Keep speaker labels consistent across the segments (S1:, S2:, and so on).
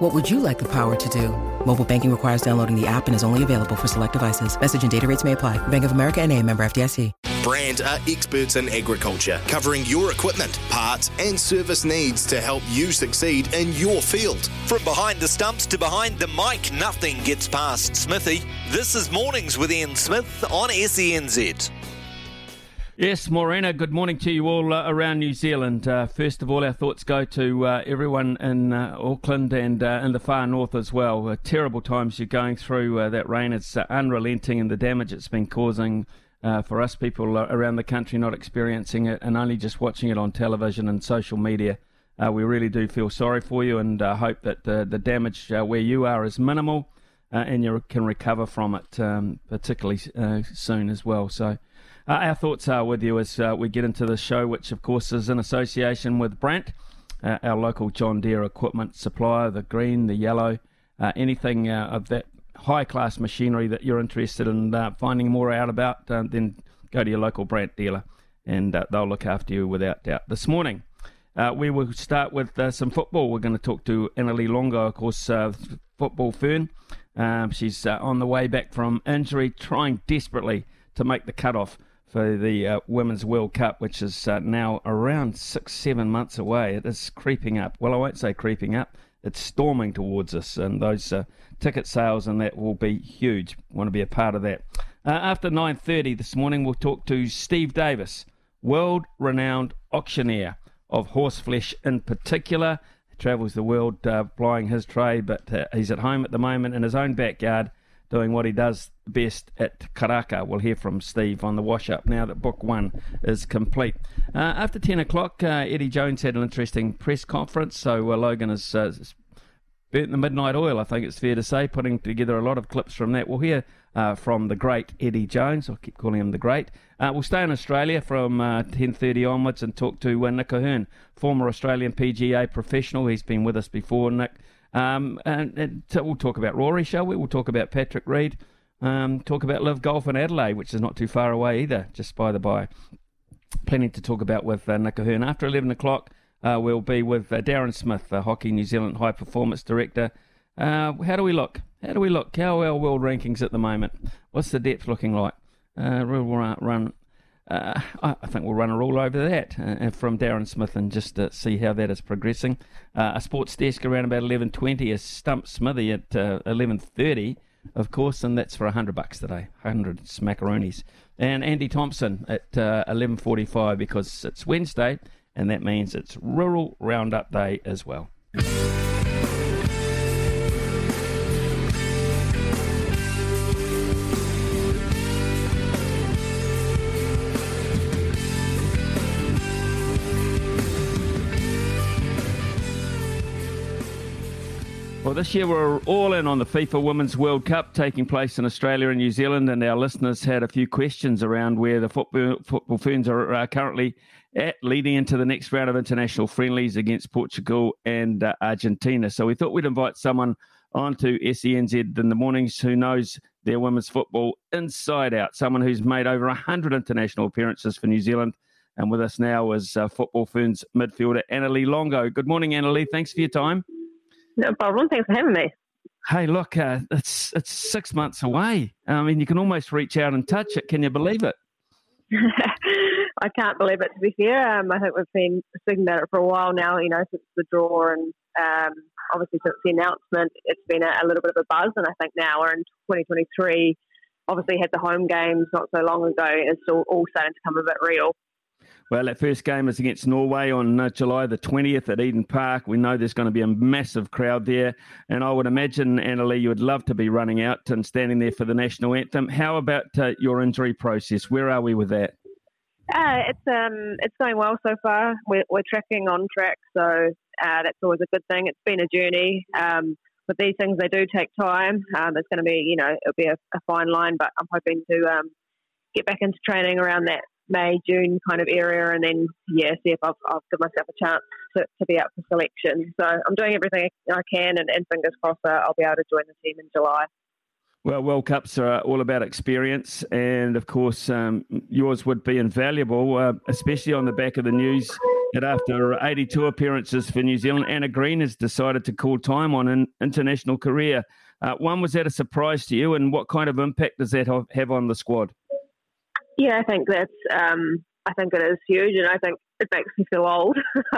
S1: What would you like the power to do? Mobile banking requires downloading the app and is only available for select devices. Message and data rates may apply. Bank of America and a member FDIC.
S2: Brandt are experts in agriculture, covering your equipment, parts, and service needs to help you succeed in your field.
S3: From behind the stumps to behind the mic, nothing gets past Smithy. This is Mornings with Ian Smith on SENZ.
S4: Yes, Morena, good morning to you all uh, around New Zealand. Uh, first of all, our thoughts go to uh, everyone in uh, Auckland and uh, in the far north as well. Uh, terrible times you're going through that rain. It's unrelenting and the damage it's been causing for us people around the country not experiencing it and only just watching it on television and social media. we really do feel sorry for you and hope that the, the damage where you are is minimal and you can recover from it, um, particularly soon as well. So. Uh, our thoughts are with you as uh, we get into the show, which of course is in association with Brandt, uh, our local John Deere equipment supplier, the green, the yellow, uh, anything uh, of that high class machinery that you're interested in uh, finding more out about, then go to your local Brandt dealer and they'll look after you without doubt. This morning, we will start with some football. We're going to talk to Annalie Longo, of course, football fern. Um, she's on the way back from injury, trying desperately to make the cut-off for the uh, Women's World Cup, which is uh, now around six, seven months away. It is creeping up. Well, I won't say creeping up. It's storming towards us, and those uh, ticket sales and that will be huge. Want to be a part of that. Uh, after 9:30 this morning, we'll talk to Steve Davis, world-renowned auctioneer of horseflesh in particular. He travels the world uh, plying his trade, but uh, he's at home at the moment in his own backyard doing what he does best at Karaka. We'll hear from Steve on the wash up now that book one is complete. Uh, after 10 o'clock, uh, Eddie Jones had an interesting press conference, so uh, Logan has uh, burnt the midnight oil, I think it's fair to say, putting together a lot of clips from that. We'll hear uh, from the great Eddie Jones. I'll keep calling him the great. Uh, we'll stay in Australia from uh, 10.30 onwards and talk to Nick O'Hern, former Australian PGA professional. He's been with us before, Nick. Um, and, and so we'll talk about Rory, shall we? We'll talk about Patrick Reed. Um, talk about LIV Golf in Adelaide, which is not too far away either, just by the by. Plenty to talk about with uh, Nick O'Hern. After 11 o'clock, uh, we'll be with uh, Darren Smith, the Hockey New Zealand High Performance Director. Uh, how do we look? How do we look? How are our world rankings at the moment? What's the depth looking like? Uh, we'll run uh, I think we'll run a rule over that uh, from Darren Smith and just uh, see how that is progressing. Uh, a sports desk around about 11.20, a stump Smithy at 11.30, uh, of course, and that's for 100 bucks today, 100 smackaroonies. And Andy Thompson at 11.45 uh, because it's Wednesday, and that means it's Rural Roundup Day as well. Well, this year we're all in on the FIFA Women's World Cup taking place in Australia and New Zealand, and our listeners had a few questions around where the football, football ferns are uh, currently at, leading into the next round of international friendlies against Portugal and uh, Argentina. So we thought we'd invite someone onto SENZ in the mornings who knows their women's football inside out, someone who's made over 100 international appearances for New Zealand. And with us now is uh, Football Ferns midfielder Annalie Longo. Good morning, Annalie. Thanks for your time.
S5: No problem. Thanks for having me.
S4: Hey, look, uh, it's it's six months away. I mean, you can almost reach out and touch it. Can you believe it?
S5: I can't believe it. To be fair, um, I think we've been speaking about it for a while now. You know, since the draw and um, obviously since the announcement, it's been a, a, little bit of a buzz. And I think now we're in 2023. Obviously, had the home games not so long ago. It's all, all starting to come a bit real.
S4: Well, that first game is against Norway on uh, July the 20th at Eden Park. We know there's going to be a massive crowd there. And I would imagine, Annalie, you would love to be running out and standing there for the national anthem. How about uh, your injury process? Where are we with that?
S5: Uh, it's um, it's going well so far. We're, we're tracking on track, so uh, that's always a good thing. It's been a journey. Um, but these things, they do take time. Um, it's going to be, you know, it'll be a, a, fine line, but I'm hoping to um, get back into training around that May June kind of area, and then yeah, see if I've, I've given myself a chance to, to be up for selection. So I'm doing everything I can, and, and fingers crossed uh, I'll be able to join the team in July.
S4: Well, World Cups are all about experience, and of course, um, yours would be invaluable, uh, especially on the back of the news that after 82 appearances for New Zealand, Anna Green has decided to call time on an international career. Uh, one, was that a surprise to you, and what kind of impact does that have on the squad?
S5: Yeah, I think that's. Um, I think it is huge, and I think it makes me feel old.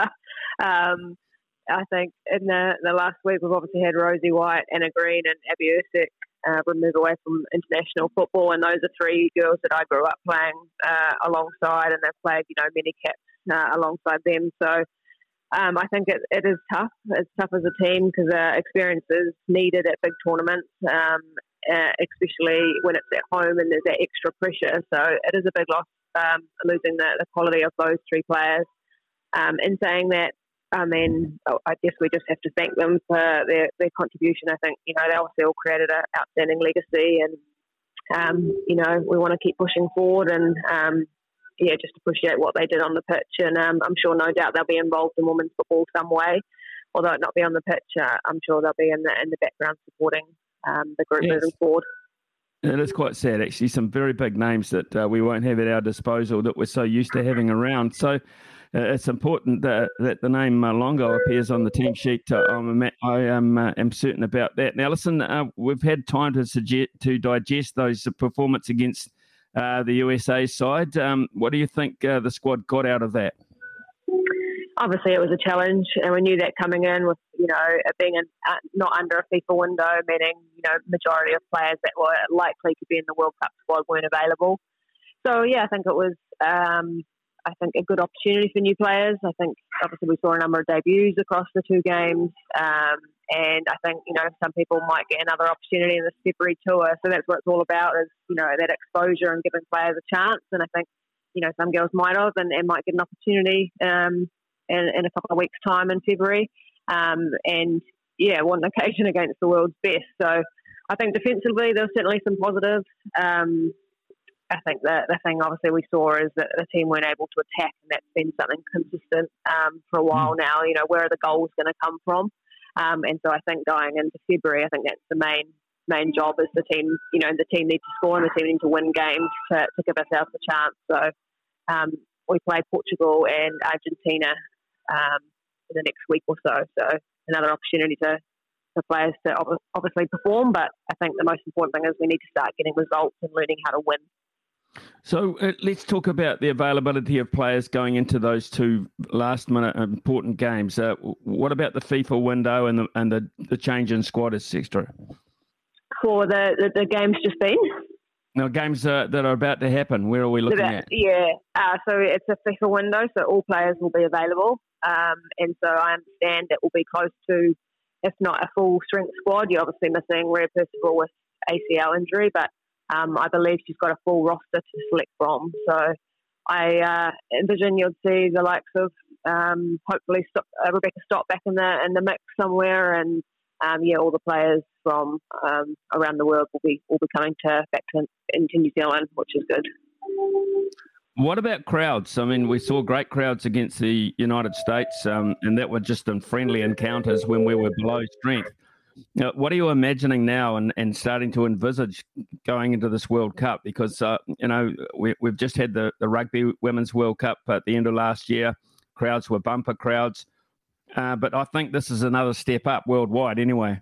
S5: um, I think in the, the last week we've obviously had Rosie White, Anna Green, and Abby Erceg uh, move away from international football, and those are three girls that I grew up playing uh, alongside, and they've played you know many caps uh, alongside them. So um, I think it, it is tough. It's tough as a team because uh, experience is needed at big tournaments, um, uh, especially when it's at home and there's that extra pressure. So it is a big loss um, losing the, the, quality of those three players. Um, in saying that, I mean, oh, I guess we just have to thank them for their, their contribution. I think, you know, they obviously all created an outstanding legacy and, um, you know, we want to keep pushing forward and, um, yeah, just appreciate what they did on the pitch. And um, I'm sure, no doubt, they'll be involved in women's football some way. Although it not be on the pitch, uh, I'm sure they'll be in the in the background supporting um, the group yes. moving forward.
S4: It is quite sad, actually. Some very big names that uh, we won't have at our disposal that we're so used to having around. So uh, it's important that, that the name uh, Longo appears on the team sheet. Uh, I'm, I am, uh, am certain about that. Now, listen, uh, we've had time to suggest, to digest those performance against uh, the USA side. Um, what do you think uh, the squad got out of that?
S5: Obviously, it was a challenge, and we knew that coming in with you know it being uh, not under a FIFA window, meaning you know majority of players that were likely to be in the World Cup squad weren't available. So yeah, I think it was um, I think a good opportunity for new players. I think obviously we saw a number of debuts across the two games. Um, and I think, you know, some people might get another opportunity in the February tour. So that's what it's all about is, you know, that exposure and giving players a chance. And I think, you know, some girls might have and, and might get an opportunity um, in, in, a couple of weeks' time in February. Um, and yeah, one occasion against the world's best. So I think defensively, there's certainly some positives. Um, I think the, the thing obviously we saw is that the team weren't able to attack, and that's been something consistent um, for a while mm. now. You know, where are the goals going to come from? Um, and so I think going into February, I think that's the main main job is the team. You know, the team needs to score and the team needs to win games to, to give ourselves a chance. So um, we play Portugal and Argentina um, in the next week or so. So another opportunity to for players to obviously perform. But I think the most important thing is we need to start getting results and learning how to win.
S4: So uh, let's talk about the availability of players going into those two last minute important games. Uh, what about the FIFA window and the and the, the change in squad, etc.?
S5: For the, the, the games just been.
S4: No games uh, that are about to happen. Where are we looking
S5: about,
S4: at?
S5: Yeah, uh, so it's a FIFA window, so all players will be available, um, and so I understand it will be close to, if not a full strength squad. You're obviously missing Ria Percival with ACL injury, but um, I believe she's got a full roster to select from. So I uh, envision you'll see the likes of um, hopefully stop, uh, Rebecca Stott back in the in the mix somewhere, and um, yeah, all the players from um, around the world will be will be coming to back to into New Zealand, which is good.
S4: What about crowds? I mean, we saw great crowds against the United States, um, and that were just in friendly encounters when we were below strength. Now, what are you imagining now and, and starting to envisage going into this World Cup? Because, uh, you know, we, have just had the, the Rugby Women's World Cup at the end of last year. Crowds were bumper crowds. Uh, but I think this is another step up worldwide anyway.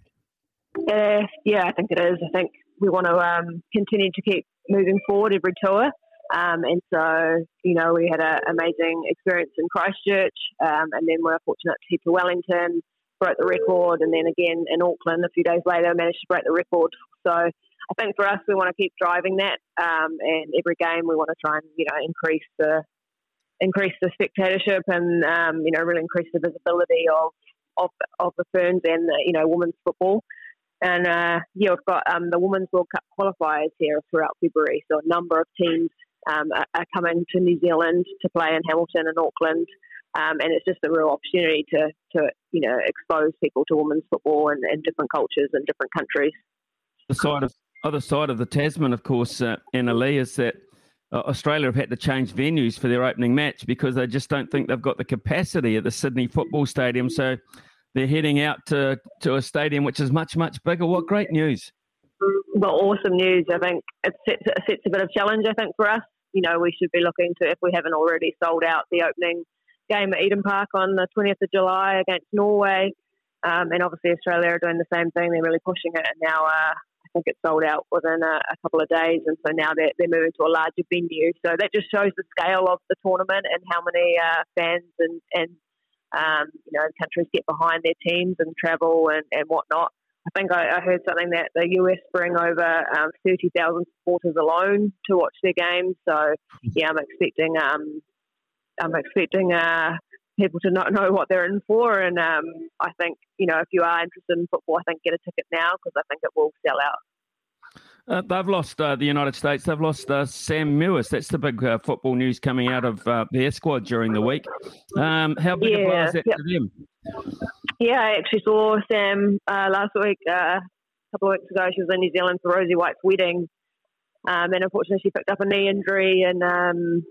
S5: Uh, yeah, I think it is. I think we want to um, continue to keep moving forward every tour. Um, and so, you know, we had an amazing experience in Christchurch, um, and then we are fortunate to head to Wellington, broke the record, and then again in Auckland a few days later managed to break the record. So I think for us, we want to keep driving that, um, and every game we want to try and you know increase the increase the spectatorship and um, you know really increase the visibility of of, of the ferns and the, you know women's football. And uh, yeah, we've got um, the Women's World Cup qualifiers here throughout February. So a number of teams um, are, coming to New Zealand to play in Hamilton and Auckland. Um, and it's just a real opportunity to, to you know, expose people to women's football and, different cultures and different countries.
S4: The side of other side of the Tasman, of course, uh, Annalie, is that uh, Australia have had to change venues for their opening match because they just don't think they've got the capacity at the Sydney Football Stadium. So they're heading out to, to a stadium which is much, much bigger. What great news!
S5: Well, awesome news. I think it sets, it sets a bit of challenge, I think, for us. You know, we should be looking to, if we haven't already sold out the opening game at Eden Park on the 20th of July against Norway. Um, and obviously, Australia are doing the same thing. They're really pushing it. And now uh, I think it's sold out within a, a, couple of days. And so now they're, they're moving to a larger venue. So that just shows the scale of the tournament and how many uh, fans and, and um, you know, countries get behind their teams and travel and, and whatnot. I think I, I heard something that the US bring over um, 30,000 supporters alone to watch their games. So, yeah, I'm expecting um, I'm expecting uh, people to not know what they're in for. And um, I think, you know, if you are interested in football, I think get a ticket now because I think it will sell out.
S4: Uh, they've lost uh, the United States. They've lost uh, Sam Mewis. That's the big uh, football news coming out of uh, their squad during the week. Um, how big yeah, a blow is that yep. to them?
S5: Yeah, I actually saw Sam uh, last week. a couple of weeks ago, she was in New Zealand for Rosie White's wedding, um, and unfortunately, she picked up a knee injury and um,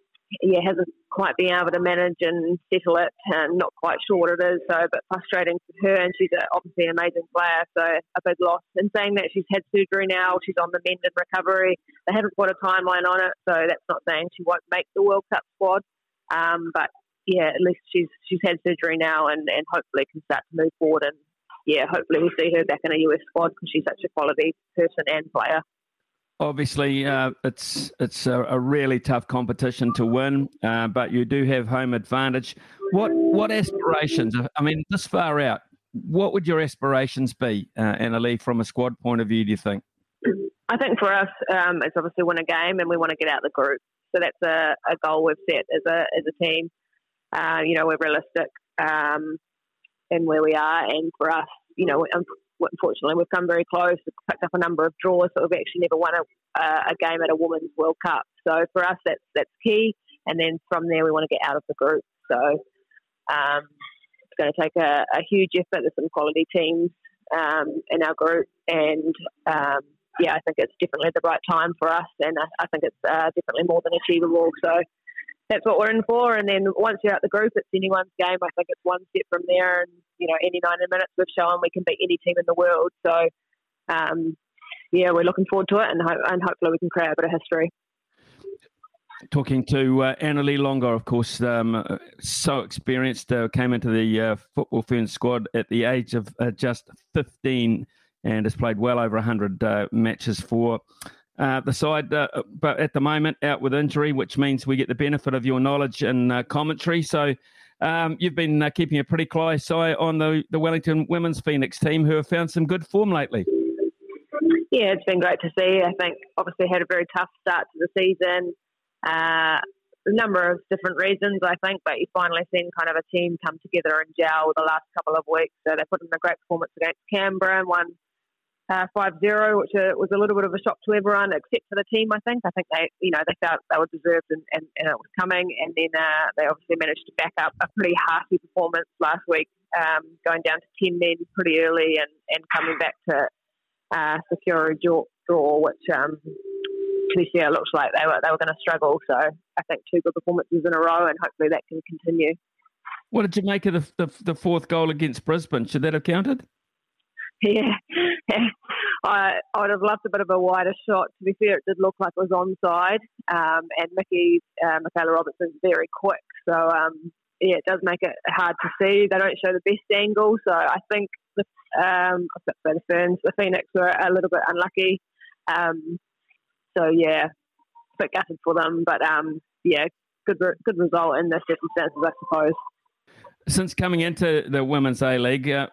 S5: yeah, hasn't quite been able to manage and settle it, and not quite sure what it is. So a bit frustrating for her, and she's obviously an amazing player, so a big loss. And saying that, she's had surgery now, she's on the mend and recovery. They haven't put a timeline on it, so that's not saying she won't make the World Cup squad. Um, but yeah, at least she's she's had surgery now, and, and hopefully can start to move forward. And yeah, hopefully we see her back in a US squad because she's such a quality person and player.
S4: Obviously, uh, it's it's a, a, really tough competition to win, uh, but you do have home advantage. What what aspirations? I mean, this far out, what would your aspirations be, uh, Annalie, from a squad point of view? Do you think?
S5: I think for us, um, it's obviously win a game, and we want to get out the group. So that's a, a goal we've set as a as a team. Uh, you know, we're realistic um, in where we are, and for us, you know, unfortunately, we've come very close. We've picked up a number of draws, but we've actually never won a, a game at a Women's World Cup. So for us, that's that's key. And then from there, we want to get out of the group. So um, it's going to take a, a, huge effort. There's some quality teams um, in our group, and um, yeah, I think it's definitely the right time for us, and I, I think it's uh, definitely more than achievable. So that's what we're in for. And then once you're out the group, it's anyone's game. I think it's one step from there. And, you know, any 90 minutes we've shown we can beat any team in the world. So, um, yeah, we're looking forward to it and, ho- and hopefully we can create a bit of history.
S4: Talking to uh, Annalie Longo, of course, um, so experienced, uh, came into the uh, Football Ferns squad at the age of uh, just 15 and has played well over 100 uh, matches for uh, the side, uh, but at the moment out with injury, which means we get the benefit of your knowledge and uh, commentary. So um, you've been uh, keeping a pretty close eye on the, the Wellington Women's Phoenix team, who have found some good form lately.
S5: Yeah, it's been great to see. I think obviously had a very tough start to the season. Uh, a number of different reasons, I think, but you've finally seen kind of a team come together and gel the last couple of weeks. So they put in a great performance against Canberra and won uh, 5-0, which uh, was a little bit of a shock to everyone except for the team. I think. I think they, you know, they felt they were deserved and, and, and it was coming. And then uh, they obviously managed to back up a pretty hearty performance last week, um, going down to ten men pretty early and, and coming back to uh, secure a draw, draw which um, to be fair looks like they were they were going to struggle. So I think two good performances in a row, and hopefully that can continue.
S4: What did you make of the, the, the fourth goal against Brisbane? Should that have counted?
S5: Yeah, I, I would have loved a bit of a wider shot. To be fair, it did look like it was onside, um, and Mickey uh, Michaela Robertson's very quick, so um, yeah, it does make it hard to see. They don't show the best angle, so I think the um, the Ferns, the Phoenix were a little bit unlucky. Um, so yeah, a bit gutted for them, but um, yeah, good good result in the circumstances, I suppose.
S4: Since coming into the Women's A League, uh,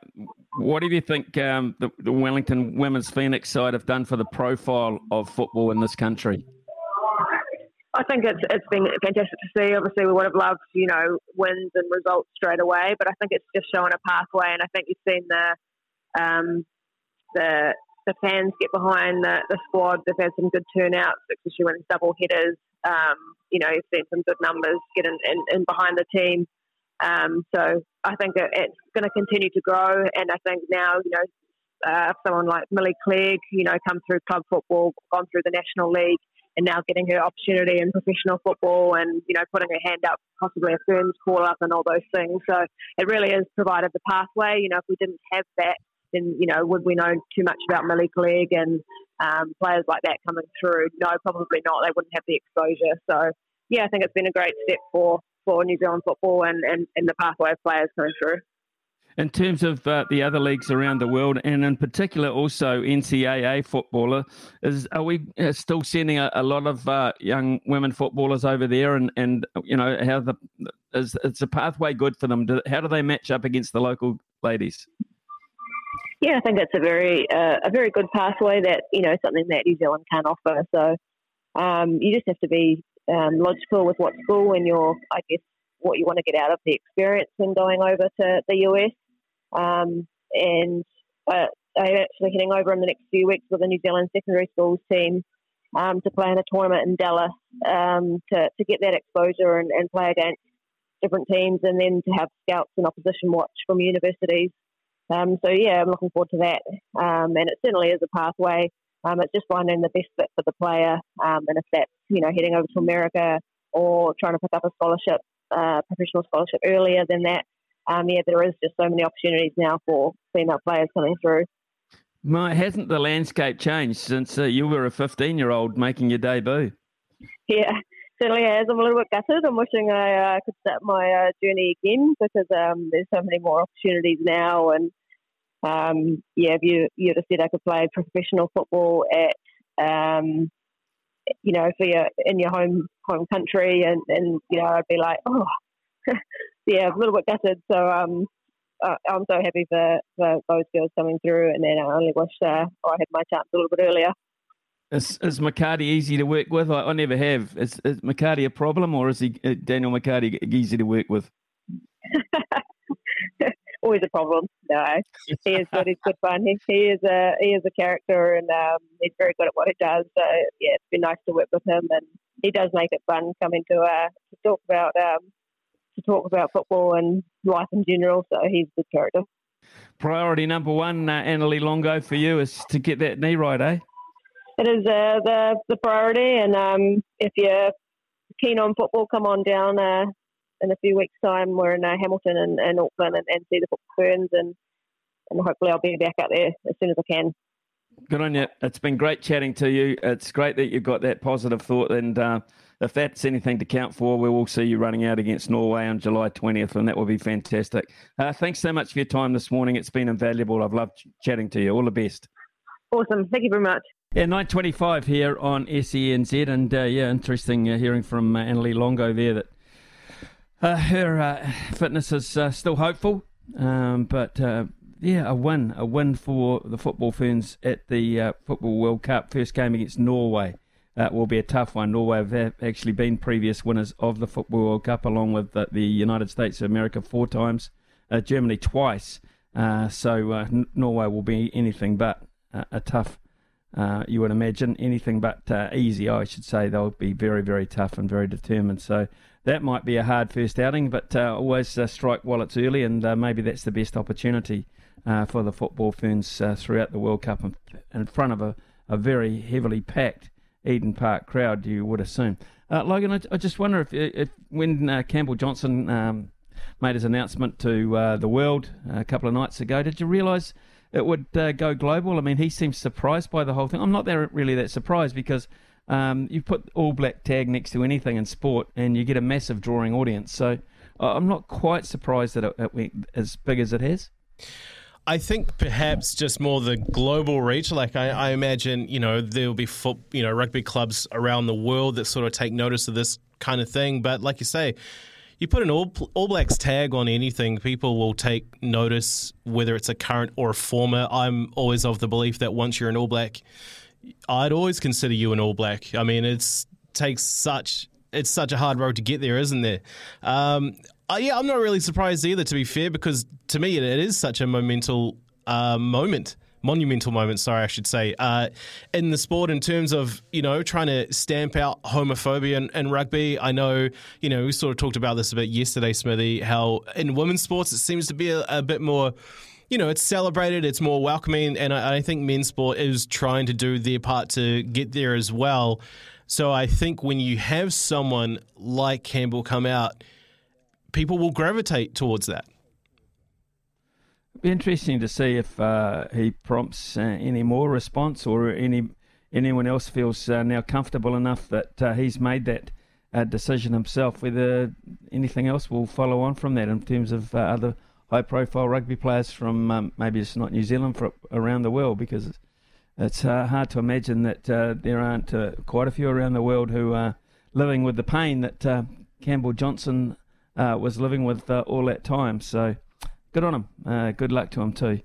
S4: what do you think um, the, the, Wellington Women's Phoenix side have done for the profile of football in this country?
S5: I think it's it's been fantastic to see. Obviously, we would have loved you know wins and results straight away, but I think it's just showing a pathway, and I think you've seen the um, the the fans get behind the, the squad. They've had some good turnouts, especially when it's double headers. Um, you know, you've seen some good numbers get in, in, in behind the team. Um, so I think it, it's going to continue to grow, and I think now you know uh, someone like Millie Clegg, you know, come through club football, gone through the national league, and now getting her opportunity in professional football and, you know, putting her hand up, possibly a Ferns call up and all those things. So it really has provided the pathway. You know, if we didn't have that, then, you know, would we know too much about Millie Clegg and um, players like that coming through? No, probably not. They wouldn't have the exposure. So, yeah, I think it's been a great step for, for New Zealand football and, and, and the pathway of players coming through.
S4: In terms of uh, the other leagues around the world, and in particular also NCAA footballer, is are we uh, still sending a, a lot of uh, young women footballers over there? And, and you know how the is it's a pathway good for them? Do, how do they match up against the local ladies?
S5: Yeah, I think it's a very uh, a very good pathway that you know something that New Zealand can offer. So um, you just have to be um, logical with what school and your I guess what you want to get out of the experience when going over to the US. Um, and uh, I'm actually heading over in the next few weeks with the New Zealand secondary schools team um, to play in a tournament in Dallas um, to, to get that exposure and, and, play against different teams and then to have scouts and opposition watch from universities. Um, so, yeah, I'm looking forward to that. Um, and it certainly is a pathway. Um, it's just finding the best fit for the player. Um, and if that's, you know, heading over to America or trying to pick up a scholarship, uh, professional scholarship earlier than that, um, yeah, there is just so many opportunities now for female players coming through.
S4: My, hasn't the landscape changed since uh, you were a 15 year old making your debut?
S5: Yeah, certainly has. I'm a little bit gutted. I'm wishing I uh, could start my uh, journey again because um, there's so many more opportunities now. And um, yeah, if you you'd have said I could play professional football at um, you know for your in your home home country, and, and you know I'd be like, oh, yeah, a little bit gutted. So um, uh, I'm so happy for, for those girls coming through, and then I only wish uh, I had my chance a little bit earlier.
S4: Is, is McCarty easy to work with? I, I never have. Is, is McCarty a problem, or is he uh, Daniel McCarty easy to work with?
S5: Always a problem. No, he is good. He's good fun. He, he is a he is a character, and um, he's very good at what he does. So yeah, it's been nice to work with him, and he does make it fun coming to uh, to talk about um, to talk about football and life in general. So he's a good character.
S4: Priority number one, uh, Annalie Longo, for you is to get that knee right, eh?
S5: It is uh, the the priority, and um, if you're keen on football, come on down uh, in a few weeks' time. We're in uh, Hamilton and, and Auckland, and, and see the Ferns, and and hopefully I'll be back out there as soon as I can.
S4: Good on you. It's been great chatting to you. It's great that you've got that positive thought and. Uh, if that's anything to count for, we will see you running out against Norway on July 20th, and that will be fantastic. Uh, thanks so much for your time this morning. It's been invaluable. I've loved chatting to you. All the best.
S5: Awesome. Thank you very much.
S4: Yeah, 925 here on SENZ, and uh, yeah, interesting uh, hearing from uh, Annalie Longo there that her uh, fitness is uh, still hopeful, um, but yeah, a win, a win for the football ferns at the Football World Cup, first game against Norway uh, will be a tough one. Norway have actually been previous winners of the Football World Cup, along with the, the United States of America four times, uh, Germany twice. Uh, so uh, Norway will be anything but a tough. Uh, you would imagine anything but uh, easy. I should say they'll be very, very tough and very determined. So that might be a hard first outing, but always strike while it's early, and maybe that's the best opportunity for the football ferns throughout the World Cup in, in front of a, a very heavily packed Eden Park crowd, you would assume. Uh, Logan, I, I, just wonder if, if when uh, Campbell Johnstone um, made his announcement to uh, the world a couple of nights ago, did you realise it would uh, go global? I mean, he seems surprised by the whole thing. I'm not there really that surprised because um, you put All Black tag next to anything in sport and you get a massive drawing audience. So I'm not quite surprised that it, it went as big as it has.
S6: I think perhaps just more the global reach. Like I, I imagine, you know, there will be foot, you know rugby clubs around the world that sort of take notice of this kind of thing. But like you say, you put an All, All Blacks tag on anything, people will take notice, whether it's a current or a former. I'm always of the belief that once you're an All Black, I'd always consider you an All Black. I mean, it's takes such it's such a hard road to get there, isn't there? Um, uh, yeah, I'm not really surprised either, to be fair, because to me it, it is such a monumental uh, moment monumental moment, sorry, I should say, uh, in the sport in terms of, you know, trying to stamp out homophobia in, in, rugby. I know, you know, we sort of talked about this a bit yesterday, Smithy, how in women's sports it seems to be a, a bit more. You know, it's celebrated, it's more welcoming, and I, I think men's sport is trying to do their part to get there as well. So I think when you have someone like Campbell come out, people will gravitate towards that.
S4: Be interesting to see if uh, he prompts uh, any more response or any anyone else feels uh, now comfortable enough that uh, he's made that uh, decision himself. Whether anything else will follow on from that in terms of uh, other high-profile rugby players from um, maybe it's not New Zealand, for around the world, because it's, it's hard to imagine that there aren't quite a few around the world who are living with the pain that Campbell Johnstone was living with all that time. So good on him. Uh, good luck to him too.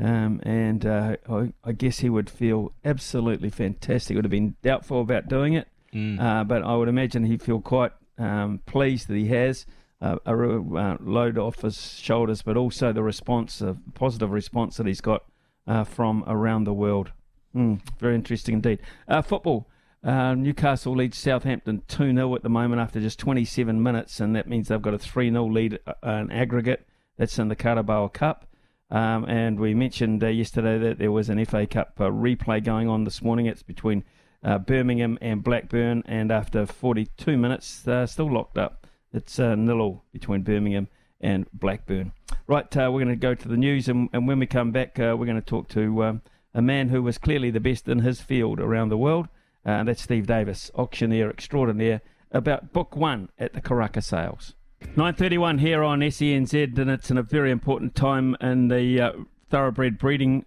S4: Um, and uh, I, I, guess he would feel absolutely fantastic. Would have been doubtful about doing it, mm. uh, but I would imagine he'd feel quite um, pleased that he has uh, a uh, load off his shoulders, but also the response, a positive response that he's got uh, from around the world. Mm, very interesting indeed. football. Newcastle leads Southampton 2 0 at the moment after just 27 minutes, and that means they've got a 3 0 lead in aggregate. That's in the Carabao Cup. Um, and we mentioned uh, yesterday that there was an FA Cup uh, replay going on this morning. It's between uh, Birmingham and Blackburn, and after 42 minutes, uh, still locked up. It's uh, nil all between Birmingham and Blackburn. Right, uh, we're going to go to the news, and, and when we come back, we're going to talk to um, a man who was clearly the best in his field around the world, and that's Steve Davis, auctioneer extraordinaire, about Book One at the Karaka sales. 9.31 here on SENZ, and it's in a very important time in the uh, thoroughbred breeding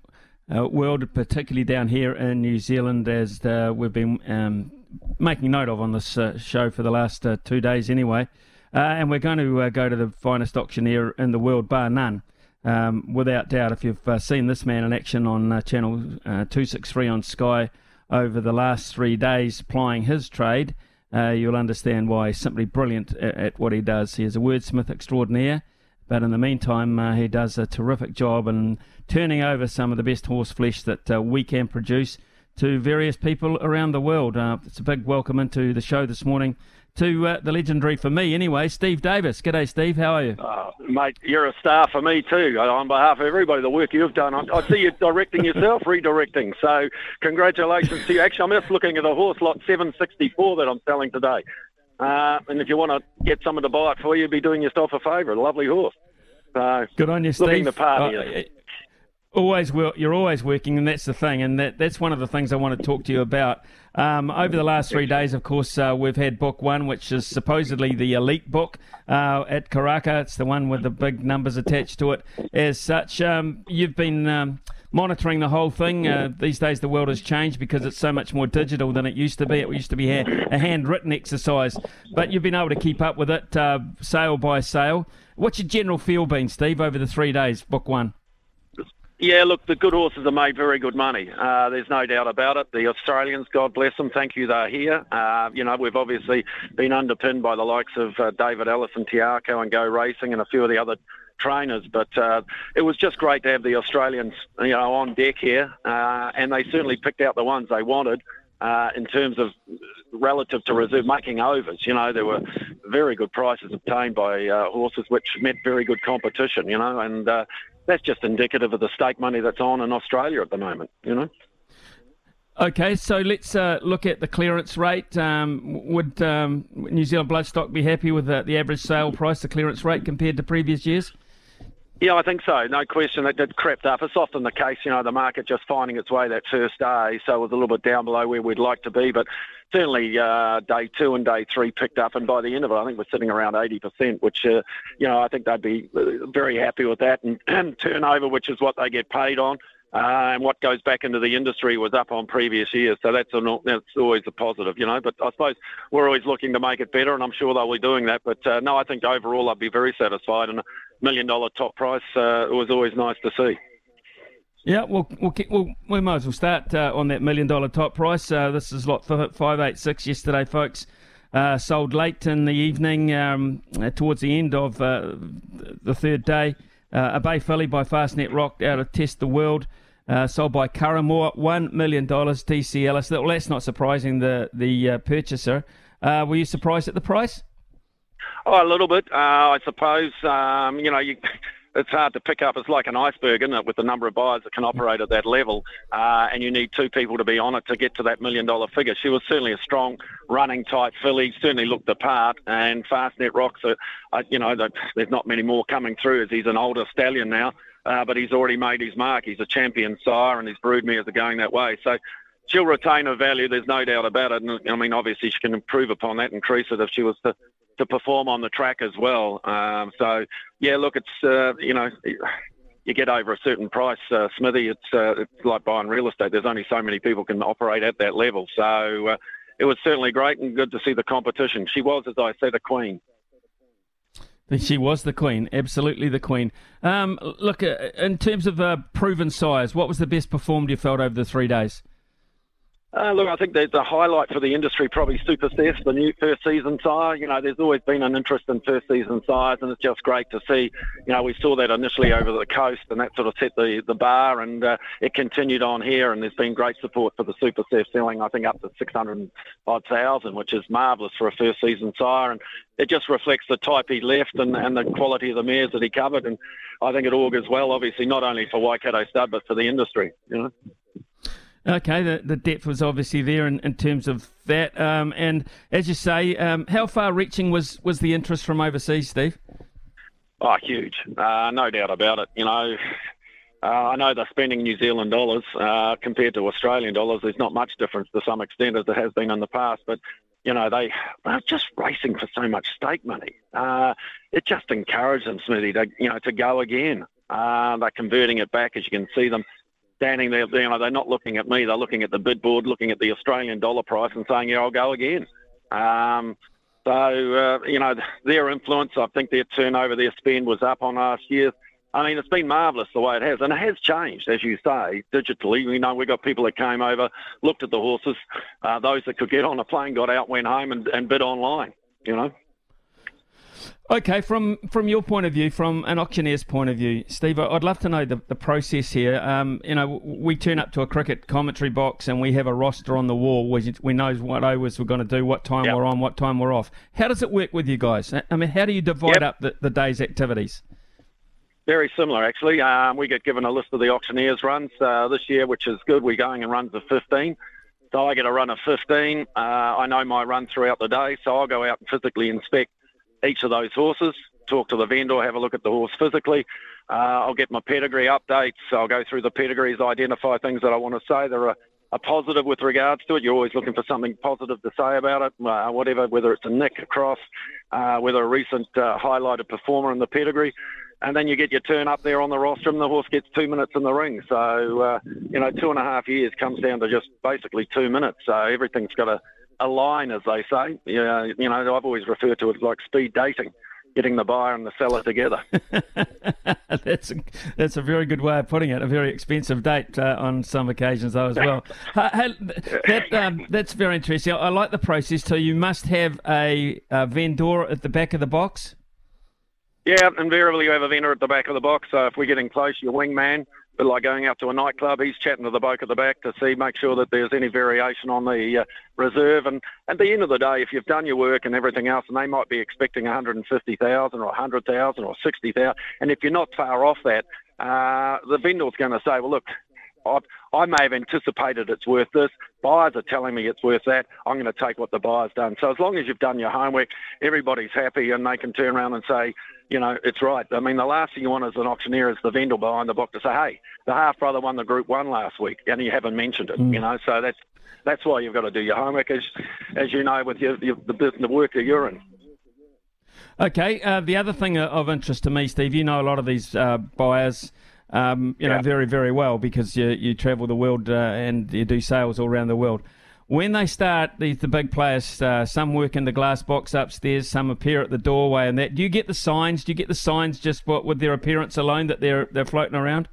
S4: uh, world, particularly down here in New Zealand, as uh, we've been um, making note of on this uh, show for the last uh, two days anyway. Uh, and we're going to go to the finest auctioneer in the world, bar none. Um, without doubt, if you've seen this man in action on channel 263 on Sky over the last three days plying his trade, uh, you'll understand why he's simply brilliant at, at, what he does. He is a wordsmith extraordinaire, but in the meantime, uh, he does a terrific job in turning over some of the best horse flesh that uh, we can produce to various people around the world. Uh, it's a big welcome into the show this morning to uh, the legendary, for me anyway, Steve Davis. G'day, Steve. How are you?
S7: Uh, mate, you're a star for me too. On behalf of everybody, the work you've done, I, I see you directing yourself, redirecting. So, congratulations to you. Actually, I'm just looking at a horse lot 764 that I'm selling today. Uh, and if you want to get someone to buy it for you, be doing yourself a favour. A lovely horse. So,
S4: Good on you, Steve.
S7: Looking the part
S4: uh, Always, well, you're always working, and that's the thing, and that, that's one of the things I want to talk to you about. Um, over the last three days, of course, uh, we've had book one, which is supposedly the elite book uh, at Karaka. It's the one with the big numbers attached to it. As such, um, you've been um, monitoring the whole thing. Uh, these days, the world has changed because it's so much more digital than it used to be. It used to be a handwritten exercise, but you've been able to keep up with it uh, sale by sale. What's your general feel been, Steve, over the three days, book one?
S7: Yeah, look, the good horses have made very good money. Uh, there's no doubt about it. The Australians, God bless them, thank you, they're here. Uh, you know, we've obviously been underpinned by the likes of uh, David Ellis and Te Akau and Go Racing and a few of the other trainers. But uh, it was just great to have the Australians, you know, on deck here, uh, and they certainly picked out the ones they wanted. Uh, in terms of relative to reserve making overs. You know, there were very good prices obtained by uh, horses, which meant very good competition. You know, and uh, that's just indicative of the stake money that's on in Australia at the moment, you know.
S4: Okay, so let's uh, look at the clearance rate. Um, would um, New Zealand Bloodstock be happy with the, the, average sale price, the clearance rate, compared to previous years?
S7: Yeah, I think so. No question. That, that crept up. It's often the case, you know, the market just finding its way that first day, so it was a little bit down below where we'd like to be. But certainly uh, day two and day three picked up, and by the end of it, I think we're sitting around 80%, which, uh, you know, I think they'd be uh, very happy with that. And, and turnover, which is what they get paid on, uh, and what goes back into the industry was up on previous years. So that's, a, that's always a positive, you know. But I suppose we're always looking to make it better, and I'm sure they'll be doing that. But uh, no, I think overall I'd be very satisfied, and a million dollar top price uh, was always nice to see.
S4: Yeah, well, we'll, we'll, we might as well start uh, on that million dollar top price. Uh, this is lot 586 yesterday, folks. Uh, sold late in the evening, um, towards the end of the third day. Uh, a Bay filly by Fastnet Rock out of Test the World. sold by Curramore, $1 million TC Ellis. Well, that's not surprising, the, the purchaser. were you surprised at the price?
S7: Oh, a little bit, I suppose. Um, you know, you it's hard to pick up. It's like an iceberg, isn't it, with the number of buyers that can operate at that level, uh, and you need two people to be on it to get to that million dollar figure. She was certainly a strong running type filly, certainly looked the part, and Fastnet Rocks, uh, uh, you know, there's not many more coming through as he's an older stallion now. Uh, but he's already made his mark. He's a champion sire, and his broodmares are going that way. So she'll retain her value. There's no doubt about it. And I mean, obviously, she can improve upon that, increase it if she was to to perform on the track as well. Um, so yeah, look, it's uh, you know. You get over a certain price, uh, Smithy. It's uh, it's like buying real estate. There's only so many people can operate at that level. So uh, it was certainly great and good to see the competition. She was, as I said, a queen.
S4: She was the queen, absolutely the queen. Um, look, uh, in terms of uh, proven size, what was the best performed you felt over the three days?
S7: Uh, look, I think the, the highlight for the industry probably Super Seth, the new first season sire. You know, there's always been an interest in first season sires, and it's just great to see. You know, we saw that initially over the coast, and that sort of set the, the bar, and uh, it continued on here. And there's been great support for the Super Seth, selling I think up to 600 odd thousand, which is marvellous for a first season sire. And it just reflects the type he left and, and the quality of the mares that he covered. And I think it augurs well, obviously, not only for Waikato Stud but for the industry. You know.
S4: Okay, the, the depth was obviously there in, in terms of that. Um, and as you say, um, how far reaching was, was the interest from overseas, Steve?
S7: Oh, huge. Uh, no doubt about it. You know, uh, I know they're spending New Zealand dollars uh, compared to Australian dollars. There's not much difference to some extent as there has been in the past, but you know they are just racing for so much stake money. Uh, it just encourages them, Smithy, to you know to go again. Uh, they're converting it back, as you can see them standing there, you know, they're not looking at me. They're looking at the bid board, looking at the Australian dollar price, and saying, "Yeah, I'll go again." Um, so uh, you know, their influence, I think their turnover, their spend was up on last year. I mean, it's been marvellous the way it has, and it has changed, as you say, digitally. You know, we got people that came over, looked at the horses. Uh, those that could get on a plane got out, went home, and, and bid online. You know.
S4: Okay, from from your point of view, from an auctioneer's point of view, Steve, I'd love to know the, the process here. Um, you know, we turn up to a cricket commentary box and we have a roster on the wall. We, we know what overs we're going to do, what time yep. we're on, what time we're off. How does it work with you guys? I mean, how do you divide yep. up the, the day's activities?
S7: Very similar, actually. Um, we get given a list of the auctioneers' runs uh, this year, which is good. We're going in runs of 15. So I get a run of 15. Uh, I know my run throughout the day, so I'll go out and physically inspect each of those horses, talk to the vendor, have a look at the horse physically. Uh, I'll get my pedigree updates. I'll go through the pedigrees, identify things that I want to say that are a positive with regards to it. You're always looking for something positive to say about it, uh, whatever, whether it's a nick across, uh, whether a recent uh, highlighted performer in the pedigree. And then you get your turn up there on the rostrum. The horse gets two minutes in the ring. So, uh, you know, two and a half years comes down to just basically two minutes. So everything's got to a line, as they say. Yeah, you know, I've always referred to it like speed dating, getting the buyer and the seller together.
S4: that's a, that's a very good way of putting it. A very expensive date uh, on some occasions, though, as well. uh, that, um, that's very interesting. I like the process. So you must have a, a vendor at the back of the box.
S7: Yeah, invariably you have a vendor at the back of the box. So if we're getting close, your wingman but like going out to a nightclub, he's chatting to the bloke at the back to see, make sure that there's any variation on the uh, reserve. And at the end of the day, if you've done your work and everything else, and they might be expecting 150,000 or 100,000 or 60,000, and if you're not far off that, uh, the vendor's going to say, well, look, I, I may have anticipated it's worth this. Buyers are telling me it's worth that. I'm going to take what the buyer's done. So as long as you've done your homework, everybody's happy and they can turn around and say, you know, it's right. I mean, the last thing you want as an auctioneer is the vendor behind the book to say, hey, the half brother won the Group One last week, and you haven't mentioned it. Mm. You know, so that's that's why you've got to do your homework, as as you know, with your, your the, the work that you're in.
S4: Okay. Uh, the other thing of interest to me, Steve, you know a lot of these uh, buyers. Um, you yeah. know very very well because you you travel the world uh, and you do sales all around the world when they start, these the big players, uh, some work in the glass box upstairs, some appear at the doorway, and that. Do you get the signs? Do you get the signs just what, with their appearance alone that they're they're floating around?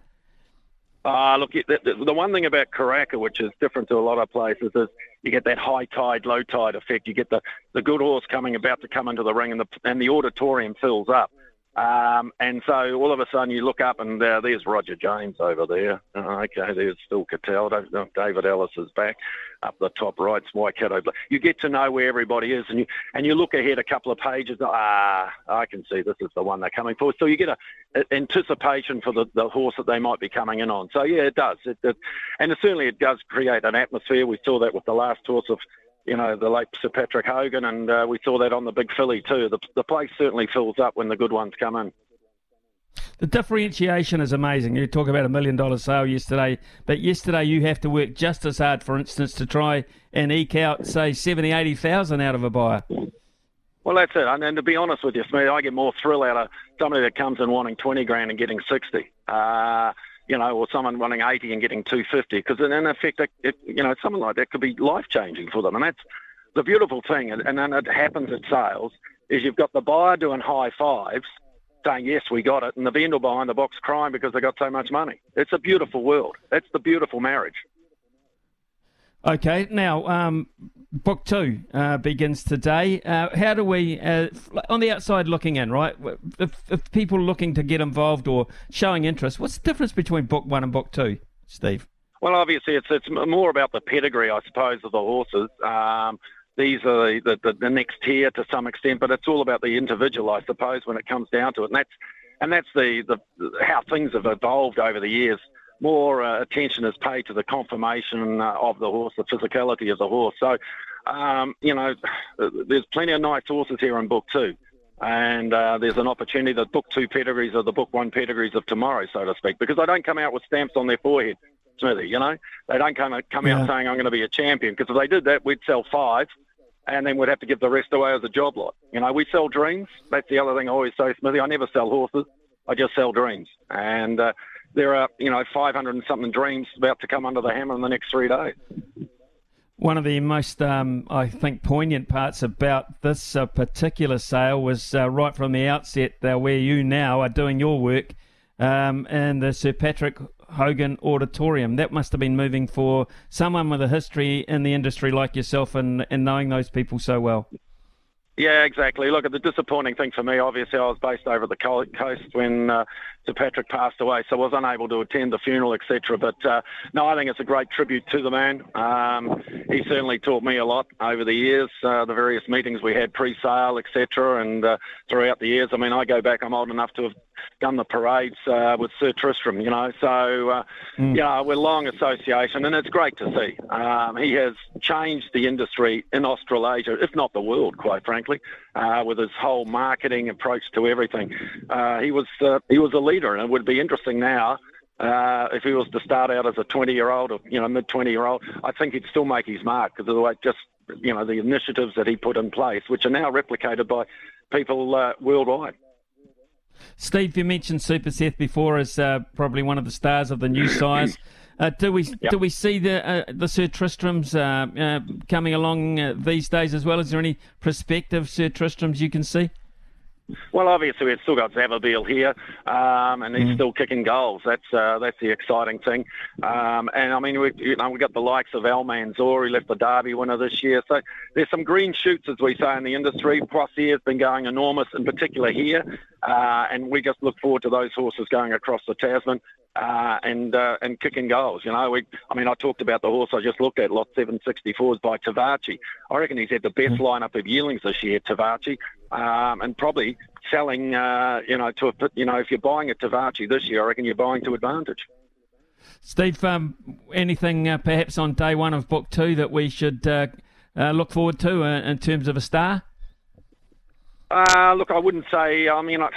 S7: Uh, look, the, the one thing about Karaka, which is different to a lot of places, is you get that high tide, low tide effect. You get the, the good horse coming about to come into the ring, and the and the auditorium fills up. Um, and so all of a sudden you look up and uh, there's Roger James over there. Uh, okay, there's Phil Cattell. David Ellis is back up the top right. It's Waikato. You get to know where everybody is, and you and you look ahead a couple of pages. Ah, I can see this is the one they're coming for. So you get a, a anticipation for the, the horse that they might be coming in on. So yeah, it does. It, it, and it, certainly it does create an atmosphere. We saw that with the last horse of you know, the late Sir Patrick Hogan, and uh, we saw that on the big filly too. The, the place certainly fills up when the good ones come in.
S4: The differentiation is amazing. You talk about a million dollar sale yesterday, but yesterday you have to work just as hard, for instance, to try and eke out, say, 70, 80,000 out of a buyer.
S7: Well, that's it. And, and to be honest with you, Smith, I get more thrill out of somebody that comes in wanting 20 grand and getting 60. Uh, you know, or someone running 80 and getting 250, because in effect, it, it, you know, something like that could be life changing for them. And that's the beautiful thing. And, and then it happens at sales is you've got the buyer doing high fives, saying yes, we got it, and the vendor behind the box crying because they got so much money. It's a beautiful world. That's the beautiful marriage.
S4: Okay, now um, book two uh, begins today. Uh, how do we, uh, on the outside looking in, right? If, if, people looking to get involved or showing interest, what's the difference between book one and book two, Steve?
S7: Well, obviously, it's it's more about the pedigree, I suppose, of the horses. Um, these are the, the, the next tier to some extent, but it's all about the individual, I suppose, when it comes down to it. And that's and that's the, the how things have evolved over the years more uh, attention is paid to the conformation uh, of the horse, the physicality of the horse. So, um, you know, there's plenty of nice horses here in Book Two, and uh, there's an opportunity that Book Two pedigrees are the Book One pedigrees of tomorrow, so to speak, because they don't come out with stamps on their forehead, Smithy. You know, they don't come come yeah. out saying I'm going to be a champion, because if they did that, we'd sell five. And then we'd have to give the rest away as a job lot. You know, we sell dreams. That's the other thing I always say, Smithy. I never sell horses. I just sell dreams. And uh, there are, you know, 500 and something dreams about to come under the hammer in the next three days.
S4: One of the most, um, I think, poignant parts about this uh, particular sale was uh, right from the outset, uh, where you now are doing your work um, in the Sir Patrick Hogan Auditorium. That must have been moving for someone with a history in the industry like yourself and, and knowing those people so well.
S7: Yeah, exactly. Look, the disappointing thing for me, obviously, I was based over the coast when uh, Sir Patrick passed away, so I was unable to attend the funeral, etc. But uh, no, I think it's a great tribute to the man. Um, he certainly taught me a lot over the years, uh, the various meetings we had pre-sale, etc. And uh, throughout the years, I mean, I go back, I'm old enough to have done the parades uh, with Sir Tristram, you know. So, uh, mm. yeah, we're long association, and it's great to see. Um, he has changed the industry in Australasia, if not the world, quite frankly, uh, with his whole marketing approach to everything. Uh, he was uh, he was a leader, and it would be interesting now. Uh, if he was to start out as a 20-year-old or you know mid-20-year-old, I think he'd still make his mark because of the way just you know the initiatives that he put in place, which are now replicated by people worldwide.
S4: Steve, you mentioned Super Seth before as uh, probably one of the stars of the new size. Uh, do we yep. do we see the uh, the Sir Tristrams uh, uh, coming along uh, these days as well? Is there any prospective Sir Tristrams you can see?
S7: Well, obviously we've still got Savabeel here, um, and he's mm. still kicking goals. That's uh, that's the exciting thing. Um, and I mean, we you know we got the likes of Almanzor, he left the Derby winner this year. So there's some green shoots, as we say in the industry. Crossier has been going enormous, in particular here, uh, and we just look forward to those horses going across the Tasman uh, and uh, and kicking goals. You know, we, I mean, I talked about the horse I just looked at, lot 764s by Tivaci. I reckon he's had the best mm. lineup of yearlings this year, Tivaci, um, and probably selling. Uh, you know, to a, you know, if you're buying a Tivaci this year, I reckon you're buying to advantage.
S4: Steve, um, anything uh, perhaps on day one of book two that we should uh, uh, look forward to in terms of a star?
S7: look, I wouldn't say. I mean, I,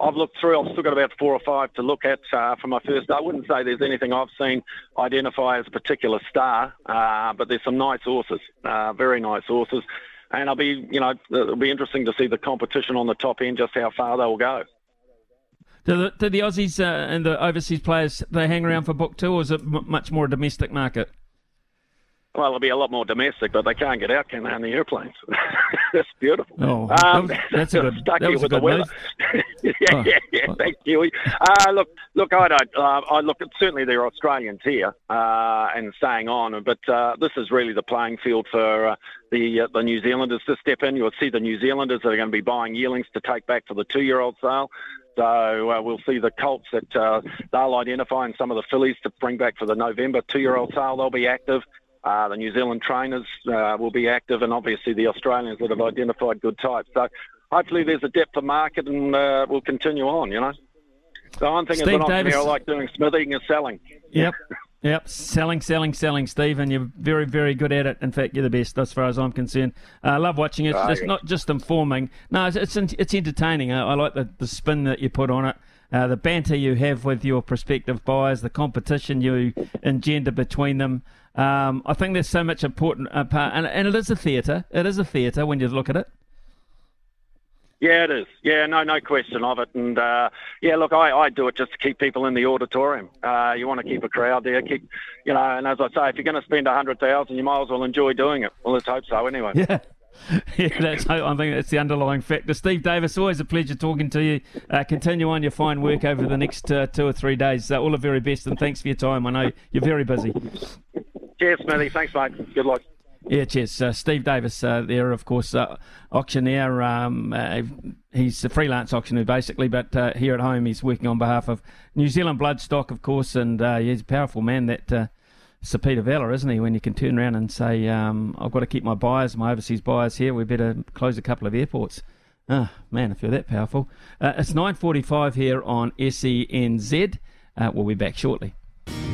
S7: I've looked through. I've still got about four or five to look at uh, for my first. I wouldn't say there's anything I've seen identify as a particular star, uh, but there's some nice horses, uh, very nice horses, and I'll be, you know, it'll be interesting to see the competition on the top end, just how far they'll go.
S4: Do the, do the Aussies uh, and the overseas players they hang around for book two, or is it m- much more a domestic market?
S7: Well, it'll be a lot more domestic, but they can't get out, can they, on the airplanes? that's beautiful.
S4: Oh,
S7: um,
S4: that was, that's a good.
S7: stuck
S4: that
S7: here
S4: was
S7: with
S4: a
S7: the
S4: good
S7: weather. yeah,
S4: Oh,
S7: yeah, yeah.
S4: oh.
S7: Thanks, Huey. Uh, look, look, I don't. Uh, I look. Certainly, there are Australians here uh, and staying on, but uh, this is really the playing field for uh, the uh, the New Zealanders to step in. You'll see the New Zealanders that are going to be buying yearlings to take back for the two-year-old sale. So uh, we'll see the colts that uh, they'll identify and some of the fillies to bring back for the November two-year-old sale. They'll be active. Uh, the New Zealand trainers uh, will be active, and obviously the Australians that have identified good types. So hopefully there's a depth of market, and uh, we'll continue on. You know. The one thing
S4: Steve
S7: an entrepreneur
S4: Davis-
S7: I like doing smithing is selling.
S4: Yep. Yep, selling, selling, selling, Steve, and you're very, very good at it. In fact, you're the best, as far as I'm concerned. Uh, I love watching it. It's
S7: yeah.
S4: not just informing. No, it's it's, it's entertaining. I, I like the, the spin that you put on it, uh, the banter you have with your prospective buyers, the competition you engender between them. Um, I think there's so much important uh, part, and, and it is a theatre. It is a theatre when you look at it.
S7: Yeah, it is. Yeah, no, no question of it. And uh, yeah, look, I, I do it just to keep people in the auditorium. Uh, you want to keep a crowd there, keep, you know. And as I say, if you're going to spend a hundred thousand, you might as well enjoy doing it. Well, let's hope so, anyway.
S4: Yeah. Yeah, that's. I think that's the underlying factor. Steve Davis, always a pleasure talking to you. Uh, continue on your fine work over the next uh, two or three days. Uh, all the very best, and thanks for your time. I know you're very busy.
S7: Cheers, Smithy. Thanks, mate. Good luck.
S4: Yeah, cheers. Uh, Steve Davis, uh, there, of course, uh, auctioneer. Um, uh, he's a freelance auctioneer, basically, but uh, here at home, he's working on behalf of New Zealand Bloodstock, of course, and uh, he's a powerful man. That uh, Sir Peter Vela, isn't he? When you can turn around and say, um, "I've got to keep my buyers, my overseas buyers here. We better close a couple of airports." Ah, man, if you're that powerful. Uh, it's 9:45 here on SENZ. Uh, we'll be back shortly.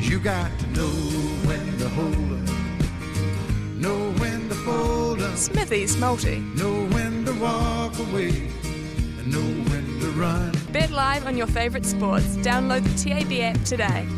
S8: You got to know when to hold up, know when to fold up,
S9: Smithy's Multi.
S8: know when to walk away, and know when to run.
S9: Bet live on your favourite sports. Download the TAB app today.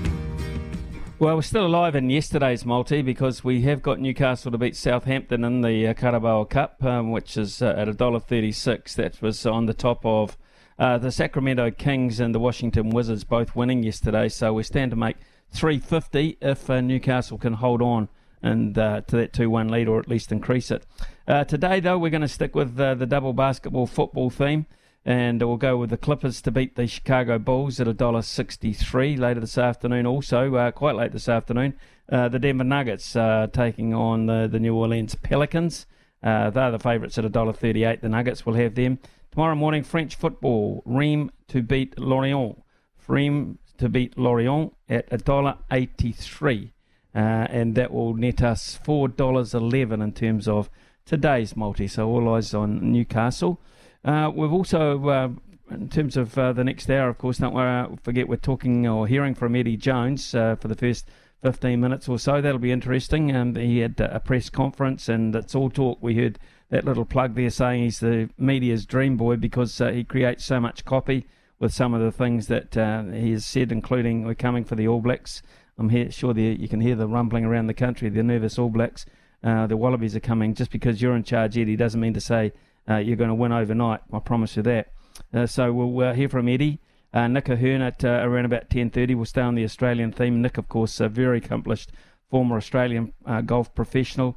S4: Well, we're still alive in yesterday's multi because we have got Newcastle to beat Southampton in the uh, Carabao Cup, um, which is uh, at $1.36. That was on the top of uh, the Sacramento Kings and the Washington Wizards both winning yesterday. So we stand to make 350 if uh, Newcastle can hold on and uh, to that 2-1 lead or at least increase it. Uh, today, though, we're going to stick with uh, the double basketball football theme. And we'll go with the Clippers to beat the Chicago Bulls at $1.63 later this afternoon. Also, uh, quite late this afternoon, uh, the Denver Nuggets uh, taking on the, the New Orleans Pelicans. Uh, they're the favourites at $1.38. The Nuggets will have them. Tomorrow morning, French football. Reims to beat Lorient. Reims to beat Lorient at $1.83. Uh, and that will net us $4.11 in terms of today's multi. So all eyes on Newcastle. Uh, we've also, uh, in terms of uh, the next hour, of course, don't worry, forget we're talking or hearing from Eddie Jones uh, for the first 15 minutes or so. That'll be interesting. Um, he had a press conference, and it's all talk. We heard that little plug there saying he's the media's dream boy because uh, he creates so much copy with some of the things that uh, he has said, including we're coming for the All Blacks. I'm here, sure the, you can hear the rumbling around the country, the nervous All Blacks. The Wallabies are coming. Just because you're in charge, Eddie, doesn't mean to say uh, you're going to win overnight. I promise you that. Uh, so we'll uh, hear from Eddie. Uh, Nick O'Hern at uh, around about 10.30 will stay on the Australian theme. Nick, of course, a very accomplished former Australian golf professional.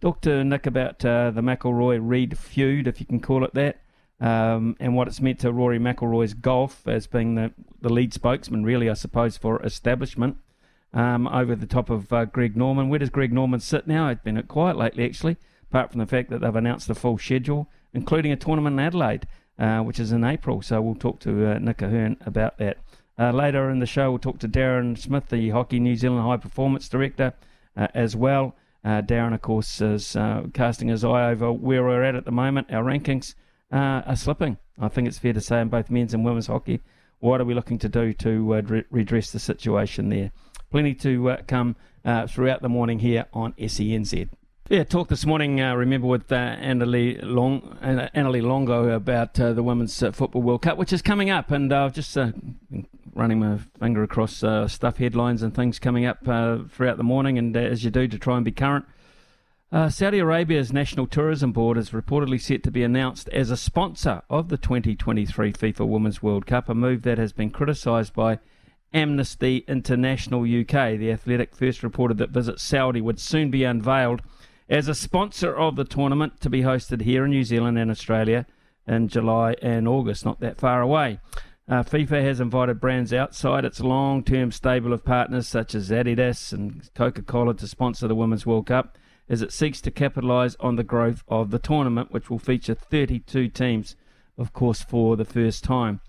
S4: Talk to Nick about the McIlroy-Reed feud, if you can call it that, um, and what it's meant to Rory McIlroy's golf as being the, the lead spokesman, really, I suppose, for establishment um, over the top of uh, Greg Norman. Where does Greg Norman sit now? It's been quiet lately, actually, apart from the fact that they've announced the full schedule, including a tournament in Adelaide, uh, which is in April. So we'll talk to uh, Nick O'Hern about that. Uh, later in the show, we'll talk to Darren Smith, the Hockey New Zealand High Performance Director, uh, as well. Uh, Darren, of course, is uh, casting his eye over where we're at at the moment. Our rankings are slipping. I think it's fair to say in both men's and women's hockey. What are we looking to do to re- redress the situation there? Plenty to come throughout the morning here on SENZ. Yeah, talk this morning, uh, remember, with uh, Annalie, Long, Annalie Longo about uh, the Women's uh, Football World Cup, which is coming up. And uh, I've just uh, running my finger across stuff headlines and things coming up throughout the morning, and as you do to try and be current. Saudi Arabia's National Tourism Board is reportedly set to be announced as a sponsor of the 2023 FIFA Women's World Cup, a move that has been criticised by Amnesty International UK. The Athletic first reported that Visit Saudi would soon be unveiled as a sponsor of the tournament to be hosted here in New Zealand and Australia in July and August, not that far away. Uh, FIFA has invited brands outside its long term stable of partners such as Adidas and Coca Cola to sponsor the Women's World Cup as it seeks to capitalise on the growth of the tournament, which will feature 32 teams, of course, for the first time.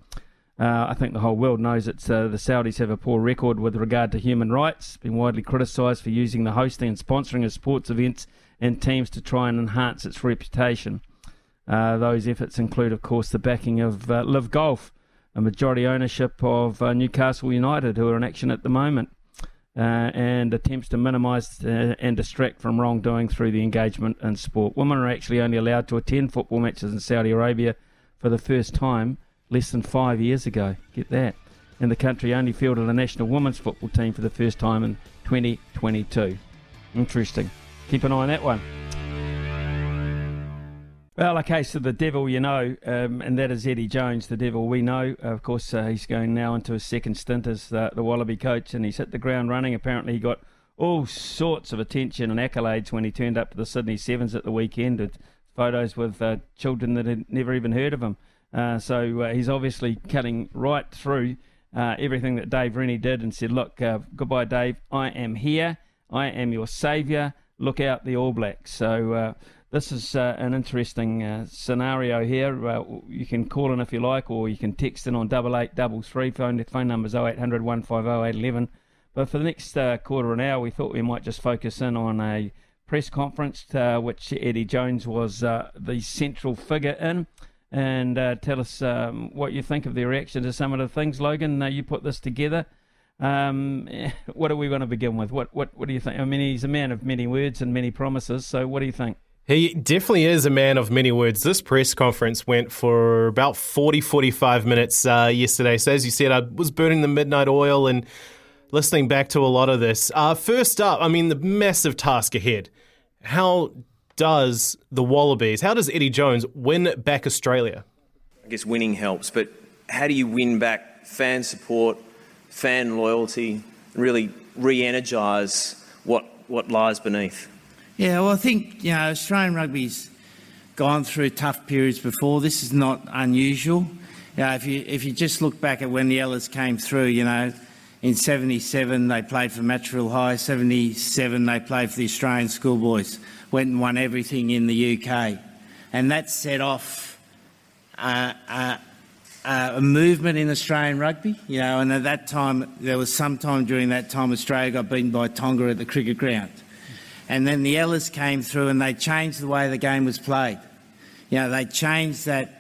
S4: Uh, I think the whole world knows that uh, the Saudis have a poor record with regard to human rights, been widely criticised for using the hosting and sponsoring of sports events and teams to try and enhance its reputation. Uh, those efforts include, of course, the backing of uh, LIV Golf, a majority ownership of uh, Newcastle United, who are in action at the moment, uh, and attempts to minimise uh, and distract from wrongdoing through the engagement in sport. Women are actually only allowed to attend football matches in Saudi Arabia for the first time less than five years ago. Get that. And the country only fielded a national women's football team for the first time in 2022. Interesting. Keep an eye on that one. Well, okay, so the devil you know, um, and that is Eddie Jones, the devil we know. Of course, uh, he's going now into his second stint as uh, the Wallaby coach, and he's hit the ground running. Apparently, he got all sorts of attention and accolades when he turned up to the Sydney Sevens at the weekend with photos with uh, children that had never even heard of him. Uh, so uh, he's obviously cutting right through uh, everything that Dave Rennie did and said, Look, goodbye, Dave. I am here. I am your saviour. Look out, the All Blacks. So this is uh, an interesting uh, scenario here. Uh, you can call in if you like, or you can text in on double eight double three. Phone phone number is 0800 150 811. But for the next uh, quarter of an hour, we thought we might just focus in on a press conference uh, which Eddie Jones was uh, the central figure in. And tell us um, what you think of the reaction to some of the things. Logan, you put this together. Um, what are we going to begin with? What, what what do you think? I mean, he's a man of many words and many promises. So, what do you think?
S6: He definitely is a man of many words. This press conference went for about 40, 45 minutes uh, yesterday. So, as you said, I was burning the midnight oil and listening back to a lot of this. Uh, first up, I mean, the massive task ahead. How does the Wallabies, how does Eddie Jones win back Australia?
S10: I guess winning helps, but how do you win back fan support, fan loyalty, really re energise what, what lies beneath?
S11: Yeah, well, I think you know Australian rugby's gone through tough periods before. This is not unusual. You know, if you if you just look back at when the Ellas came through, you know, in '77 they played for Matraville High. '77 they played for the Australian Schoolboys. Went and won everything in the UK, and that set off. Uh, uh, uh, a movement in Australian rugby, you know, and at that time, there was some time during that time Australia got beaten by Tonga at the cricket ground. And then the Ellas came through and they changed the way the game was played. You know, they changed that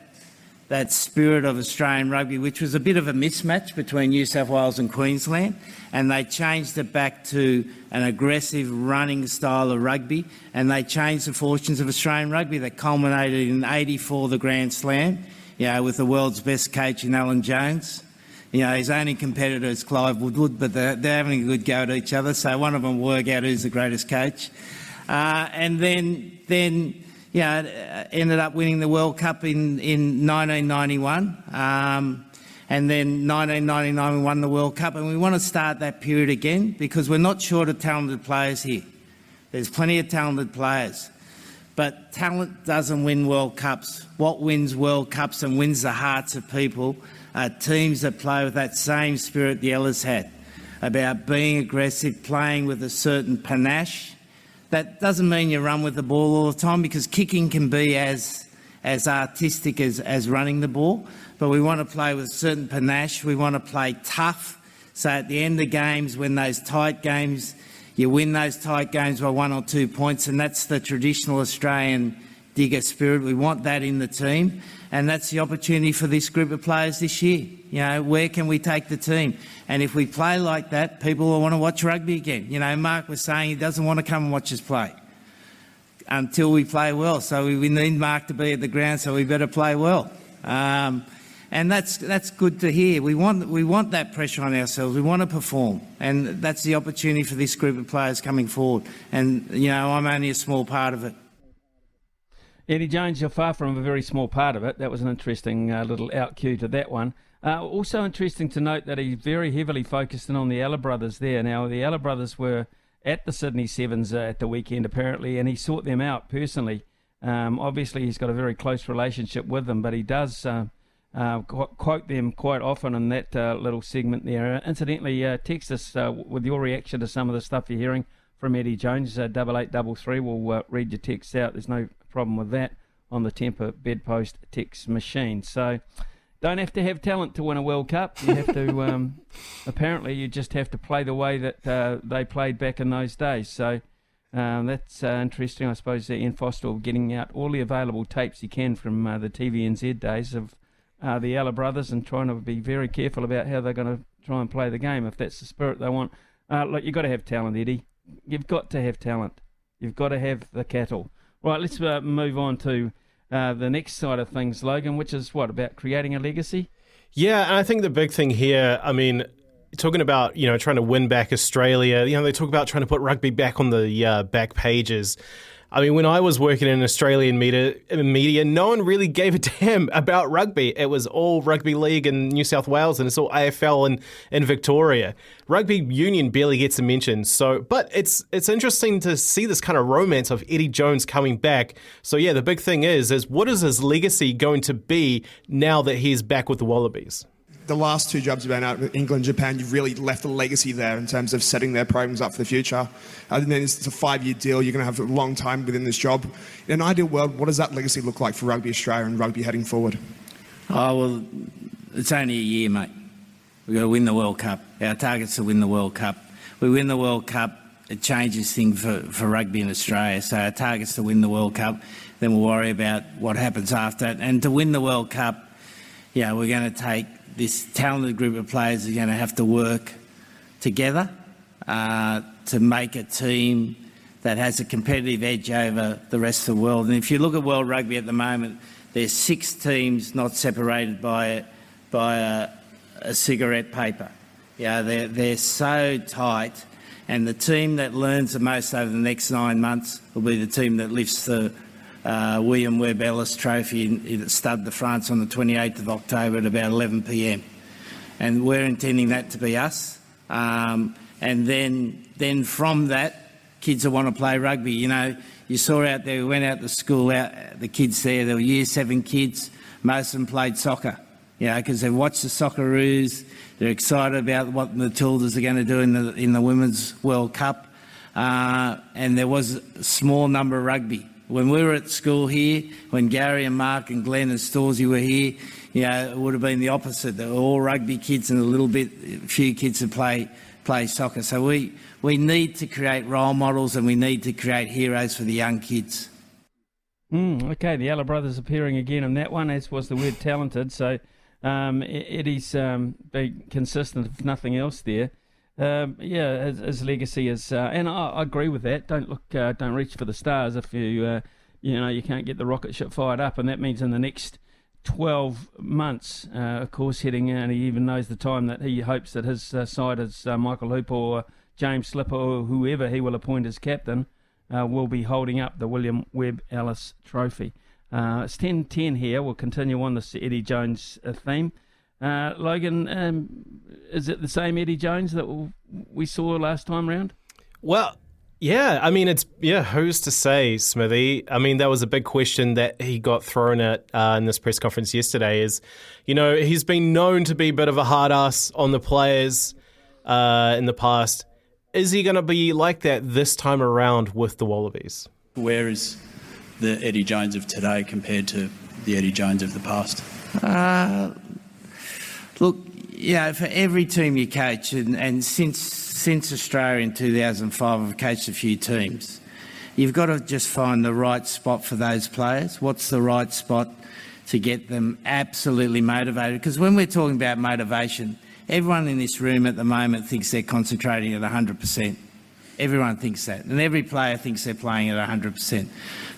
S11: that spirit of Australian rugby, which was a bit of a mismatch between New South Wales and Queensland, and they changed it back to an aggressive running style of rugby, and they changed the fortunes of Australian rugby that culminated in 84, the Grand Slam, you know, with the world's best coach in Alan Jones. You know, his only competitor is Clive Woodward, but they're, they're having a good go at each other. So one of them will work out who's the greatest coach. Uh, and then, then, you know, ended up winning the World Cup in, in 1991. Um, and then 1999 we won the World Cup, and we want to start that period again because we're not short of talented players here. There's plenty of talented players. But talent doesn't win World Cups. What wins World Cups and wins the hearts of people are teams that play with that same spirit the Ellas had about being aggressive, playing with a certain panache. That doesn't mean you run with the ball all the time because kicking can be as, as artistic as, as running the ball. But we want to play with a certain panache. We want to play tough. So at the end of games, when those tight games, you win those tight games by one or two points, and that's the traditional Australian digger spirit. We want that in the team and that's the opportunity for this group of players this year. You know, where can we take the team? And if we play like that, people will want to watch rugby again. You know, Mark was saying he doesn't want to come and watch us play until we play well. So we need Mark to be at the ground, so we better play well. Um, and that's that's good to hear. We want we want that pressure on ourselves. We want to perform, and that's the opportunity for this group of players coming forward. And you know, I'm only a small part of it.
S4: Eddie Jones, you're far from a very small part of it. That was an interesting uh, little out cue to that one. Uh, also interesting to note that he's very heavily focused in on the Ella brothers there. Now, the Ella brothers were at the Sydney Sevens uh, at the weekend, apparently, and he sought them out personally. Um, obviously, he's got a very close relationship with them, but he does uh, quote them quite often in that uh, little segment there. Uh, incidentally, uh, text us uh, with your reaction to some of the stuff you're hearing from Eddie Jones. Uh, double eight double three. We'll read your text out. There's no problem with that on the Temper Bedpost text machine. So don't have to have talent to win a World Cup. You have to. Um, apparently, you just have to play the way that they played back in those days. So. Um, that's uh, interesting. I suppose Ian Foster getting out all the available tapes he can from uh, the TVNZ days of uh, the Ella brothers and trying to be very careful about how they're going to try and play the game if that's the spirit they want. Uh, look, you've got to have talent, Eddie. You've got to have talent. You've got to have the cattle. Right, let's uh, move on to uh, the next side of things, Logan, which is what about creating a legacy?
S6: Yeah, and I think the big thing here, I mean, talking about you know trying to win back Australia, you know they talk about trying to put rugby back on the uh, back pages. I mean, when I was working in Australian media, media, no one really gave a damn about rugby. It was all rugby league in New South Wales, and it's all AFL in, in Victoria. Rugby union barely gets a mention. So, but it's it's interesting to see this kind of romance of Eddie Jones coming back. So, yeah, the big thing is is what is his legacy going to be now that he's back with the Wallabies?
S12: The last two jobs you've been out with England, Japan, you've really left a legacy there in terms of setting their programs up for the future. Uh, and then it's a five-year deal. You're going to have a long time within this job. In an ideal world, what does that legacy look like for Rugby Australia and rugby heading forward?
S11: Oh well, it's only a year, mate. We've got to win the World Cup. Our target's to win the World Cup. We win the World Cup, it changes things for, for rugby in Australia. So our target's to win the World Cup. Then we'll worry about what happens after. And to win the World Cup, yeah, we're going to take this talented group of players are going to have to work together uh, to make a team that has a competitive edge over the rest of the world. And if you look at World Rugby at the moment, there's six teams not separated by by a, a cigarette paper. Yeah, they're they're so tight, and the team that learns the most over the next nine months will be the team that lifts the uh, William Webb Ellis Trophy in Stade de France on the 28th of October at about 11 pm. And we're intending that to be us. Um, and then, then from that, kids will want to play rugby. You know, you saw out there, we went out to school, out the kids there, there were year seven kids, most of them played soccer. You know, because they've watched the Socceroos, they're excited about what the Matildas are going to do in the, in the Women's World Cup. Uh, and there was a small number of rugby. When we were at school here, when Gary and Mark and Glenn and Storsey were here, you know, it would have been the opposite. They were all rugby kids and a little bit, few kids that play play soccer. So we we need to create role models and we need to create heroes for the young kids.
S4: Mm, okay, the Ella brothers appearing again in that one, as was the word talented. So um, Eddie's um, been consistent, if nothing else, there. Um, yeah, his, his, legacy is, uh, and I, I, agree with that. Don't look, uh, don't reach for the stars if you, uh, you know, you can't get the rocket ship fired up, and that means in the next twelve months, uh, of course, heading, and he even knows the time that he hopes that his uh, side is uh, Michael Hooper or James Slipper or whoever he will appoint as captain will be holding up the William Webb Ellis Trophy. it's ten ten here. We'll continue on this Eddie Jones theme. Uh, Logan, um, is it the same Eddie Jones that we saw last time round?
S6: Well, yeah. I mean, it's yeah. Who's to say, Smithy? I mean, that was a big question that he got thrown at uh, in this press conference yesterday. Is you know he's been known to be a bit of a hard ass on the players uh, in the past. Is he going to be like that this time around with the Wallabies?
S13: Where is the Eddie Jones of today compared to the Eddie Jones of the past?
S11: Look, you know, for every team you coach, and, and since since Australia in 2005, I've coached a few teams. You've got to just find the right spot for those players. What's the right spot to get them absolutely motivated? Because when we're talking about motivation, everyone in this room at the moment thinks they're concentrating at 100%. Everyone thinks that. And every player thinks they're playing at 100%.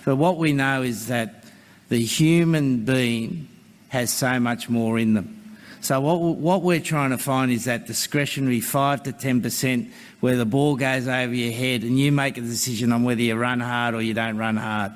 S11: But what we know is that the human being has so much more in them. So what, what we're trying to find is that discretionary 5 to 10% where the ball goes over your head and you make a decision on whether you run hard or you don't run hard.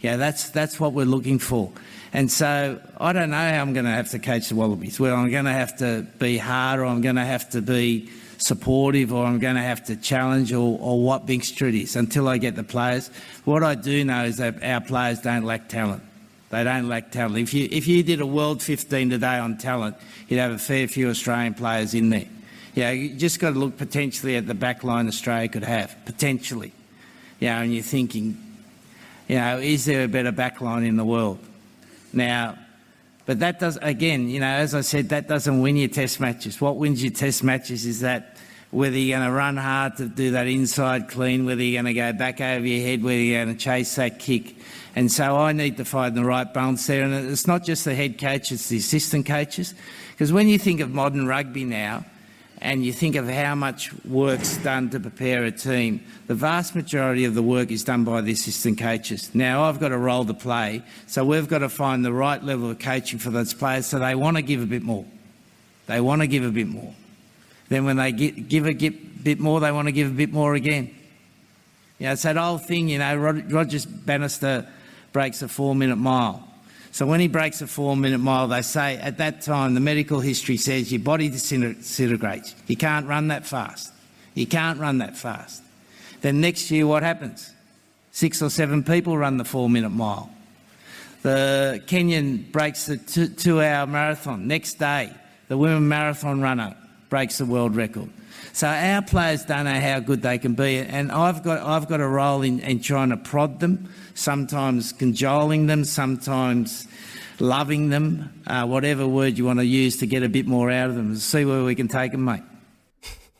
S11: Yeah, that's that's what we're looking for. And so I don't know how I'm going to have to coach the Wallabies. Well, I'm going to have to be hard, or I'm going to have to be supportive, or I'm going to have to challenge, or, or what mixture is until I get the players. What I do know is that our players don't lack talent. They don't lack talent. If you if you did a World 15 today on talent, you'd have a fair few Australian players in there. Yeah, you just got to look potentially at the back line Australia could have potentially. Yeah, and you're thinking, you know, is there a better back line in the world? Now, but that does again, you know, as I said, that doesn't win your test matches. What wins your test matches is that whether you're going to run hard to do that inside clean, whether you're going to go back over your head, whether you're going to chase that kick. And so I need to find the right balance there. And it's not just the head coach, it's the assistant coaches. Because when you think of modern rugby now, and you think of how much work's done to prepare a team, the vast majority of the work is done by the assistant coaches. Now, I've got a role to play, so we've got to find the right level of coaching for those players so they want to give a bit more. They want to give a bit more. Then when they get, give a bit more, they want to give a bit more again. You know, it's that old thing, you know, Rogers Bannister breaks a four-minute mile. So when he breaks a four minute mile, they say at that time the medical history says your body disintegrates. You can't run that fast. You can't run that fast. Then next year, what happens? Six or seven people run the four minute mile. The Kenyan breaks the two, two hour marathon. Next day, the women marathon runner breaks the world record. So our players don't know how good they can be, and I've got I've got a role in, in trying to prod them, sometimes cajoling them, sometimes loving them, uh, whatever word you want to use to get a bit more out of them. See where we can take them, mate.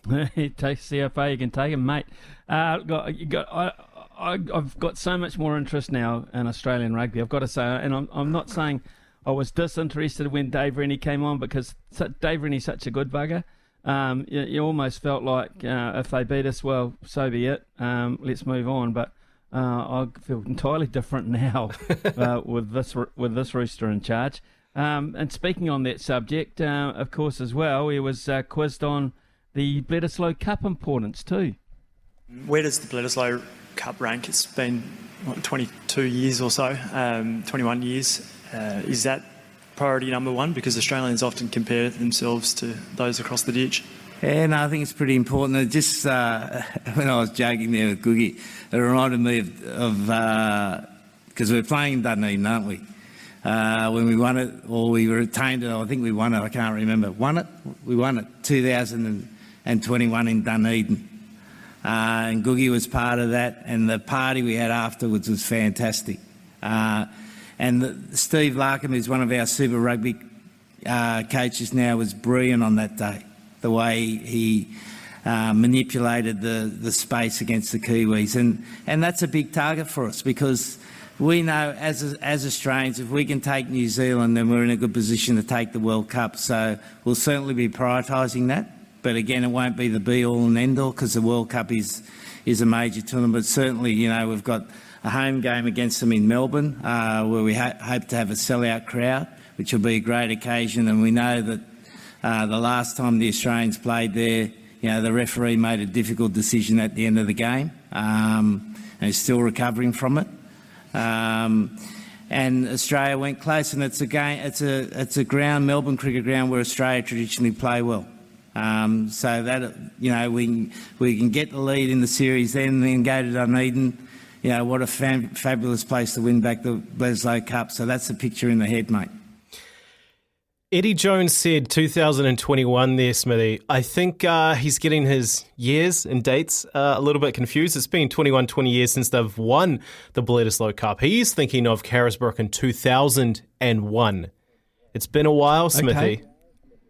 S4: take CFA, you can take them, mate. Uh, got, you got, I, I, have got so much more interest now in Australian rugby. I've got to say, and I'm, I'm not saying I was disinterested when Dave Rennie came on because Dave Rennie's such a good bugger um, you, you, almost felt like uh, if they beat us, well, so be it. Um, let's move on. But uh, I feel entirely different now uh, with this with this rooster in charge. Um, and speaking on that subject, uh, of course, as well, he was uh, quizzed on the Bledisloe Cup importance too.
S14: Where does the Bledisloe Cup rank? It's been what, 22 years or so, um, 21 years. Uh, is that priority number one because Australians often compare themselves to those across the ditch.
S11: Yeah, no, I think it's pretty important. It just uh, when I was joking there with Googie, it reminded me of because uh, we're playing Dunedin, aren't we? Uh, when we won it, or we retained it, I think we won it. I can't remember. Won it? We won it 2021 in Dunedin. Uh, and Googie was part of that, and the party we had afterwards was fantastic. And Steve Larkham, who's one of our Super Rugby uh, coaches now, was brilliant on that day. The way he uh, manipulated the, the space against the Kiwis. And, and that's a big target for us because we know as, as Australians, if we can take New Zealand, then we're in a good position to take the World Cup. So we'll certainly be prioritising that. But again, it won't be the be all and end all because the World Cup is, is a major tournament. But certainly, you know, we've got a home game against them in Melbourne, uh, where we ha- hope to have a sellout crowd, which will be a great occasion. And we know that uh, the last time the Australians played there, you know, the referee made a difficult decision at the end of the game, um, and is still recovering from it. Um, and Australia went close, and it's a game. It's a it's a ground, Melbourne cricket ground, where Australia traditionally play well. Um, so that you know we we can get the lead in the series, then then go to Dunedin you know, what a fam- fabulous place to win back the Bledisloe Cup. So that's the picture in the head, mate.
S6: Eddie Jones said 2021 there, Smithy. I think uh, he's getting his years and dates uh, a little bit confused. It's been 21, 20 years since they've won the Bledisloe Cup. He's thinking of Carisbrook in 2001. It's been a while, Smithy.
S4: Okay.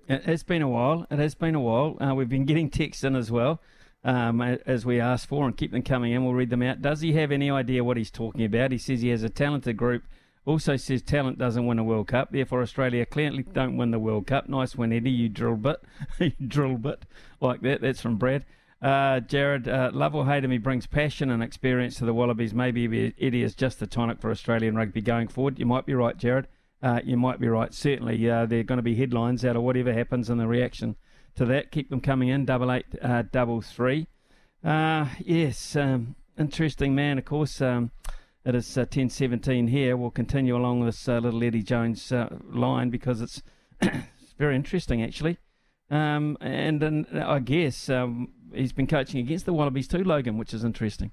S4: It's been a while. It has been a while. Uh, we've been getting texts in as well um, as we asked for and keep them coming in. We'll read them out. Does he have any idea what he's talking about? He says he has a talented group. Also says talent doesn't win a World Cup. Therefore, Australia clearly don't win the World Cup. Nice one, Eddie. You drill bit. you drill bit like that. That's from Brad. Uh, Jared, uh, love or hate him, he brings passion and experience to the Wallabies. Maybe Eddie is just the tonic for Australian rugby going forward. You might be right, Jared. Uh, you might be right. Certainly, uh, there are going to be headlines out of whatever happens in the reaction to that. Keep them coming in. Double eight, uh, double three. Uh, yes, um, interesting man. Of course, um, It is uh, 10.17 here. We'll continue along this uh, little Eddie Jones uh, line because it's, it's very interesting, actually. Um, and, and I guess um, he's been coaching against the Wallabies too, Logan, which is interesting.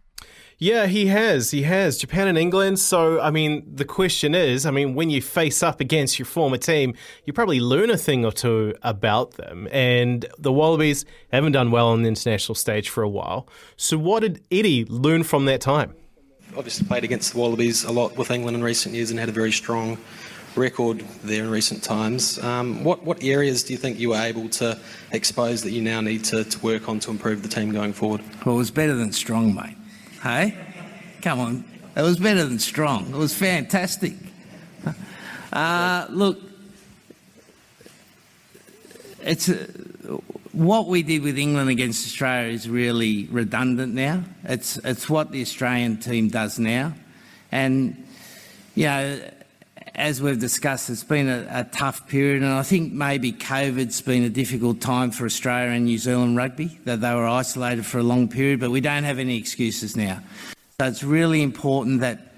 S6: Yeah, he has. He has. Japan and England. So, I mean, the question is I mean, when you face up against your former team, you probably learn a thing or two about them. And the Wallabies haven't done well on the international stage for a while. So, what did Eddie learn from that time?
S15: obviously played against the Wallabies a lot with England in recent years and had a very strong record there in recent times. Um, what, what areas do you think you were able to expose that you now need to, to work on to improve the team going forward?
S11: Well, it was better than strong, mate. Hey? Come on. It was better than strong. It was fantastic. Uh, look, it's a, what we did with England against Australia is really redundant now. It's it's what the Australian team does now, and you know, as we've discussed, it's been a, a tough period, and I think maybe COVID's been a difficult time for Australia and New Zealand rugby that they were isolated for a long period, but we don't have any excuses now. So it's really important that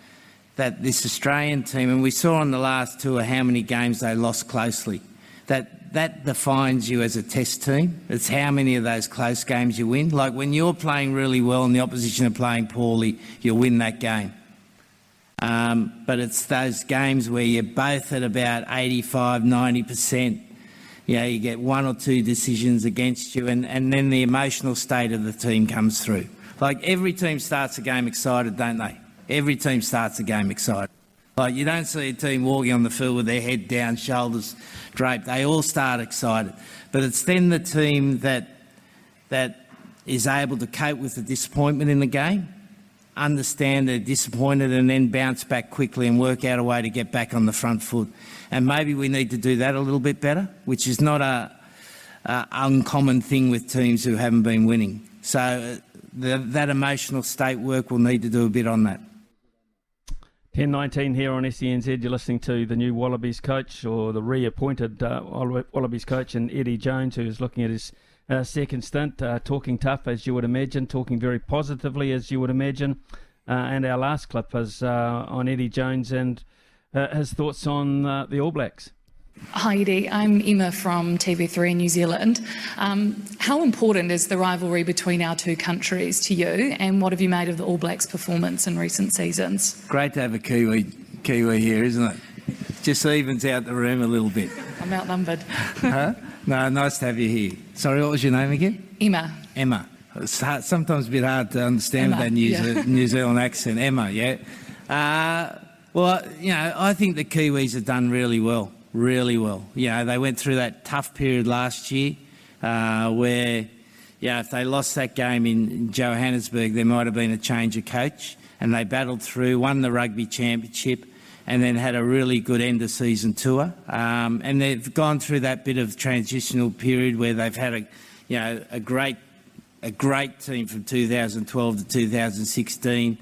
S11: that this Australian team, and we saw on the last tour how many games they lost closely, that that defines you as a test team. It's how many of those close games you win. Like when you're playing really well and the opposition are playing poorly, you'll win that game. Um, but it's those games where you're both at about 85, 90%. You know, you get one or two decisions against you, and, and then the emotional state of the team comes through. Like every team starts a game excited, don't they? Every team starts a game excited. Like you don't see a team walking on the field with their head down, shoulders draped. They all start excited, but it's then the team that that is able to cope with the disappointment in the game, understand they're disappointed, and then bounce back quickly and work out a way to get back on the front foot. And maybe we need to do that a little bit better, which is not a, a uncommon thing with teams who haven't been winning. So uh, the, that emotional state work will need to do a bit on that.
S4: 10.19 here on SENZ. You're listening to the new Wallabies coach or the reappointed uh, Wallabies coach and Eddie Jones, who's looking at his uh, second stint, uh, talking tough as you would imagine, talking very positively as you would imagine. Uh, and our last clip is uh, on Eddie Jones and uh, his thoughts on the All Blacks.
S16: Hi, Eddie. I'm Emma from TV3 in New Zealand. Um, how important is the rivalry between our two countries to you, and what have you made of the All Blacks' performance in recent seasons?
S11: Great to have a Kiwi, Kiwi here, isn't it? Just evens out the room a little bit.
S16: I'm outnumbered.
S11: huh? No, nice to have you here. Sorry, what was your name again?
S16: Emma.
S11: Emma. It's hard, sometimes a bit hard to understand Emma, with that New, yeah. New Zealand accent. Emma, yeah. Uh, well, you know, I think the Kiwis have done really well really well. You know, they went through that tough period last year uh, where, yeah, if they lost that game in Johannesburg, there might have been a change of coach. And they battled through, won the rugby championship, and then had a really good end of season tour. Um, and they've gone through that bit of transitional period where they've had a, you know, a great, a great team from 2012 to 2016.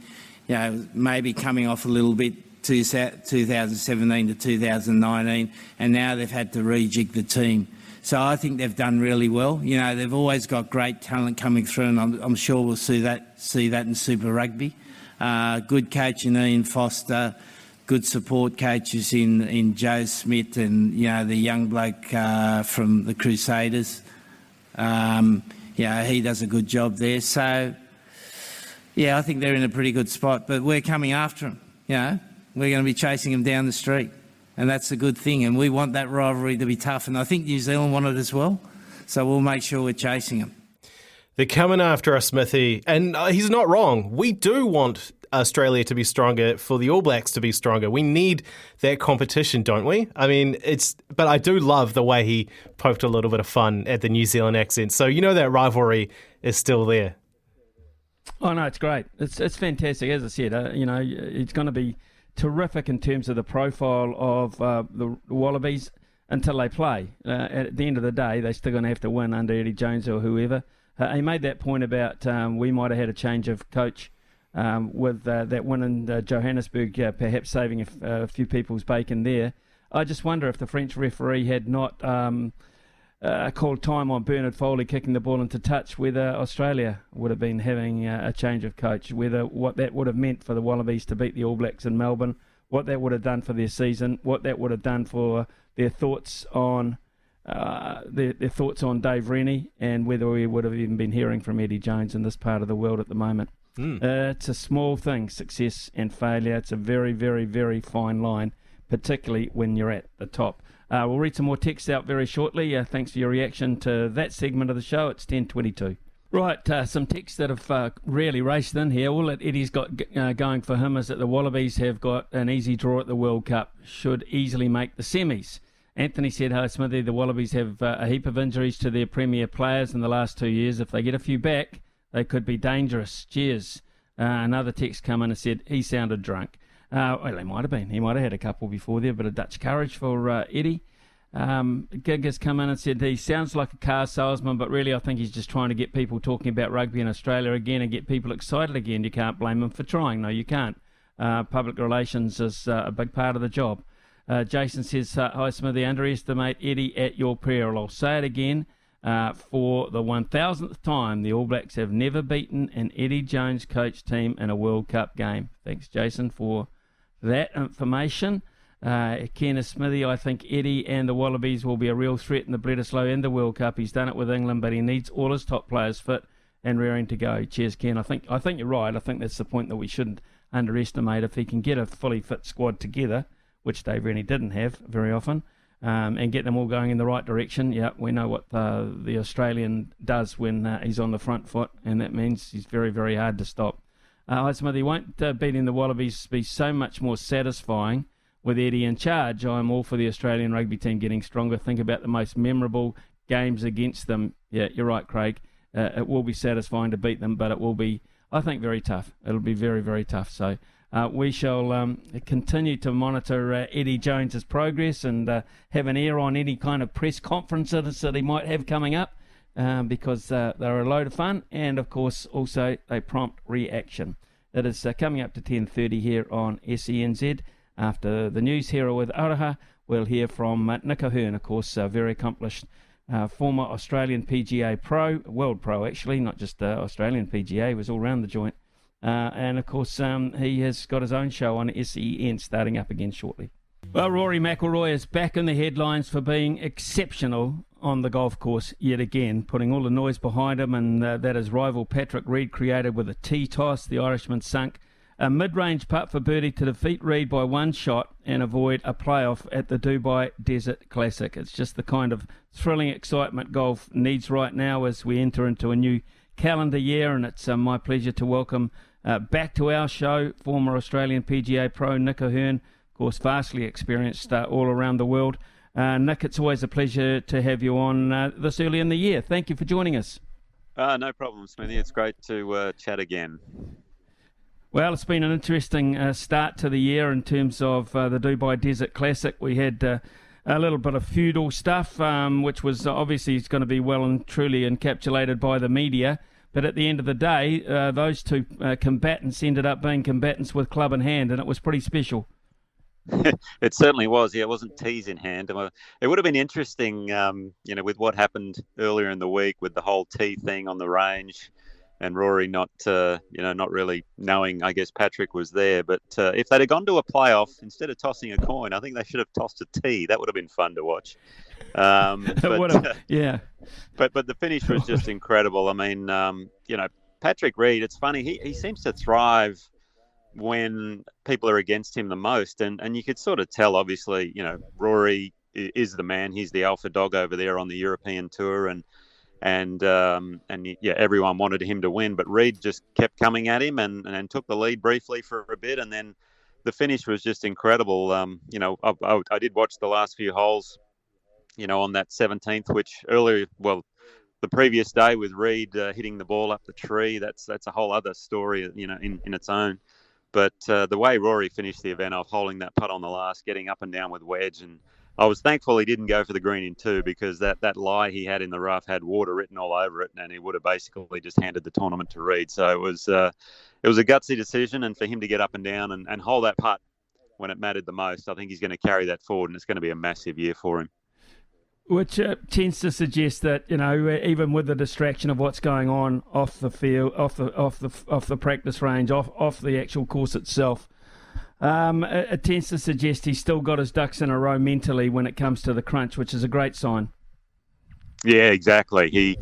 S11: You know, maybe coming off a little bit 2017 to 2019, and now they've had to rejig the team. So I think they've done really well. You know, they've always got great talent coming through, and I'm, I'm sure we'll see that see that in Super Rugby. Uh, good coach in Ian Foster, good support coaches in in Joe Schmidt and you know the young bloke uh, from the Crusaders. Um, yeah, he does a good job there. So yeah, I think they're in a pretty good spot, but we're coming after them. You know, we're going to be chasing them down the street. And that's a good thing. And we want that rivalry to be tough. And I think New Zealand want it as well. So we'll make sure we're chasing them.
S6: They're coming after us, Smithy. And uh, he's not wrong. We do want Australia to be stronger, for the All Blacks to be stronger. We need that competition, don't we? I mean, it's. But I do love the way he poked a little bit of fun at the New Zealand accent. So you know that rivalry is still there.
S4: Oh no, it's great. It's it's fantastic. As I said, uh, you know, it's going to be terrific in terms of the profile of uh, the Wallabies until they play. Uh, at the end of the day, they're still going to have to win under Eddie Jones or whoever. Uh, he made that point about um, we might have had a change of coach um, with uh, that win in uh, Johannesburg, uh, perhaps saving a, few people's bacon there. I just wonder if the French referee had not. Um, uh, called time on Bernard Foley kicking the ball into touch, whether Australia would have been having a change of coach, whether what that would have meant for the Wallabies to beat the All Blacks in Melbourne, what that would have done for their season, what that would have done for their thoughts on uh, their, their, thoughts on Dave Rennie, and whether we would have even been hearing from Eddie Jones in this part of the world at the moment. Mm. Uh, it's a small thing, success and failure. It's a very, very, very fine line, particularly when you're at the top. Uh, we'll read some more texts out very shortly. Uh, thanks for your reaction to that segment of the show. It's 1022. Right, uh, some texts that have uh, really raced in here. All that Eddie's got uh, going for him is that the Wallabies have got an easy draw at the World Cup, should easily make the semis. Anthony said, Hi, Smithy, the Wallabies have uh, a heap of injuries to their premier players in the last two years. If they get a few back, they could be dangerous. Cheers. Uh, another text come in and said, He sounded drunk. Uh, well, he might have been. He might have had a couple before there, but a Dutch courage for uh, Eddie. Um, Gig has come in and said he sounds like a car salesman, but really I think he's just trying to get people talking about rugby in Australia again and get people excited again. You can't blame him for trying. No, you can't. Uh, public relations is uh, a big part of the job. Uh, Jason says, Hi, Smithy, underestimate Eddie at your peril. I'll say it again. Uh, for the 1000th time, the All Blacks have never beaten an Eddie Jones coach team in a World Cup game. Thanks, Jason, for that information. Uh, Kenneth Smithy, I think Eddie and the Wallabies will be a real threat in the Bledisloe and the World Cup. He's done it with England, but he needs all his top players fit and raring to go. Cheers, Ken. I think I think you're right. I think that's the point that we shouldn't underestimate. If he can get a fully fit squad together, which Dave really didn't have very often, um, and get them all going in the right direction, yeah, we know what the, the Australian does when uh, he's on the front foot, and that means he's very, very hard to stop. Uh, he won't uh, beating the Wallabies be so much more satisfying? with Eddie in charge, I'm all for the Australian rugby team getting stronger. Think about the most memorable games against them. Yeah, you're right, Craig. Uh, it will be satisfying to beat them, but it will be, I think, very tough. It'll be very, very tough. So uh, we shall um, continue to monitor uh, Eddie Jones's progress and uh, have an ear on any kind of press conferences that he might have coming up. Um, because uh, they're a load of fun, and of course also a prompt reaction. It is uh, coming up to 10:30 here on SENZ. After the news here with Aroha, we'll hear from uh, Nick O'Hern, of course, a very accomplished former Australian PGA pro, world pro actually, not just Australian PGA, was all round the joint. Uh, and of course, um, he has got his own show on SEN starting up again shortly. Well, Rory McIlroy is back in the headlines for being exceptional on the golf course yet again, putting all the noise behind him, and uh, that his rival Patrick Reed created with a tee toss. The Irishman sunk a mid-range putt for birdie to defeat Reed by one shot and avoid a playoff at the Dubai Desert Classic. It's just the kind of thrilling excitement golf needs right now as we enter into a new calendar year, and it's uh, my pleasure to welcome uh, back to our show former Australian PGA pro Nick O'Hern, of course, vastly experienced uh, all around the world. Uh, Nick, it's always a pleasure to have you on uh, this early in the year. Thank you for joining us.
S17: Uh, no problem, Smithy. It's great to chat again.
S4: Well, it's been an interesting uh, start to the year in terms of uh, the Dubai Desert Classic. We had uh, a little bit of feudal stuff, um, which was obviously going to be well and truly encapsulated by the media. But at the end of the day, uh, those two uh, combatants ended up being combatants with club in hand, and it was pretty special.
S17: it certainly was. Yeah, it wasn't teas in hand. It would have been interesting, um, you know, with what happened earlier in the week with the whole tea thing on the range and Rory not, uh, you know, not really knowing. I guess Patrick was there, but uh, if they'd have gone to a playoff instead of tossing a coin, I think they should have tossed a tee. That would have been fun to watch. Um, but,
S4: have, uh, yeah.
S17: But but the finish was just incredible. I mean, um, you know, Patrick Reed. It's funny. He he seems to thrive when people are against him the most, and and you could sort of tell. Obviously, you know, Rory is the man. He's the alpha dog over there on the European tour, and and um, and yeah, everyone wanted him to win, but Reed just kept coming at him and, and took the lead briefly for a bit, and then the finish was just incredible. Um, you know, I, I, I, did watch the last few holes, you know, on that 17th, which earlier, well, the previous day with Reed uh, hitting the ball up the tree, that's that's a whole other story, you know, in, in its own. But uh, the way Rory finished the event of holding that putt on the last, getting up and down with wedge, and I was thankful he didn't go for the green in two because that, that lie he had in the rough had water written all over it, and he would have basically just handed the tournament to Reed. So it was uh, it was a gutsy decision, and for him to get up and down and, and hold that putt when it mattered the most, I think he's going to carry that forward, and it's going to be a massive year for him.
S4: Which uh, tends to suggest that you know, even with the distraction of what's going on off the field, off the off the off the practice range, off off the actual course itself, um, it, it tends to suggest he's still got his ducks in a row mentally when it comes to the crunch, which is a great sign.
S17: Yeah, exactly. He,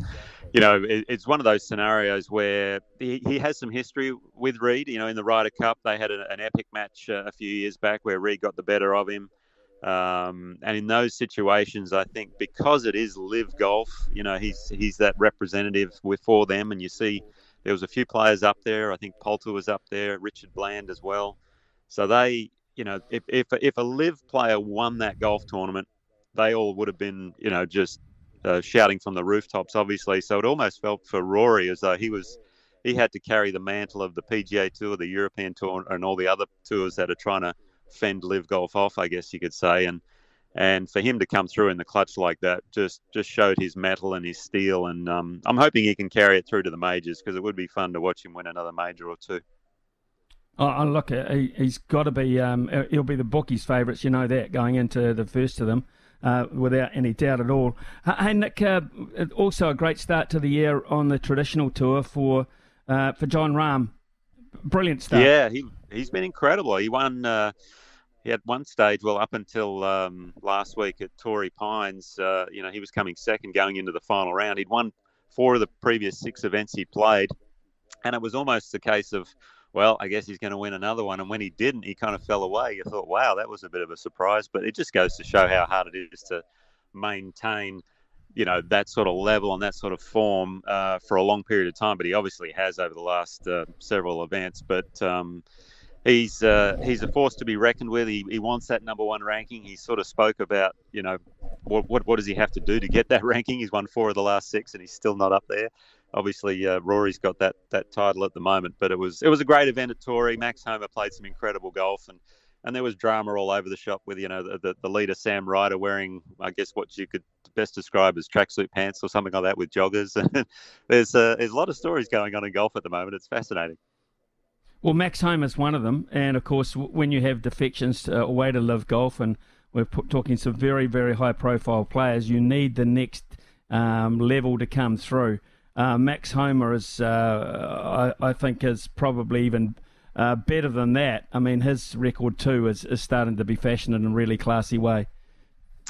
S17: you know, it, it's one of those scenarios where he, he has some history with Reed. You know, in the Ryder Cup, they had a, an epic match uh, a few years back where Reed got the better of him. Um, and in those situations, I think because it is LIV golf, you know, he's he's that representative for them. And you see, there was a few players up there. I think Poulter was up there, Richard Bland as well. So they, you know, if if if a LIV player won that golf tournament, they all would have been, you know, just uh, shouting from the rooftops, obviously. So it almost felt for Rory as though he was he had to carry the mantle of the PGA Tour, the European Tour, and all the other tours that are trying to fend LIV golf off, I guess you could say. And and for him to come through in the clutch like that just just showed his mettle and his steel. And um, I'm hoping he can carry it through to the majors because it would be fun to watch him win another major or two.
S4: Oh, look, he, has got to be. Um, he'll be the bookies' favourites. You know that going into the first of them. Uh, without any doubt at all. Hey, Nick, uh, also a great start to the year on the traditional tour for uh, for Jon Rahm. Brilliant start.
S17: Yeah, he he's been incredible. He won. Uh, he had one stage, well, up until um, last week at Torrey Pines, uh, you know, he was coming second going into the final round. He'd won four of the previous six events he played. And it was almost a case of, well, I guess he's going to win another one. And when he didn't, he kind of fell away. You thought, wow, that was a bit of a surprise. But it just goes to show how hard it is to maintain, you know, that sort of level and that sort of form uh, for a long period of time. But he obviously has over the last uh, several events. But, um, he's uh, he's a force to be reckoned with. He, he wants that number one ranking. He sort of spoke about you know what, what what does he have to do to get that ranking. He's won four of the last six, and he's still not up there. Obviously, uh, Rory's got that that title at the moment, but it was it was a great event at Torrey. Max Homa played some incredible golf, and and there was drama all over the shop with you know the, the, the leader Sam Ryder wearing I guess what you could best describe as tracksuit pants or something like that with joggers. there's uh, there's a lot of stories going on in golf at the moment. It's fascinating.
S4: Well, Max Homa is one of them, and of course, when you have defections uh, away to live golf, and we're talking some very, very high-profile players, you need the next um, level to come through. Uh, Max Homa is, uh, I, I, think, is probably even uh, better than that. I mean, his record too is, is starting to be fashioned in a really classy way.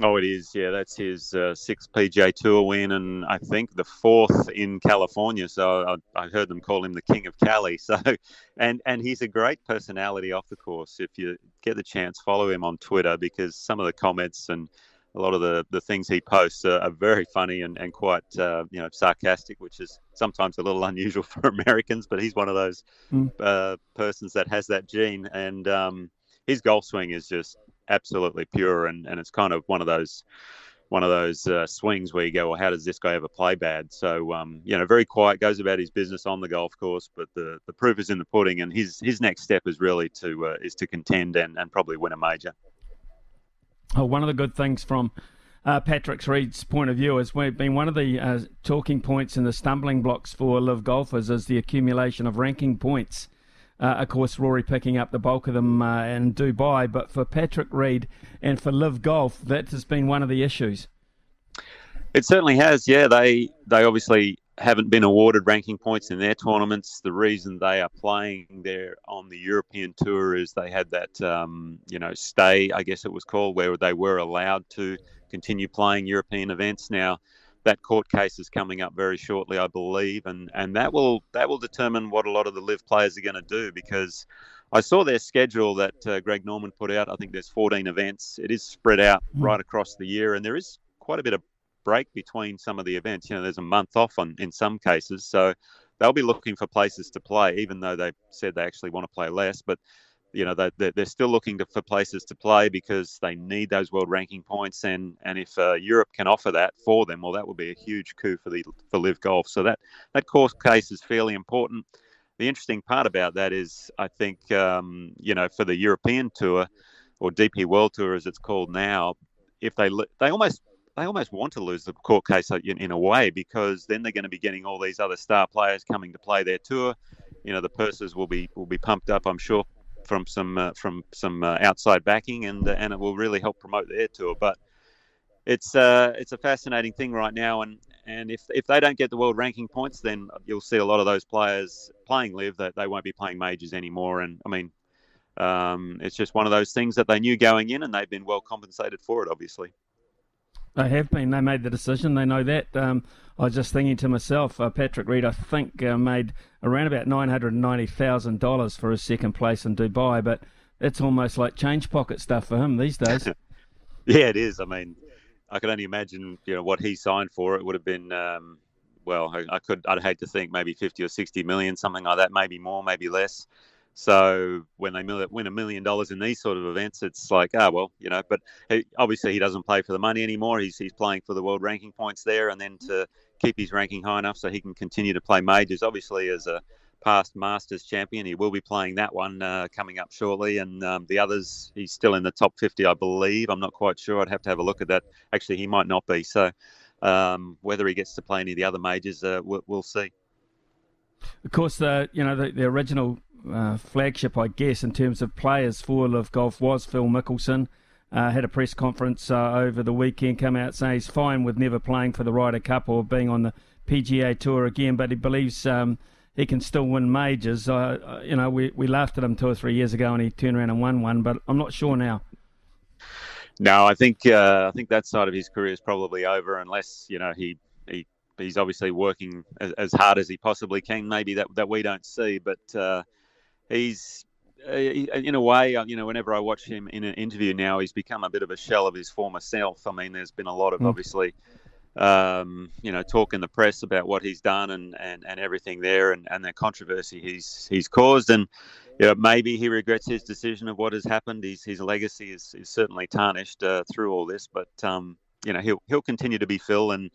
S17: Oh, it is. Yeah, that's his uh, sixth PGA Tour win, and I think the fourth in California. So I, I, heard them call him the King of Cali. So, and and he's a great personality off the course. If you get the chance, follow him on Twitter because some of the comments and a lot of the, the things he posts are, are very funny and, and quite uh, you know sarcastic, which is sometimes a little unusual for Americans. But he's one of those mm. uh, persons that has that gene, and um, his golf swing is just absolutely pure, and, and it's kind of one of those one of those uh, swings where you go, well, how does this guy ever play bad? So, um, you know, very quiet, goes about his business on the golf course, but the, the proof is in the pudding, and his his next step is really to uh, is to contend and, and probably win a major.
S4: Oh, one of the good things from uh, Patrick Reed's point of view has been one of the uh, talking points and the stumbling blocks for LIV golfers is the accumulation of ranking points. Uh, of course, Rory picking up the bulk of them uh, in Dubai, but for Patrick Reed and for LIV Golf, that has been one of the issues.
S17: It certainly has. Yeah, they they obviously haven't been awarded ranking points in their tournaments. The reason they are playing there on the European tour is they had that um, you know stay, I guess it was called, where they were allowed to continue playing European events. Now that court case is coming up very shortly, I believe, and and that will that will determine what a lot of the LIV players are going to do because I saw their schedule that uh, Greg Norman put out. I think there's 14 events. It is spread out mm. right across the year, and there is quite a bit of break between some of the events. You know, there's a month off on in some cases, so they'll be looking for places to play, even though they said they actually want to play less, but you know they, they're still looking to, for places to play because they need those world ranking points and and if uh, Europe can offer that for them well that would be a huge coup for the for LIV golf so that that course case is fairly important the interesting part about that is I think um, you know for the European tour or DP World Tour as it's called now if they they almost they almost want to lose the court case in, in a way because then they're going to be getting all these other star players coming to play their tour you know the purses will be will be pumped up I'm sure from some uh, from some uh, outside backing, and uh, and it will really help promote their tour. But it's uh, it's a fascinating thing right now, and and if if they don't get the world ranking points, then you'll see a lot of those players playing live that they won't be playing majors anymore. And I mean, um, it's just one of those things that they knew going in, and they've been well compensated for it, obviously.
S4: They have been. They made the decision. They know that. Um, I was just thinking to myself, uh, Patrick Reed, I think uh, made around about nine hundred ninety thousand dollars for his second place in Dubai, but it's almost like change pocket stuff for him these days.
S17: yeah, it is. I mean, I can only imagine, you know, what he signed for. It would have been, um, well, I, I, could, I'd hate to think maybe fifty or sixty million, something like that, maybe more, maybe less. So when they win a million dollars in these sort of events, it's like, ah, oh, well, you know. But he, obviously, he doesn't play for the money anymore. He's he's playing for the world ranking points there, and then to keep his ranking high enough so he can continue to play majors. Obviously, as a past Masters champion, he will be playing that one uh, coming up shortly, and um, the others, he's still in the top 50, I believe. I'm not quite sure. I'd have to have a look at that. Actually, he might not be. So um, whether he gets to play any of the other majors, uh, we'll, we'll see.
S4: Of course, the you know the, the original uh, flagship, I guess, in terms of players for LIV Golf was Phil Mickelson. Uh, had a press conference uh, over the weekend, come out saying he's fine with never playing for the Ryder Cup or being on the PGA Tour again, but he believes um, he can still win majors. You know, we, we laughed at him two or three years ago and he turned around and won one, but I'm not sure now.
S17: No, I think uh, I think that side of his career is probably over, unless you know he he he's obviously working as, as hard as he possibly can. Maybe that that we don't see, but uh, he's uh, in a way, uh, you know, whenever I watch him in an interview now, he's become a bit of a shell of his former self. I mean, there's been a lot of mm. obviously, um, you know, talk in the press about what he's done and, and, and everything there, and, and the controversy he's he's caused, and you know, maybe he regrets his decision of what has happened. His his legacy is, is certainly tarnished uh, through all this, but um, you know he'll he'll continue to be Phil and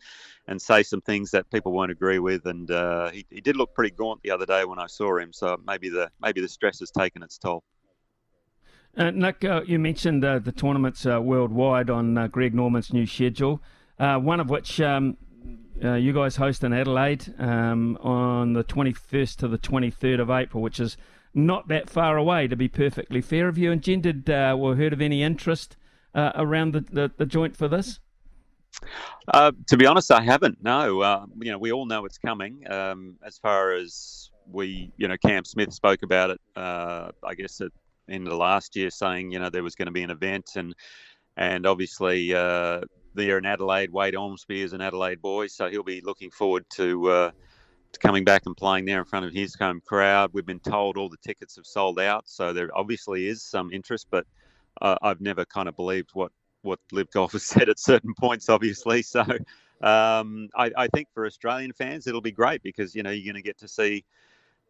S17: and say some things that people won't agree with. And uh, he, he did look pretty gaunt the other day when I saw him. So maybe the maybe the stress has taken its toll.
S4: Uh, Nick, uh, you mentioned uh, the tournaments uh, worldwide on uh, Greg Norman's new schedule, one of which um, you guys host in Adelaide um, on the 21st to the 23rd of April, which is not that far away, to be perfectly fair. Have you engendered or heard of any interest around the, the, the joint for this?
S17: Uh, to be honest, I haven't. No, uh, you know, we all know it's coming. Um, as far as we, you know, Cam Smith spoke about it. Uh, I guess at the end of last year, saying you know there was going to be an event, and and obviously uh, they're in Adelaide. Wade Ormsby is an Adelaide boy, so he'll be looking forward to. Uh, coming back and playing there in front of his home crowd. We've been told all the tickets have sold out, so there obviously is some interest, but uh, I've never kind of believed what what LIV Golf has said at certain points, obviously. So um, I, I, think for Australian fans, it'll be great because you know you're going to get to see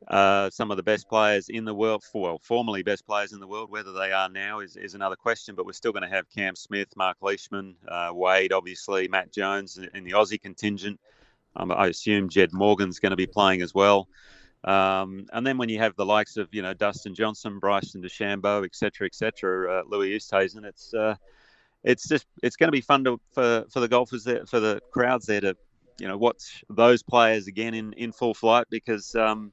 S17: uh, some of the best players in the world, well, formerly best players in the world. Whether they are now is, is another question. But we're still going to have Cam Smith, Mark Leishman, uh, Wade, obviously, Matt Jones in the Aussie contingent. Um, I assume Jed Morgan's going to be playing as well. Um, and then when you have the likes of you know Dustin Johnson, Bryson DeChambeau, etc., etc., uh, Louis Oosthuizen, it's uh, it's just it's going to be fun to, for for the golfers there, for the crowds there to you know watch those players again in in full flight because um,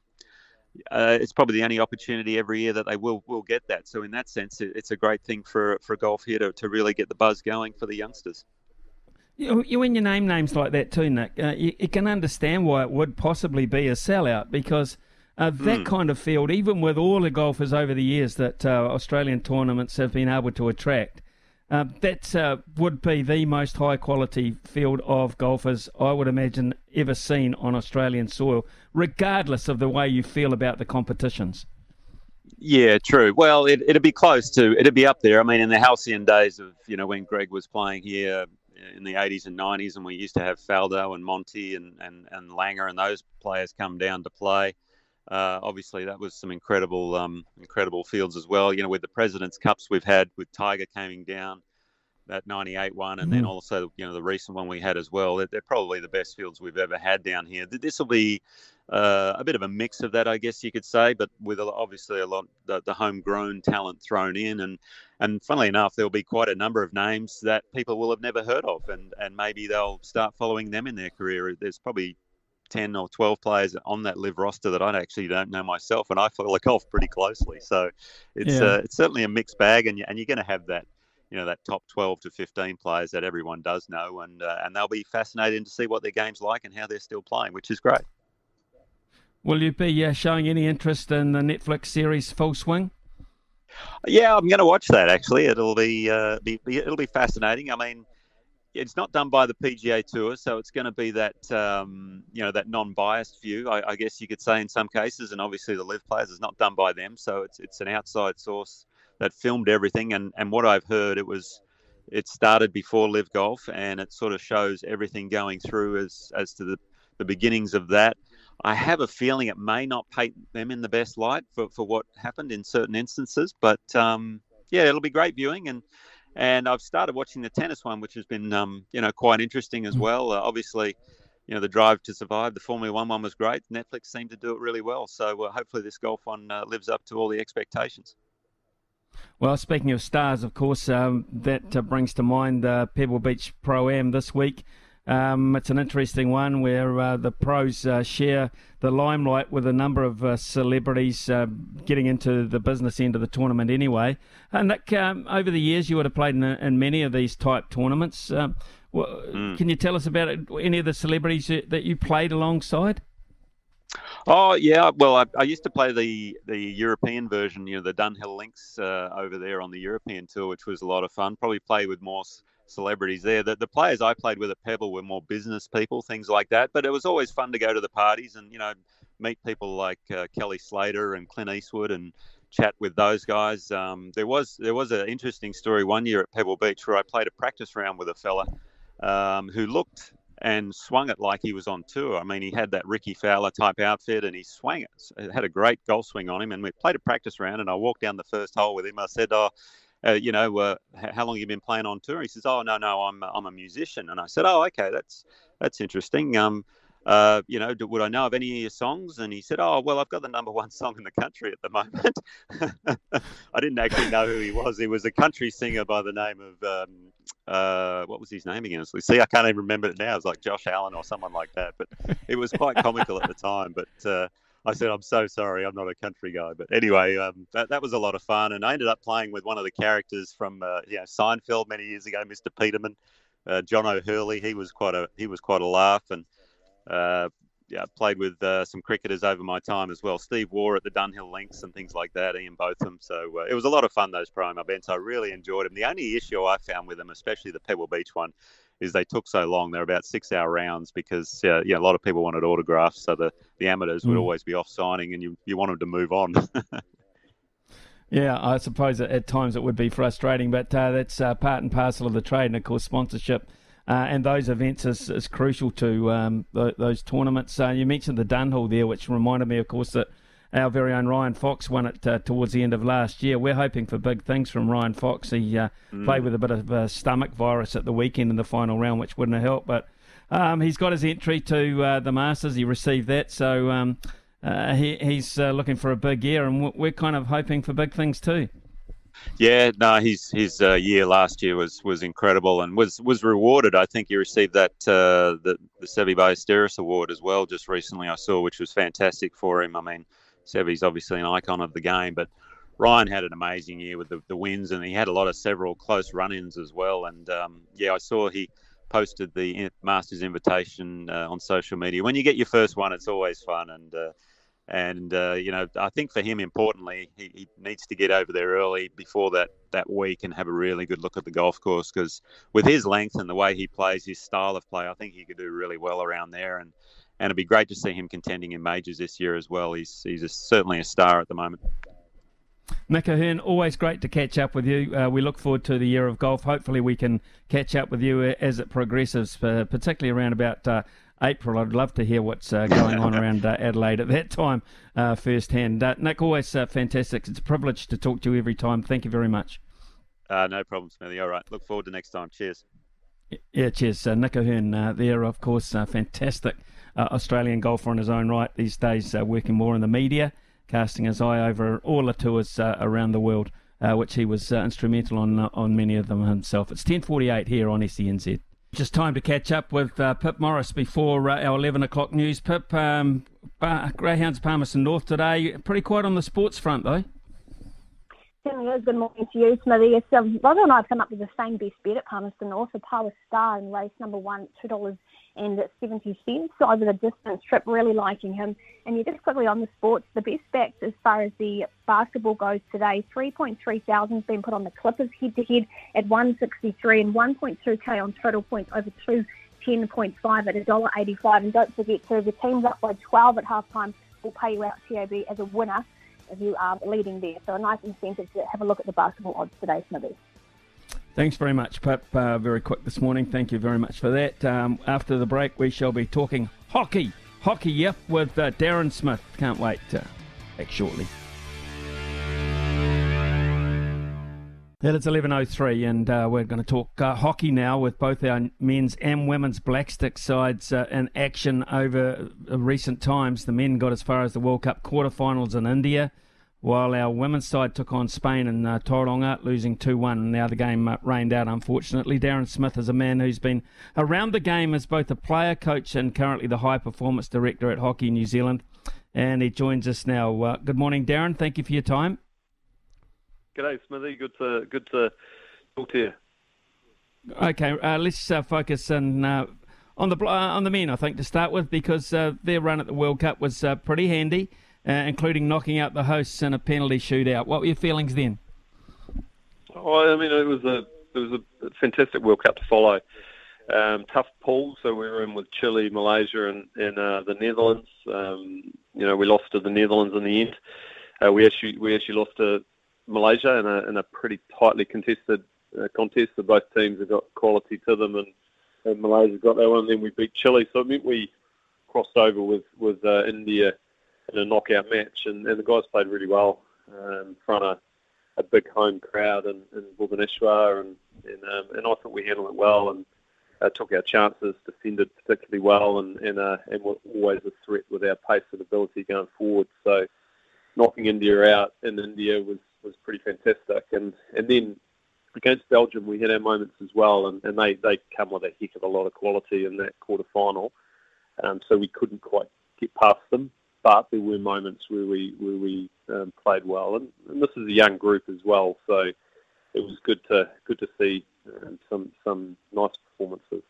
S17: uh, it's probably the only opportunity every year that they will will get that. So in that sense, it, it's a great thing for for golf here to, to really get the buzz going for the youngsters.
S4: You, you when you name names like that too, Nick, uh, you, you, can understand why it would possibly be a sellout because. Uh, that mm. kind of field, even with all the golfers over the years that uh, Australian tournaments have been able to attract, uh, that uh, would be the most high quality field of golfers I would imagine ever seen on Australian soil, regardless of the way you feel about the competitions.
S17: Yeah, true. Well, it, it'd be close to, it'd be up there. I mean, in the halcyon days of, you know, when Greg was playing here in the 80s and 90s, and we used to have Faldo and Monty and, and, and Langer and those players come down to play. Uh, obviously, that was some incredible, um, incredible fields as well. You know, with the Presidents Cups we've had with Tiger coming down, that '98 one, and mm-hmm. then also you know the recent one we had as well. They're, they're probably the best fields we've ever had down here. This will be uh, a bit of a mix of that, I guess you could say, but with obviously a lot the, the homegrown talent thrown in, and and funnily enough, there'll be quite a number of names that people will have never heard of, and and maybe they'll start following them in their career. There's probably 10 or 12 players on that LIV roster that I actually don't know myself, and I follow golf pretty closely. So it's yeah. uh, it's certainly a mixed bag, and, you, and you're going to have that you know that top 12 to 15 players that everyone does know, and uh, and they'll be fascinated to see what their game's like and how they're still playing, which is great.
S4: Will you be uh, showing any interest in the Netflix series Full Swing?
S17: Yeah, I'm going to watch that. Actually, it'll be, uh, be, be it'll be fascinating. I mean, it's not done by the PGA Tour, so it's going to be that um, you know that non-biased view, I, I, guess you could say in some cases, and obviously the LIV players is not done by them, so it's it's an outside source that filmed everything. And and what I've heard, it was it started before LIV Golf, and it sort of shows everything going through as as to the the beginnings of that. I have a feeling it may not paint them in the best light for, for what happened in certain instances, but um, yeah, it'll be great viewing and and I've started watching the tennis one, which has been um, you know quite interesting as mm. well. Uh, obviously, you know the Drive to Survive, the Formula One one was great. Netflix seemed to do it really well, so uh, hopefully this golf one uh, lives up to all the expectations.
S4: Well, speaking of stars, of course, um, that uh, brings to mind uh, Pebble Beach Pro Am this week. Um, it's an interesting one where uh, the pros uh, share the limelight with a number of uh, celebrities uh, getting into the business end of the tournament anyway. And Nick, um, over the years, you would have played in, in many of these type tournaments. Um, well, mm. Can you tell us about it, any of the celebrities that you played alongside?
S17: Oh yeah, well I, I, used to play the the European version, you know, the Dunhill Links uh, over there on the European tour, which was a lot of fun. Probably play with more celebrities there. The, the players I played with at Pebble were more business people, things like that. But it was always fun to go to the parties and you know meet people like uh, Kelly Slater and Clint Eastwood and chat with those guys. Um, there was there was an interesting story one year at Pebble Beach where I played a practice round with a fella um, who looked and swung it like he was on tour. I mean, he had that Rickie Fowler type outfit and he swung it. it had a great golf swing on him. And we played a practice round and I walked down the first hole with him. I said, "Oh." Uh, you know, uh, how long you been playing on tour? He says, oh, no, no, I'm, I'm a musician. And I said, oh, okay, that's, that's interesting. Um, uh, you know, would I know of any of your songs? And he said, oh, well, I've got the number one song in the country at the moment. I didn't actually know who he was. He was a country singer by the name of, um, uh, what was his name again? See, I can't even remember it now. It was like Josh Allen or someone like that. But it was quite comical at the time. But uh, I said, I'm so sorry, I'm not a country guy. But anyway, um, that, that was a lot of fun. And I ended up playing with one of the characters from uh, you know, Seinfeld many years ago, Mr. Peterman, uh, John O'Hurley. He was quite a he was quite a laugh. And uh, yeah, played with uh, some cricketers over my time as well. Steve Waugh at the Dunhill Links and things like that, Ian Botham. So uh, it was a lot of fun, those pro events. I really enjoyed them. The only issue I found with them, especially the Pebble Beach one, is they took so long. They're about six hour rounds because uh, yeah, a lot of people wanted autographs, so the, the amateurs mm. would always be off signing, and you you want them to move on.
S4: yeah, I suppose at times it would be frustrating, but uh, that's uh, part and parcel of the trade, and of course sponsorship. Uh, and those events is, is crucial to um, th- those tournaments. Uh, you mentioned the Dunhill there, which reminded me, of course, that our very own Ryan Fox won it uh, towards the end of last year. We're hoping for big things from Ryan Fox. He uh, mm. played with a bit of a stomach virus at the weekend in the final round, which wouldn't have helped. But um, he's got his entry to uh, the Masters. He received that, so um, uh, he, he's uh, looking for a big year, and we're kind of hoping for big things too.
S17: Yeah, no, his his uh, year last year was was incredible and was was rewarded. I think he received that uh, the the Seve Ballesteros Award as well just recently. I saw, which was fantastic for him. I mean, Seve's obviously an icon of the game, but Ryan had an amazing year with the, the wins, and he had a lot of several close run-ins as well. And um, yeah, I saw he posted the Masters invitation uh, on social media. When you get your first one, it's always fun, and uh, and uh, you know, I think for him, importantly, he, he, needs to get over there early before that that week and have a really good look at the golf course because with his length and the way he plays, his style of play, I think he could do really well around there. And and it'd be great to see him contending in majors this year as well. He's he's a, certainly a star at the moment.
S4: Nick O'Hern, always great to catch up with you. Uh, we look forward to the year of golf. Hopefully, we can catch up with you as it progresses, uh, particularly around about uh, April. I'd love to hear what's uh, going on around uh, Adelaide at that time uh, firsthand. Nick, always fantastic. It's a privilege to talk to you every time. Thank you very much.
S17: no problem, Smithy. All right. Look forward to next time. Cheers.
S4: Yeah, cheers. Nick O'Hern there, of course, fantastic uh, Australian golfer in his own right these days, uh, working more in the media, casting his eye over all the tours uh, around the world, uh, which he was uh, instrumental on on many of them himself. It's 10:48 here on SENZ. Just time to catch up with Pip Morris before our 11 o'clock news. Pip, um, Greyhounds Palmerston North today. Pretty quiet on the sports front though.
S18: Certainly is. Good morning to you, Smithy. Um, Roger and I have come up with the same best bet at Palmerston North, a Power Star in race number one, two dollars and seventy cents over the distance trip. Really liking him. And yeah, just quickly on the sports, the best backs as far as the basketball goes today, three point three thousand has been put on the Clippers head to head at one sixty three and one point two k on total points over two. 10.5 at $1.85. And don't forget, to the teams up by 12 at halftime will pay you out TAB as a winner if you are leading there. So a nice incentive to have a look at the basketball odds today, Smithy.
S4: Thanks very much, Pip. Uh, very quick this morning. Thank you very much for that. Um, after the break, we shall be talking hockey. Hockey, yep, with uh, Darren Smith. Can't wait. Uh, back shortly. It is 11.03 and uh, we're going to talk uh, hockey now with both our men's and women's blackstick sides uh, in action over uh, recent times. The men got as far as the World Cup quarterfinals in India, while our women's side took on Spain in uh, Tauranga, losing 2-1. Now the game uh, rained out, unfortunately. Darren Smith is a man who's been around the game as both a player, coach and currently the high performance director at Hockey New Zealand. And he joins us now. Uh, good morning, Darren. Thank you for your time.
S19: G'day, Smithy. Good to good to talk to you.
S4: Okay, uh, let's uh, focus on uh, on the uh, on the men. I think to start with because uh, their run at the World Cup was uh, pretty handy, including knocking out the hosts in a penalty shootout. What were your feelings then?
S19: Oh, I mean, it was a it was a fantastic World Cup to follow. Um, tough pool, so we were in with Chile, Malaysia, and, and the Netherlands. Um, you know, we lost to the Netherlands in the end. we actually we actually lost to Malaysia in a, in a pretty tightly contested uh, contest. So both teams have got quality to them, and, and Malaysia got that one. And then we beat Chile, so it meant we crossed over with with uh, India in a knockout match, and, and the guys played really well um, in front of a big home crowd in, in Bhubaneswar, and and, um, and I thought we handled it well and uh, took our chances, defended particularly well, and and, uh, and were always a threat with our pace and ability going forward. So knocking India out in India was was pretty fantastic. And and then against Belgium, we had our moments as well, and, and they they come with a heck of a lot of quality in that quarter final. Um, so we couldn't quite get past them, but there were moments where we where we um, played well, and, and this is a young group as well, so it was good to good to see um, some some nice performances.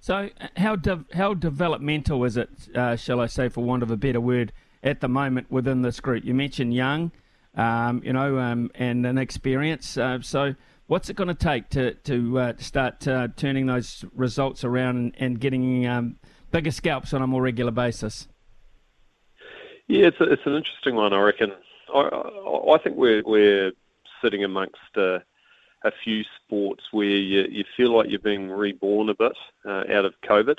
S4: So, how de- how developmental is it, uh, shall I say, for want of a better word, at the moment within this group? You mentioned young um, you know, um, and an experience. Uh, so, what's it going to take to to uh, start uh, turning those results around and, and getting um, bigger scalps on a more regular basis?
S19: Yeah, it's a, it's an interesting one. I reckon. I, I think we're we're sitting amongst a, a few sports where you, you feel like you're being reborn a bit uh, out of COVID.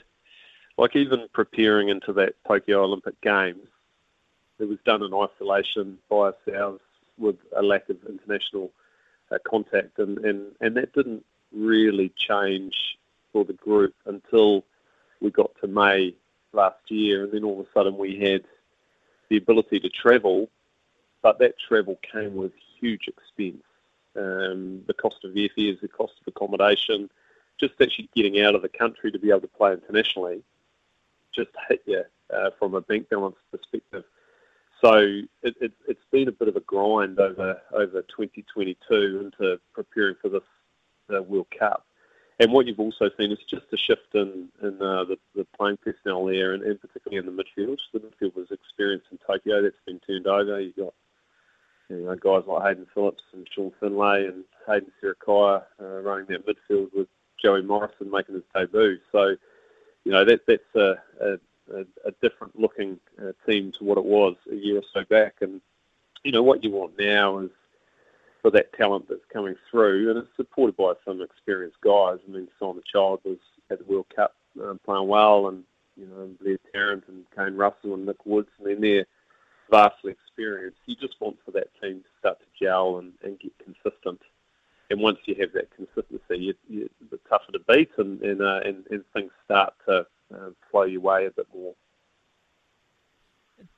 S19: Like even preparing into that Tokyo Olympic Games, it was done in isolation by ourselves with a lack of international uh, contact, and, and, and that didn't really change for the group until we got to May last year, and then all of a sudden we had the ability to travel, but that travel came with huge expense. Um, the cost of airfares, the cost of accommodation, just actually getting out of the country to be able to play internationally, just hit you uh, from a bank balance perspective. So it, it, it's been a bit of a grind over over 2022 into preparing for this World Cup. And what you've also seen is just a shift in, in uh, the, the playing personnel there, and, and particularly in the midfield. The midfield was experienced in Tokyo. That's been turned over. You've got you know, guys like Hayden Phillips and Sean Findlay and Aidan Sarikaya uh, running that midfield with Joey Morrison making his debut. So, you know, that, that's a, a, a, a different looking uh, team to what it was a year or so back. And you know what you want now is for that talent that's coming through, and it's supported by some experienced guys. I mean, Simon Child was at the World Cup um, playing well, and you know Blair Tarrant and Kane Russell and Nick Woods, mean they're vastly experienced. You just want for that team to start to gel and, and get consistent. And once you have that consistency, you, you, tougher to beat, and and, uh, and and things start to uh, flow your way a bit more.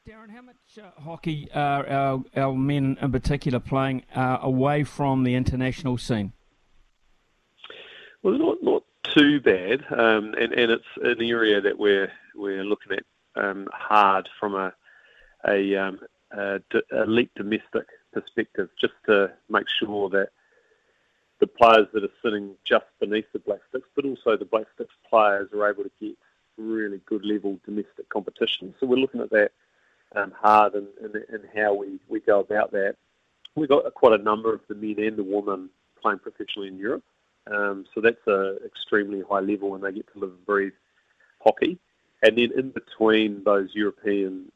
S4: Darren, how much uh, hockey are our, our men in particular playing uh, away from the international scene?
S19: Well, not not too bad, um, and and it's an area that we're we're looking at um, hard from a a, um, a d- elite domestic perspective, just to make sure that the players that are sitting just beneath the Black Sticks, but also the Black Sticks players are able to get really good level domestic competition. So we're looking at that um, hard and, and, and how we, we go about that. We've got quite a number of the men and the women playing professionally in Europe. Um, so that's a extremely high level and they get to live and breathe hockey. And then in between those European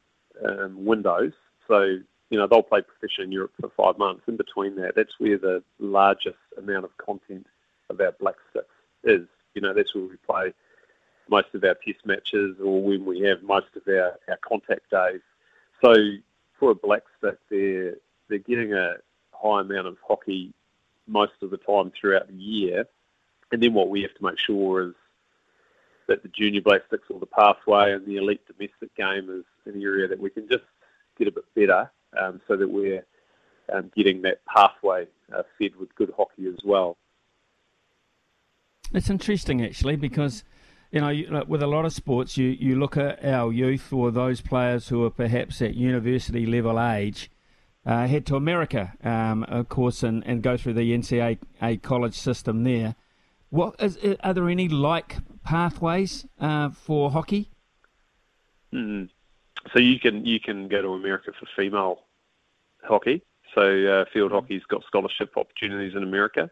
S19: um, windows, so you know they'll play professionally in Europe for five months. In between that, that's where the largest amount of content of our Black Sticks is. You know that's where we play most of our test matches or when we have most of our, our contact days. So for a Black Stick, they're they're getting a high amount of hockey most of the time throughout the year. And then what we have to make sure is that the junior Black Sticks or the pathway and the elite domestic game is an area that we can just get a bit better um, so that we're um, getting that pathway uh, fed with good hockey as well.
S4: It's interesting actually because you know with a lot of sports you, you look at our youth or those players who are perhaps at university level age uh, head to America um, of course and, and go through the NCAA college system there. What is, are there any like pathways uh, for hockey?
S19: Mm. So you can you can go to America for female hockey. So uh, field mm-hmm. hockey's got scholarship opportunities in America.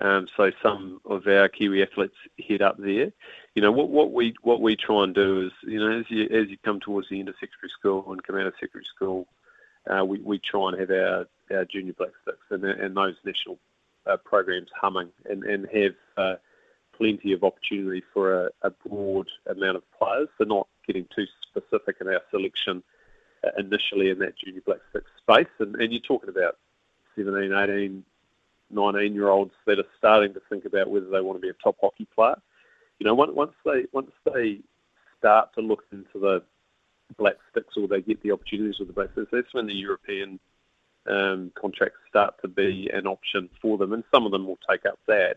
S19: Um, so some of our Kiwi athletes head up there. You know what, what we what we try and do is you know as you as you come towards the end of secondary school and come out of secondary school, uh, we we try and have our, our junior black sticks and and those national uh, programs humming and and have uh, plenty of opportunity for a, a, broad amount of players. So not getting too specific in our selection uh, initially in that junior Black Sticks space. And, and you're talking about 17, 18, 19 year olds that are starting to think about whether they want to be a top hockey player. You know, once they once they start to look into the black sticks or they get the opportunities with the black sticks, that's when the European um, contracts start to be an option for them, and some of them will take up that.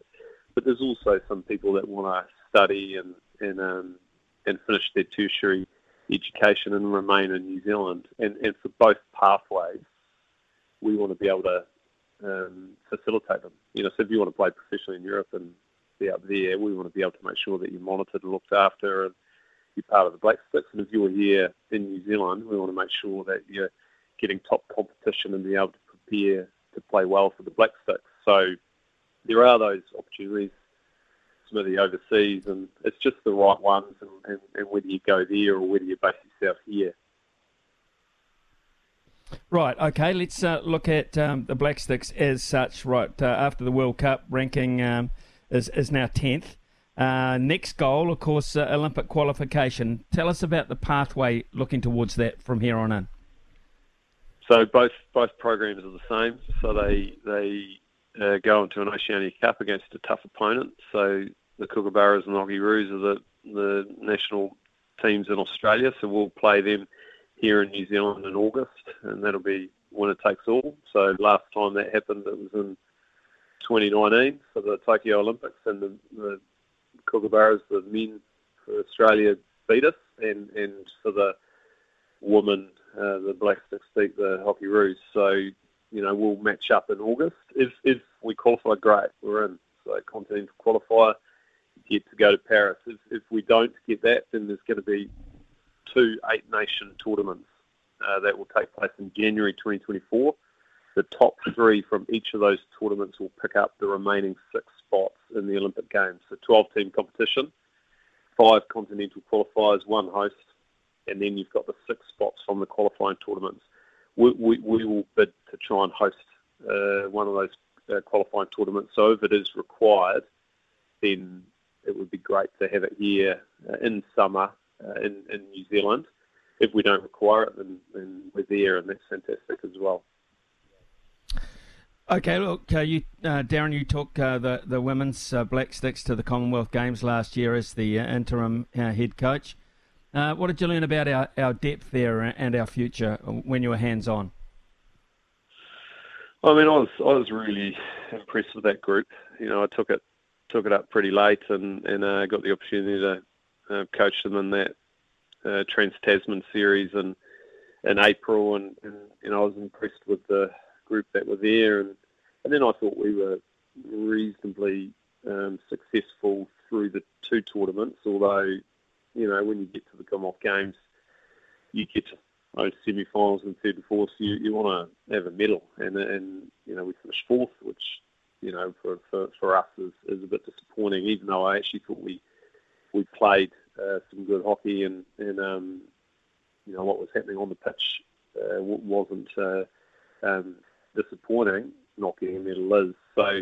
S19: But there's also some people that want to study and and um, and finish their tertiary education and remain in New Zealand. And and for both pathways, we want to be able to um, facilitate them. You know, so if you want to play professionally in Europe and be up there, we want to be able to make sure that you're monitored and looked after and you're part of the Black Sticks. And if you're here in New Zealand, we want to make sure that you're getting top competition and be able to prepare to play well for the Black Sticks. So there are those opportunities, Smithy, overseas, and it's just the right ones, and, and, and whether you go there or whether you base yourself here.
S4: Right, okay, let's uh, look at um, the Black Sticks as such. Right, uh, after the World Cup, ranking um, is, is now 10th. Uh, next goal, of course, uh, Olympic qualification. Tell us about the pathway looking towards that from here on in.
S19: So both both programs are the same. So they they uh, go into an Oceania Cup against a tough opponent. So the Kookaburras and the Roos are the, the national teams in Australia. So we'll play them here in New Zealand in August, and that'll be winner takes all. So last time that happened, it was in 2019 for the Tokyo Olympics, and the, the Kookaburras, the men for Australia, beat us, and, and for the women, uh, the Black Sticks beat the Hockey Roos. So you know, we'll match up in August. If if we qualify, great, we're in. So continental qualifier, get to go to Paris. If, if we don't get that, then there's going to be two eight nation tournaments uh, that will take place in January 2024. The top three from each of those tournaments will pick up the remaining six spots in the Olympic Games. So 12 team competition, five continental qualifiers, one host, and then you've got the six spots from the qualifying tournaments we, we, we will bid to try and host uh, one of those uh, qualifying tournaments. So if it is required, then it would be great to have it here uh, in summer uh, in, in New Zealand. If we don't require it, then, then we're there, and that's fantastic as well.
S4: Okay, look, uh, you, uh, Darren, you took uh, the the women's uh, Black Sticks to the Commonwealth Games last year as the uh, interim uh, head coach. Uh, what did you learn about our, our depth there and our future when you were hands on?
S19: I mean, I was I was really impressed with that group. You know, I took it took it up pretty late and and uh, got the opportunity to uh, coach them in that uh, Trans Tasman series in in April, and, and know I was impressed with the group that were there, and and then I thought we were reasonably um, successful through the two tournaments. Although, you know, when you get to the Commonwealth Games, you get to those semi-finals and third and fourth. You you want to have a medal, and and you know we finished fourth, which you know for for, for us is, is a bit disappointing. Even though I actually thought we we played uh, some good hockey, and and um, you know what was happening on the pitch uh, wasn't uh, um, disappointing. Not getting a medal is so.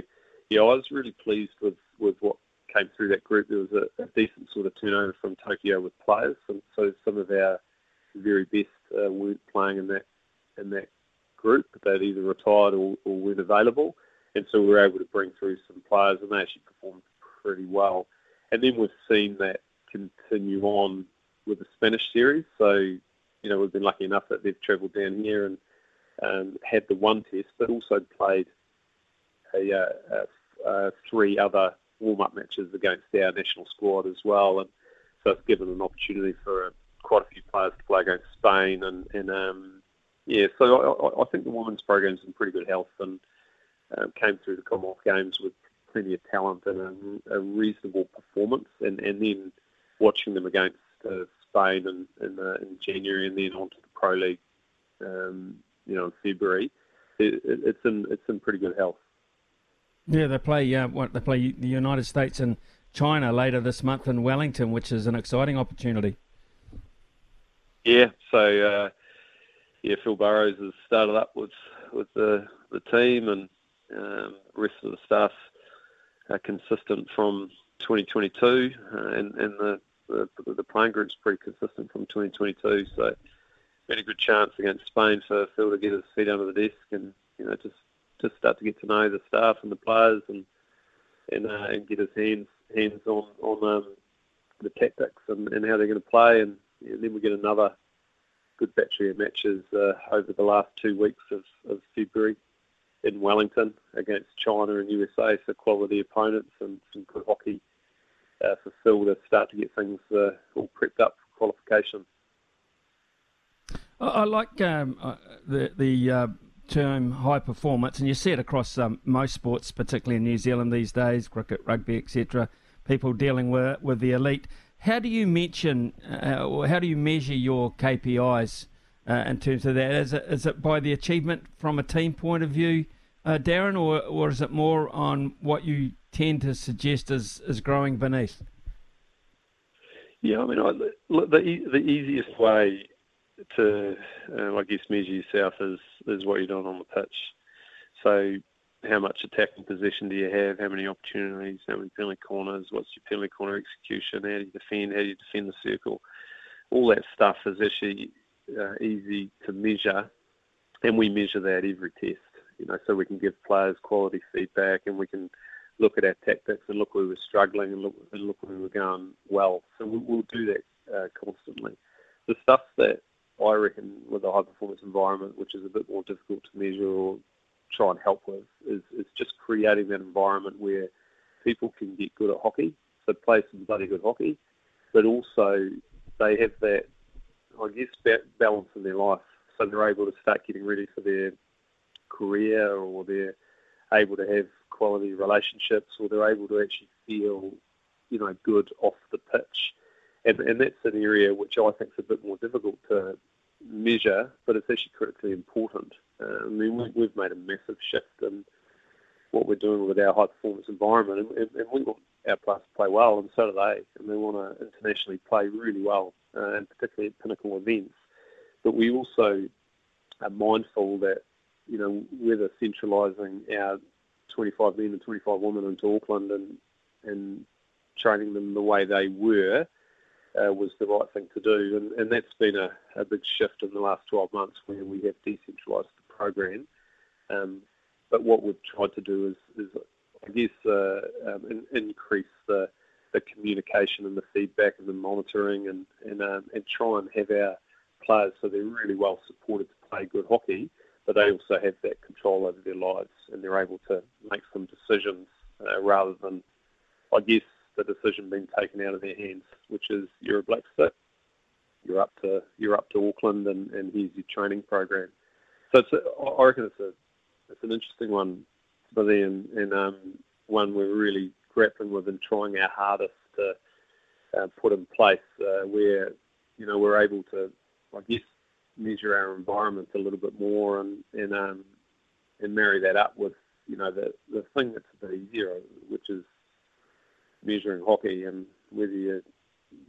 S19: Yeah, I was really pleased with with what came through that group. There was a, a decent sort of turnover from Tokyo with players, and so some of our very best uh, weren't playing in that in that group. They'd either retired or, or weren't available, and so we were able to bring through some players, and they actually performed pretty well. And then we've seen that continue on with the Spanish series. So, you know, we've been lucky enough that they've travelled down here and um, had the one test, but also played a, uh, uh, three other warm-up matches against our national squad as well. And so it's given an opportunity for quite a few players to play against Spain. And, and um, yeah, so I, I think the women's program's in pretty good health and um, came through the Commonwealth Games with plenty of talent and a, a reasonable performance. And, and then watching them against uh, Spain in, in, uh, in January and then onto the Pro League, um, you know, in February, it, it, it's in it's in pretty good health.
S4: Yeah, they play uh, what they play the United States and China later this month in Wellington, which is an exciting opportunity.
S19: Yeah, so uh, yeah, Phil Burrows has started up with with the the team, and um, rest of the staff are consistent from 2022, uh, and and the, the the playing group's pretty consistent from 2022. So, been a good chance against Spain for Phil to get his feet under the desk and you know just just start to get to know the staff and the players and and uh, and get his hands hands on on um, the tactics and, and how they're going to play and, and then we get another good battery of matches uh, over the last two weeks of, of February in Wellington against China and USA, so quality opponents and some good hockey uh, for Phil to start to get things uh, all prepped up for qualification.
S4: I, like um, uh, the the uh, term high performance, and you see it across um, most sports, particularly in New Zealand these days, cricket, rugby, etc. People dealing with with the elite. How do you mention, uh, or how do you measure your KPIs uh, in terms of that? Is it, is it by the achievement from a team point of view, uh, Darren, or, or is it more on what you tend to suggest is, is growing beneath?
S19: Yeah, I mean, I, the the easiest way to, uh, I guess, measure yourself is is what you're doing on the pitch. So, how much attacking possession do you have? How many opportunities? How many penalty corners? What's your penalty corner execution? How do you defend? How do you defend the circle? All that stuff is actually uh, easy to measure, and we measure that every test. You know, so we can give players quality feedback, and we can look at our tactics and look where we were struggling and look and look where we were going well. So we'll, we'll do that uh, constantly. The stuff that I reckon with a high performance environment, which is a bit more difficult to measure or try and help with, is, is just creating that environment where people can get good at hockey, so play some bloody good hockey, but also they have that, I guess, balance in their life, so they're able to start getting ready for their career or they're able to have quality relationships or they're able to actually feel, you know, good off the pitch. And, and that's an area which I think is a bit more difficult to measure, but it's actually critically important. Uh, I mean, we, we've made a massive shift in what we're doing with our high performance environment, and, and, we want our players to play well, and so do they. And they want to internationally play really well, uh, and particularly at pinnacle events. But we also are mindful that you know, whether centralising our 25 men and 25 women into Auckland and and training them the way they were uh, was the right thing to do. And, and that's been a, a big shift in the last 12 months where we have decentralised the program. Um, but what we've tried to do is, is I guess, uh, um, in, increase the, the communication and the feedback and the monitoring and, and, um, and try and have our players so they're really well supported to play good hockey but they also have that control over their lives and they're able to make some decisions uh, rather than, I guess, the decision being taken out of their hands, which is you're a black stick, you're up to you're up to Auckland, and, and here's your training program. So it's a, I reckon it's a it's an interesting one, Smithy, and, and um, one we're really grappling with and trying our hardest to uh, put in place, uh, where you know we're able to, I guess, measure our environment a little bit more and and um, and marry that up with you know the the thing that's a bit easier, which is measuring hockey and whether you're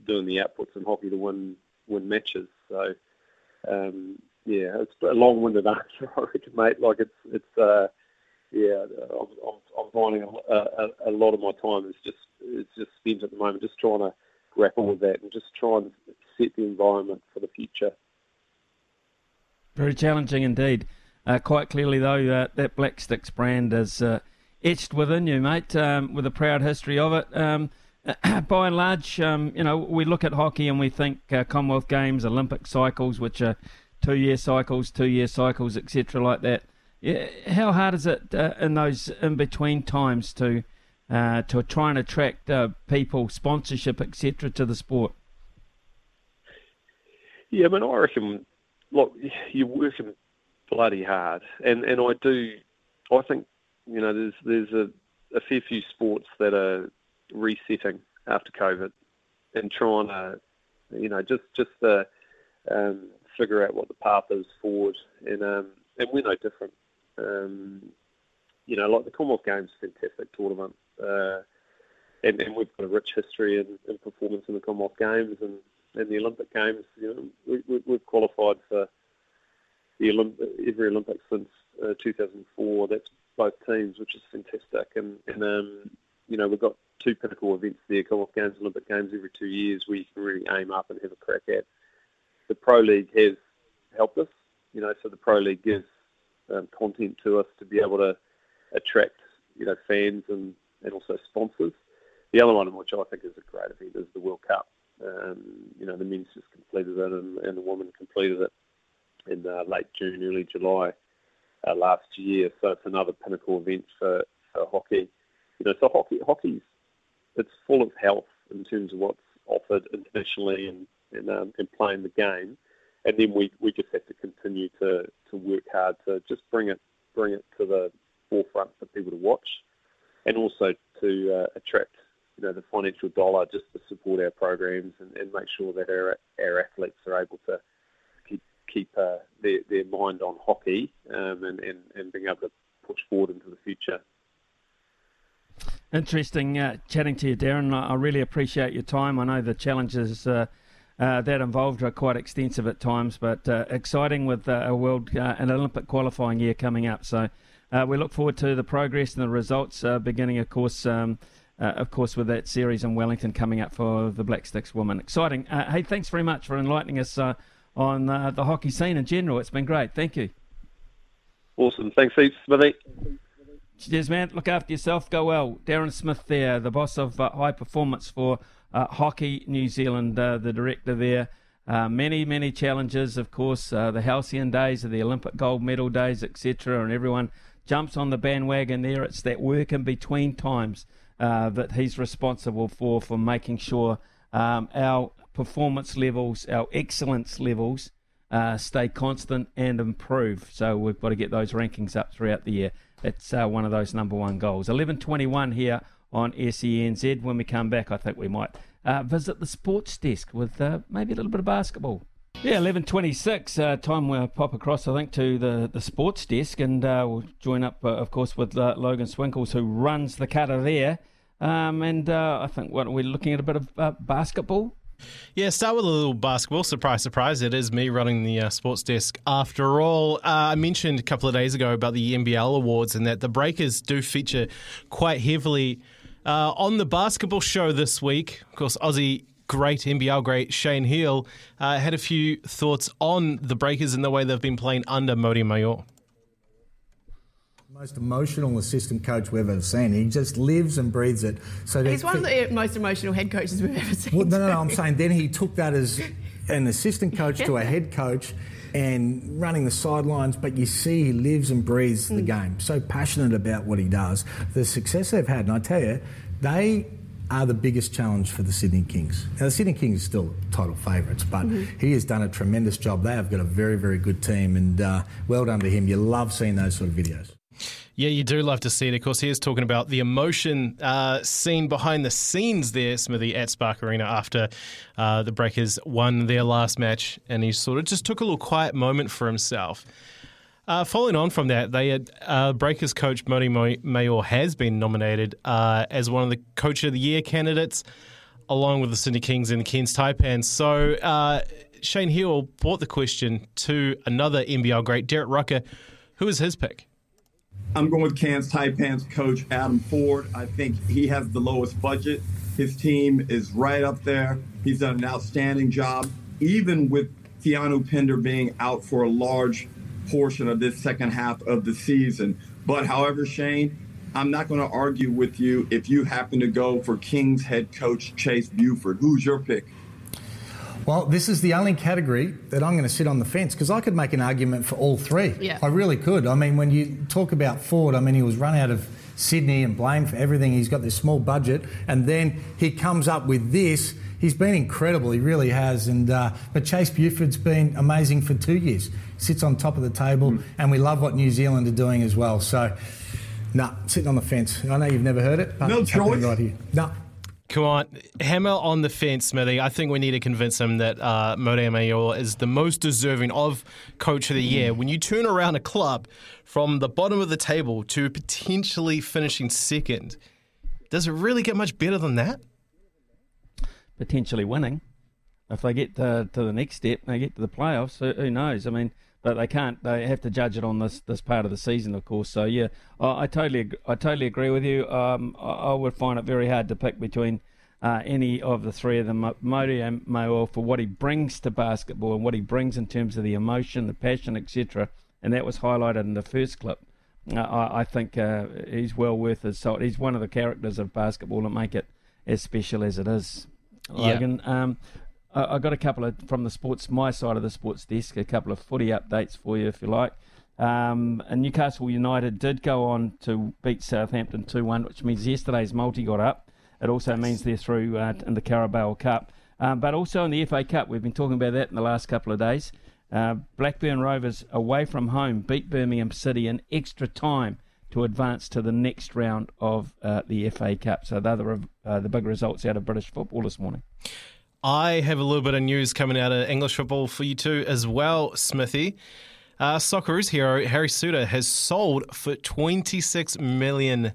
S19: doing the outputs in hockey to win win matches. So um, yeah, it's a long-winded answer, I reckon, mate. Like it's it's uh, yeah, I'm, I'm, finding a, a, a lot of my time is just it's just spent at the moment just trying to grapple with that and just try and set the environment for the future.
S4: Very challenging indeed. Uh, quite clearly, though, uh, that Black Sticks brand is uh, etched within you, mate, um, with a proud history of it. Um, by and large, um, you know, we look at hockey and we think uh, Commonwealth Games, Olympic cycles, which are two-year cycles, two-year cycles, etc., like that. Yeah, how hard is it uh, in those in-between times to uh, to try and attract people, sponsorship, etc., to the sport?
S19: Yeah, mean, I reckon, look, you're working bloody hard, and and I do, I think, you know, there's there's a, a fair few sports that are resetting after COVID and trying to, you know, just just to um, figure out what the path is forward. And um, and we're no different. Um, you know, like the Commonwealth Games, fantastic tournament, uh, and, and we've got a rich history in, in performance in the Commonwealth Games and, and the Olympic Games. You know, we, we, have qualified for the Olymp- every Olympics since uh, 2004. That's both teams, which is fantastic. And, and um, you know, we've got two pinnacle events there, Commonwealth Games, and Olympic Games every two years, where you can really aim up and have a crack at. The Pro League has helped us, you know, so the Pro League gives um, content to us to be able to attract, you know, fans and, and also sponsors. The other one, which I think is a great event, is the World Cup. Um, you know, the men's just completed it and, and the women completed it in uh, late June, early July uh, last year. So it's another pinnacle event for, for hockey. You know, so hockey hockey's it's full of health in terms of what's offered internationally and and, um, and playing the game. And then we, we just have to continue to, to work hard to just bring it bring it to the forefront for people to watch, and also to uh, attract you know the financial dollar just to support our programs and, and make sure that our our athletes are able to keep keep uh, their their mind on hockey um, and, and and being able to push forward into the future.
S4: Interesting uh, chatting to you, Darren. I really appreciate your time. I know the challenges uh, uh, that involved are quite extensive at times, but uh, exciting with uh, a world uh, an Olympic qualifying year coming up. So we look forward to the progress and the results, beginning, of course. Um, of course, with that series in Wellington coming up for the Black Sticks women. Exciting. hey, thanks very much for enlightening us on the hockey scene in general. It's been great. Thank you.
S19: Awesome. Thanks, heaps, Smithy.
S4: Cheers, man. Look after yourself. Go well. Darren Smith there, the boss of uh, high performance for uh, Hockey New Zealand, uh, the director there. Uh, many, many challenges, of course, uh, the halcyon days, of the Olympic gold medal days, etc., and everyone jumps on the bandwagon there. It's that work in between times uh, that he's responsible for, for making sure um, our performance levels, our excellence levels, stay constant and improve. So we've got to get those rankings up throughout the year. That's uh, one of those number one goals. 11.21 here on SENZ. When we come back, I think we might uh, visit the sports desk with uh, maybe a little bit of basketball. Yeah, 11.26, uh, time we'll pop across, I think, to the, the sports desk and uh, we'll join up, uh, of course, with Logan Swinkles, who runs the cutter there. Um, and I think what we're looking at a bit of basketball.
S6: Yeah, start with a little basketball. Surprise, surprise. It is me running the uh, sports desk after all. Uh, I mentioned a couple of days ago about the NBL awards and that the Breakers do feature quite heavily uh, on the basketball show this week. Of course, Aussie great NBL great Shane Heal uh, had a few thoughts on the Breakers and the way they've been playing under Mody Maor.
S20: most emotional assistant coach we've ever seen. He just lives and breathes it.
S21: So he's one of the most emotional head coaches we've ever seen.
S20: Well, no, no, no, I'm saying then he took that as an assistant coach to a head coach and running the sidelines, but you see he lives and breathes mm. the game. So passionate about what he does. The success they've had, and I tell you, they are the biggest challenge for the Sydney Kings. Now, the Sydney Kings are still title favourites, but mm-hmm. he has done a tremendous job. They have got a very, very good team, and uh, well done to him. You love seeing those sort of videos.
S6: Yeah, you do love to see it. Of course, here's talking about the emotion uh, seen behind the scenes there, Smithy, at Spark Arena after uh, the Breakers won their last match, and he sort of just took a little quiet moment for himself. Uh, following on from that, they had uh, Breakers coach Mody Maor has been nominated uh, as one of the Coach of the Year candidates, along with the Sydney Kings and the Cairns Taipans. So uh, Shane Heal brought the question to another NBL great, Derek Rucker. Who is his pick?
S22: I'm going with Cairns Taipans coach Adam Forde. I think he has the lowest budget. His team is right up there. He's done an outstanding job, even with Keanu Pinder being out for a large portion of this second half of the season. But however, Shane, I'm not going to argue with you if you happen to go for Kings head coach Chase Buford. Who's your pick?
S20: Well, this is the only category that I'm going to sit on the fence because I could make an argument for all three.
S21: Yeah.
S20: I really could. I mean, when you talk about Forde, I mean, he was run out of Sydney and blamed for everything. He's got this small budget, and then he comes up with this. He's been incredible. He really has. And uh, but Chase Buford's been amazing for two years. Sits on top of the table, mm. and we love what New Zealand are doing as well. So, no, nah, sitting on the fence. I know you've never heard it. But
S22: no choice.
S20: Right here. No.
S6: Come on, hammer on the fence, Smithy. I think we need to convince him that uh, Mody Maor is the most deserving of Coach of the Year. When you turn around a club from the bottom of the table to potentially finishing second, does it really get much better than that?
S4: Potentially winning. If they get to, to the next step, they get to the playoffs. Who knows? I mean, but they can't. They have to judge it on this this part of the season, of course. So yeah, I, I totally I totally agree with you. Um, I, I, would find it very hard to pick between uh, any of the three of them. And Maor for what he brings to basketball and what he brings in terms of the emotion, the passion, etc. And that was highlighted in the first clip. Uh, I, I, think uh, he's well worth his salt. He's one of the characters of basketball that make it as special as it is. Logan. Yeah. Um, I got a couple of from the sports, my side of the sports desk, a couple of footy updates for you if you like. Um, and Newcastle United did go on to beat Southampton 2 1, which means yesterday's multi got up. It also means they're through uh, in the Carabao Cup. Um, but also in the FA Cup, we've been talking about that in the last couple of days. Uh, Blackburn Rovers away from home beat Birmingham City in extra time to advance to the next round of uh, the FA Cup. So they're the, uh, the big results out of British football this morning.
S6: I have a little bit of news coming out of English football for you too, as well, Smithy. Uh, Socceroos hero Harry Souttar has sold for 26 million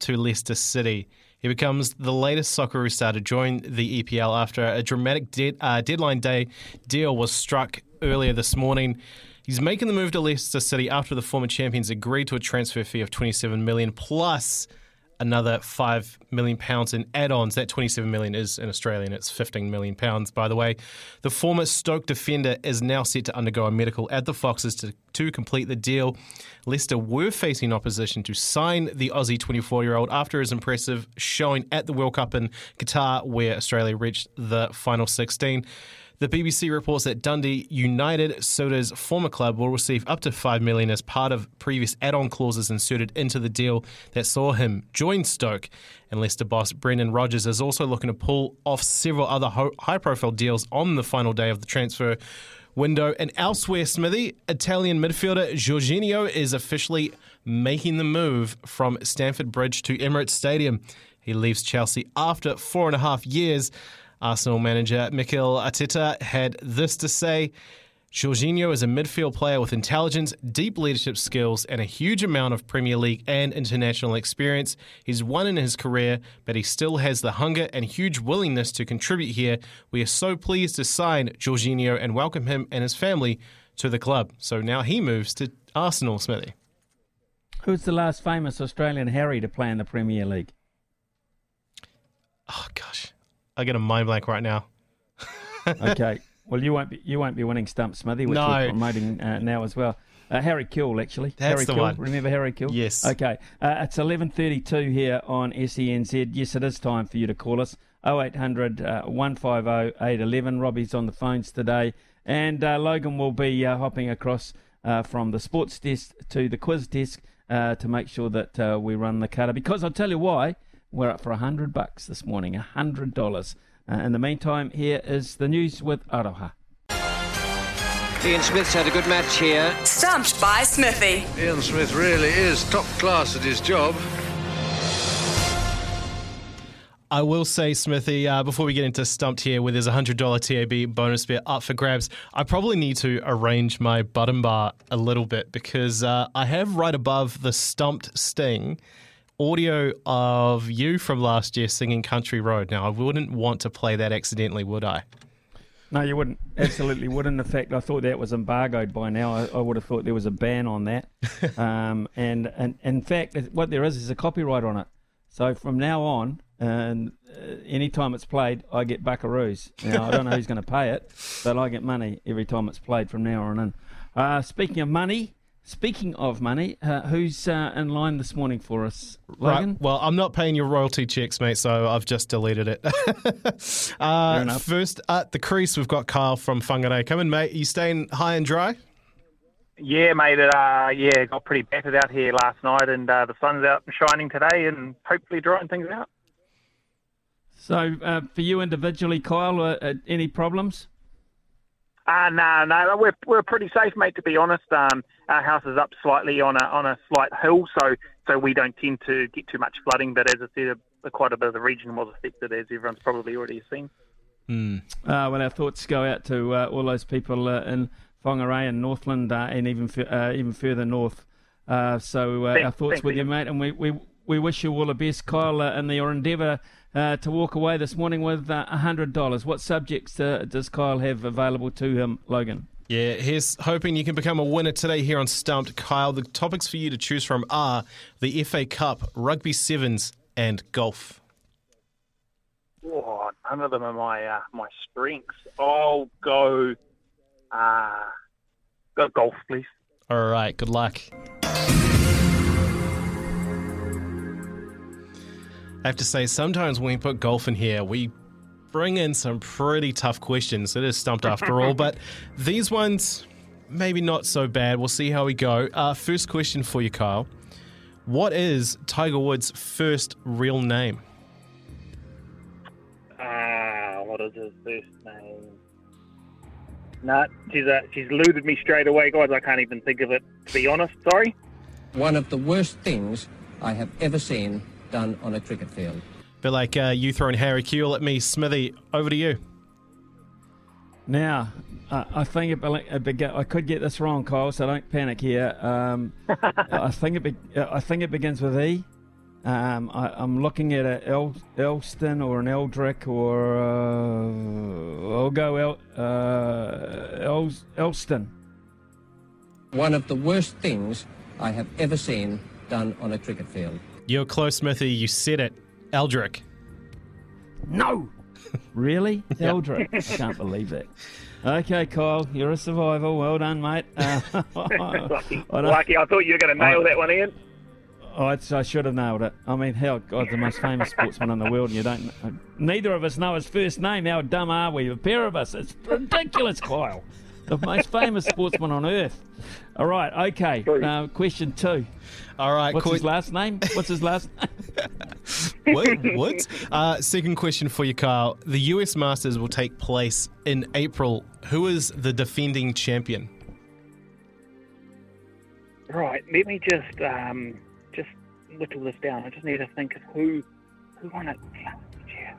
S6: to Leicester City. He becomes the latest Socceroo star to join the EPL after a dramatic de- uh, deadline day deal was struck earlier this morning. He's making the move to Leicester City after the former champions agreed to a transfer fee of 27 million plus another five million pounds in add-ons. That 27 million is in Australian. It's 15 million pounds, by the way. The former Stoke defender is now set to undergo a medical at the Foxes to, to complete the deal. Leicester were facing opposition to sign the Aussie 24-year-old after his impressive showing at the World Cup in Qatar, where Australia reached the final 16. The BBC reports that Dundee United, Souttar's former club, will receive up to five million as part of previous add-on clauses inserted into the deal that saw him join Stoke. And Leicester boss Brendan Rodgers is also looking to pull off several other high-profile deals on the final day of the transfer window. And elsewhere, Smithy, Italian midfielder Jorginho is officially making the move from Stamford Bridge to Emirates Stadium. He leaves Chelsea after four and a half years. Arsenal manager Mikel Arteta had this to say. Jorginho is a midfield player with intelligence, deep leadership skills, and a huge amount of Premier League and international experience. He's won in his career, but he still has the hunger and huge willingness to contribute here. We are so pleased to sign Jorginho and welcome him and his family to the club. So now he moves to Arsenal, Smithy.
S4: Who's the last famous Australian Harry to play in the Premier League?
S6: Oh, gosh. I get a mind blank right now.
S4: okay. Well, you won't be you won't be winning Stump Smithy, which
S6: no.
S4: we're promoting uh, now as well. Uh, Harry Kewell, actually.
S6: That's
S4: Harry
S6: the
S4: Kewell.
S6: one.
S4: Remember Harry Kewell?
S6: Yes.
S4: Okay. Uh, it's 11.32 here on SENZ. Yes, it is time for you to call us. 0800 uh, 150 811. Robbie's on the phones today. And uh, Logan will be uh, hopping across uh, from the sports desk to the quiz desk uh, to make sure that uh, we run the cutter. Because I'll tell you why. We're up for a 100 bucks this morning. a $100. Uh, in the meantime, here is the news with Aroha.
S23: Ian Smith's had a good match here.
S9: Stumped by Smithy.
S8: Ian Smith really is top class at his job.
S6: I will say, Smithy, uh, before we get into stumped here, where there's a hundred dollar TAB bonus bet up for grabs, I probably need to arrange my button bar a little bit because uh, I have right above the stumped sting audio of you from last year singing Country Road. Now, I wouldn't want to play that accidentally, would I?
S4: No, you wouldn't. Absolutely wouldn't. In fact, I thought that was embargoed by now. I, I would have thought there was a ban on that. um, and, and in fact, what there is is a copyright on it. So from now on, and uh, anytime it's played, I get buckaroos. Now I don't know who's going to pay it, but I get money every time it's played from now on in. Uh, speaking of money, speaking of money, uh, who's uh, in line this morning for us, Logan?
S6: Right. Well, I'm not paying your royalty checks, mate, so I've just deleted it. uh,
S4: enough.
S6: first at the crease, we've got Kyle from Whangarei. Come in, mate. you staying high and dry?
S24: Yeah, mate. It, uh, yeah, got pretty battered out here last night, and uh, the sun's out and shining today, and hopefully drying things out.
S4: So uh, for you individually, Kyle, uh, uh, any problems?
S24: Uh, no, no, we're we're pretty safe, mate. To be honest, um, our house is up slightly on a on a slight hill, so so we don't tend to get too much flooding. But as I said, a, quite a bit of the region was affected, as everyone's probably already seen.
S6: Mm.
S4: Uh, well, our thoughts go out to uh, all those people uh, in Whangarei and Northland uh, and even f- uh, even further north. Uh, so uh,
S24: Thank-
S4: our thoughts with
S24: you.
S4: you, mate, and we, we, we wish you all the best, Kyle, uh, in your endeavour uh, to walk away this morning with uh, $100. What subjects uh, does Kyle have available to him, Logan?
S6: Yeah, here's hoping you can become a winner today here on Stumped. Kyle, the topics for you to choose from are the FA Cup, rugby sevens, and golf.
S24: Oh, none of them are my uh, my strengths. I'll go. Uh, go golf, please.
S6: All right, good luck. I have to say, sometimes when we put golf in here, we bring in some pretty tough questions. It is stumped after all, but these ones, maybe not so bad. We'll see how we go. Uh, first question for you, Kyle. What is Tiger Woods' first real name?
S24: Ah, what is his first name? Nah, she's uh, she's eluded me straight away, guys. I can't even think of it. To be honest, sorry.
S23: One of the worst things I have ever seen done on a cricket field.
S6: Bit like uh, you throwing Harry Kewell at me, Smithy. Over to you.
S4: Now, uh, I think it, bele- it bega- I could get this wrong, Kyle, so don't panic here. Um, I think it be- I think it begins with E. Um, I, I'm looking at a El- Elston or an Eldrick or uh, I'll go El- uh, El- Elston.
S23: One of the worst things I have ever seen done on a cricket field.
S6: You're close, Smithy. You said it. Eldrick.
S4: No. Really? Eldrick. I can't believe it. Okay, Kyle, you're a survivor. Well done, mate. Uh,
S24: lucky,
S4: I
S24: lucky. I thought you were going to nail
S4: I-
S24: that one, Ian.
S4: Oh, it's, I should have nailed it. I mean, hell, God, the most famous sportsman in the world, and you don't. Neither of us know his first name. How dumb are we? A pair of us. It's ridiculous, Kyle. The most famous sportsman on earth. All right, okay. Uh, question two.
S6: All right.
S4: What's
S6: que-
S4: his last name? What's his last name?
S6: what? What? Uh, second question for you, Kyle. The US Masters will take place in April. Who is the defending champion?
S24: Right, let me just um, just whittle this down. I just need to think of who who won it last year.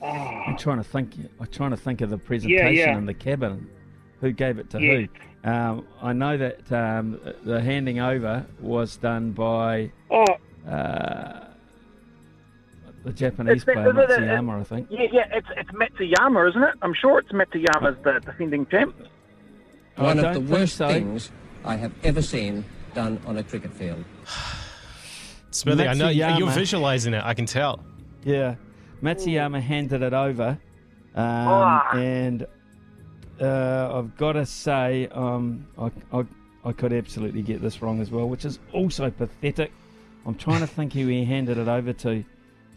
S24: Oh,
S4: I'm trying to think. I'm trying to think of the presentation
S24: yeah.
S4: in the cabin. Who gave it to
S24: Yeah.
S4: who? Um, I know that um, the handing over was done by
S24: oh,
S4: uh, the Japanese
S24: It's the-
S4: player
S24: is it-
S4: Matsuyama, I think.
S24: yeah, yeah, it's it's Matsuyama, isn't it? I'm sure it's Matsuyama's the defending champ.
S23: One
S4: I
S23: of the worst
S4: so.
S23: things I have ever seen done on a cricket field.
S6: Smithy, I know you- you're visualizing it. I can tell.
S4: Yeah, Matsuyama handed it over, um,
S24: Ah.
S4: and uh, I've got to say, um, I, I, I could absolutely get this wrong as well, which is also pathetic. I'm trying to think who he handed it over to.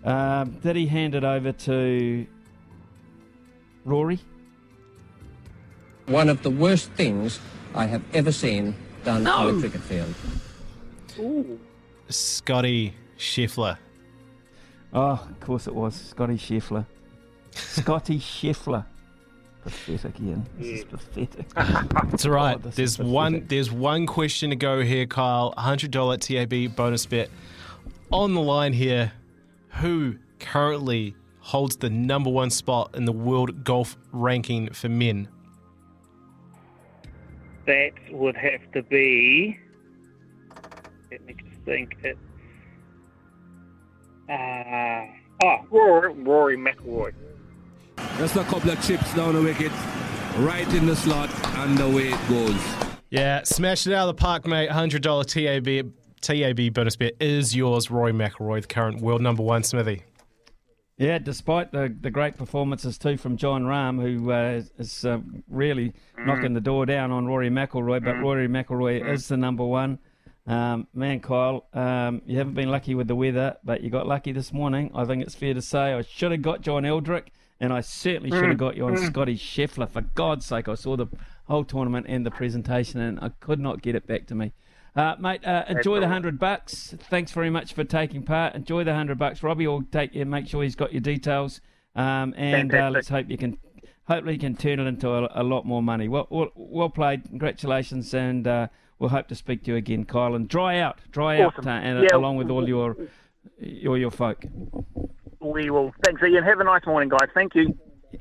S4: Um, did he hand it over to Rory?
S23: One of the worst things I have ever seen done on a cricket field.
S24: Ooh.
S6: Scottie Scheffler.
S4: Oh, of course it was Scottie Scheffler. Scottie Scheffler. Pathetic, Ian. This is pathetic.
S6: It's all right.
S4: Oh,
S6: there's one. There's one question to go here, Kyle. Hundred dollar TAB bonus bet on the line here. Who currently holds the number one spot in the world golf ranking for men?
S25: That would have to be. Let me just think. It. Uh, oh, Rory, Rory McIlroy.
S26: Just a couple of chips down the wicket, right in the slot, and away it goes.
S6: Yeah, smash it out of the park, mate. Hundred dollar TAB TAB bonus bet is yours, Roy McIlroy, the current world number one Smithy.
S4: Yeah, despite the, the great performances too from Jon Rahm, who uh, is, is uh, really knocking the door down on Rory McIlroy, but Rory McIlroy is the number one. Um, man, Kyle, um, you haven't been lucky with the weather, but you got lucky this morning. I think it's fair to say I should have got John Eldrick, and I certainly should have got you on
S25: Mm.
S4: Scottie Scheffler. For God's sake, I saw the whole tournament and the presentation, and I could not get it back to me. Uh, mate, uh, enjoy the hundred bucks. Thanks very much for taking part. Enjoy the hundred bucks. Robbie will take you. Make sure he's got your details. Um, and uh, let's hope you can. Hopefully, you can turn it into a, a lot more money. Well, well, well played. Congratulations, and uh, we'll hope to speak to you again, Kyle. And dry out, dry
S25: Awesome.
S4: out, uh, and
S25: Yeah.
S4: along with all your, your your folk.
S25: We will. Thanks, Ian. Have a nice morning, guys. Thank you.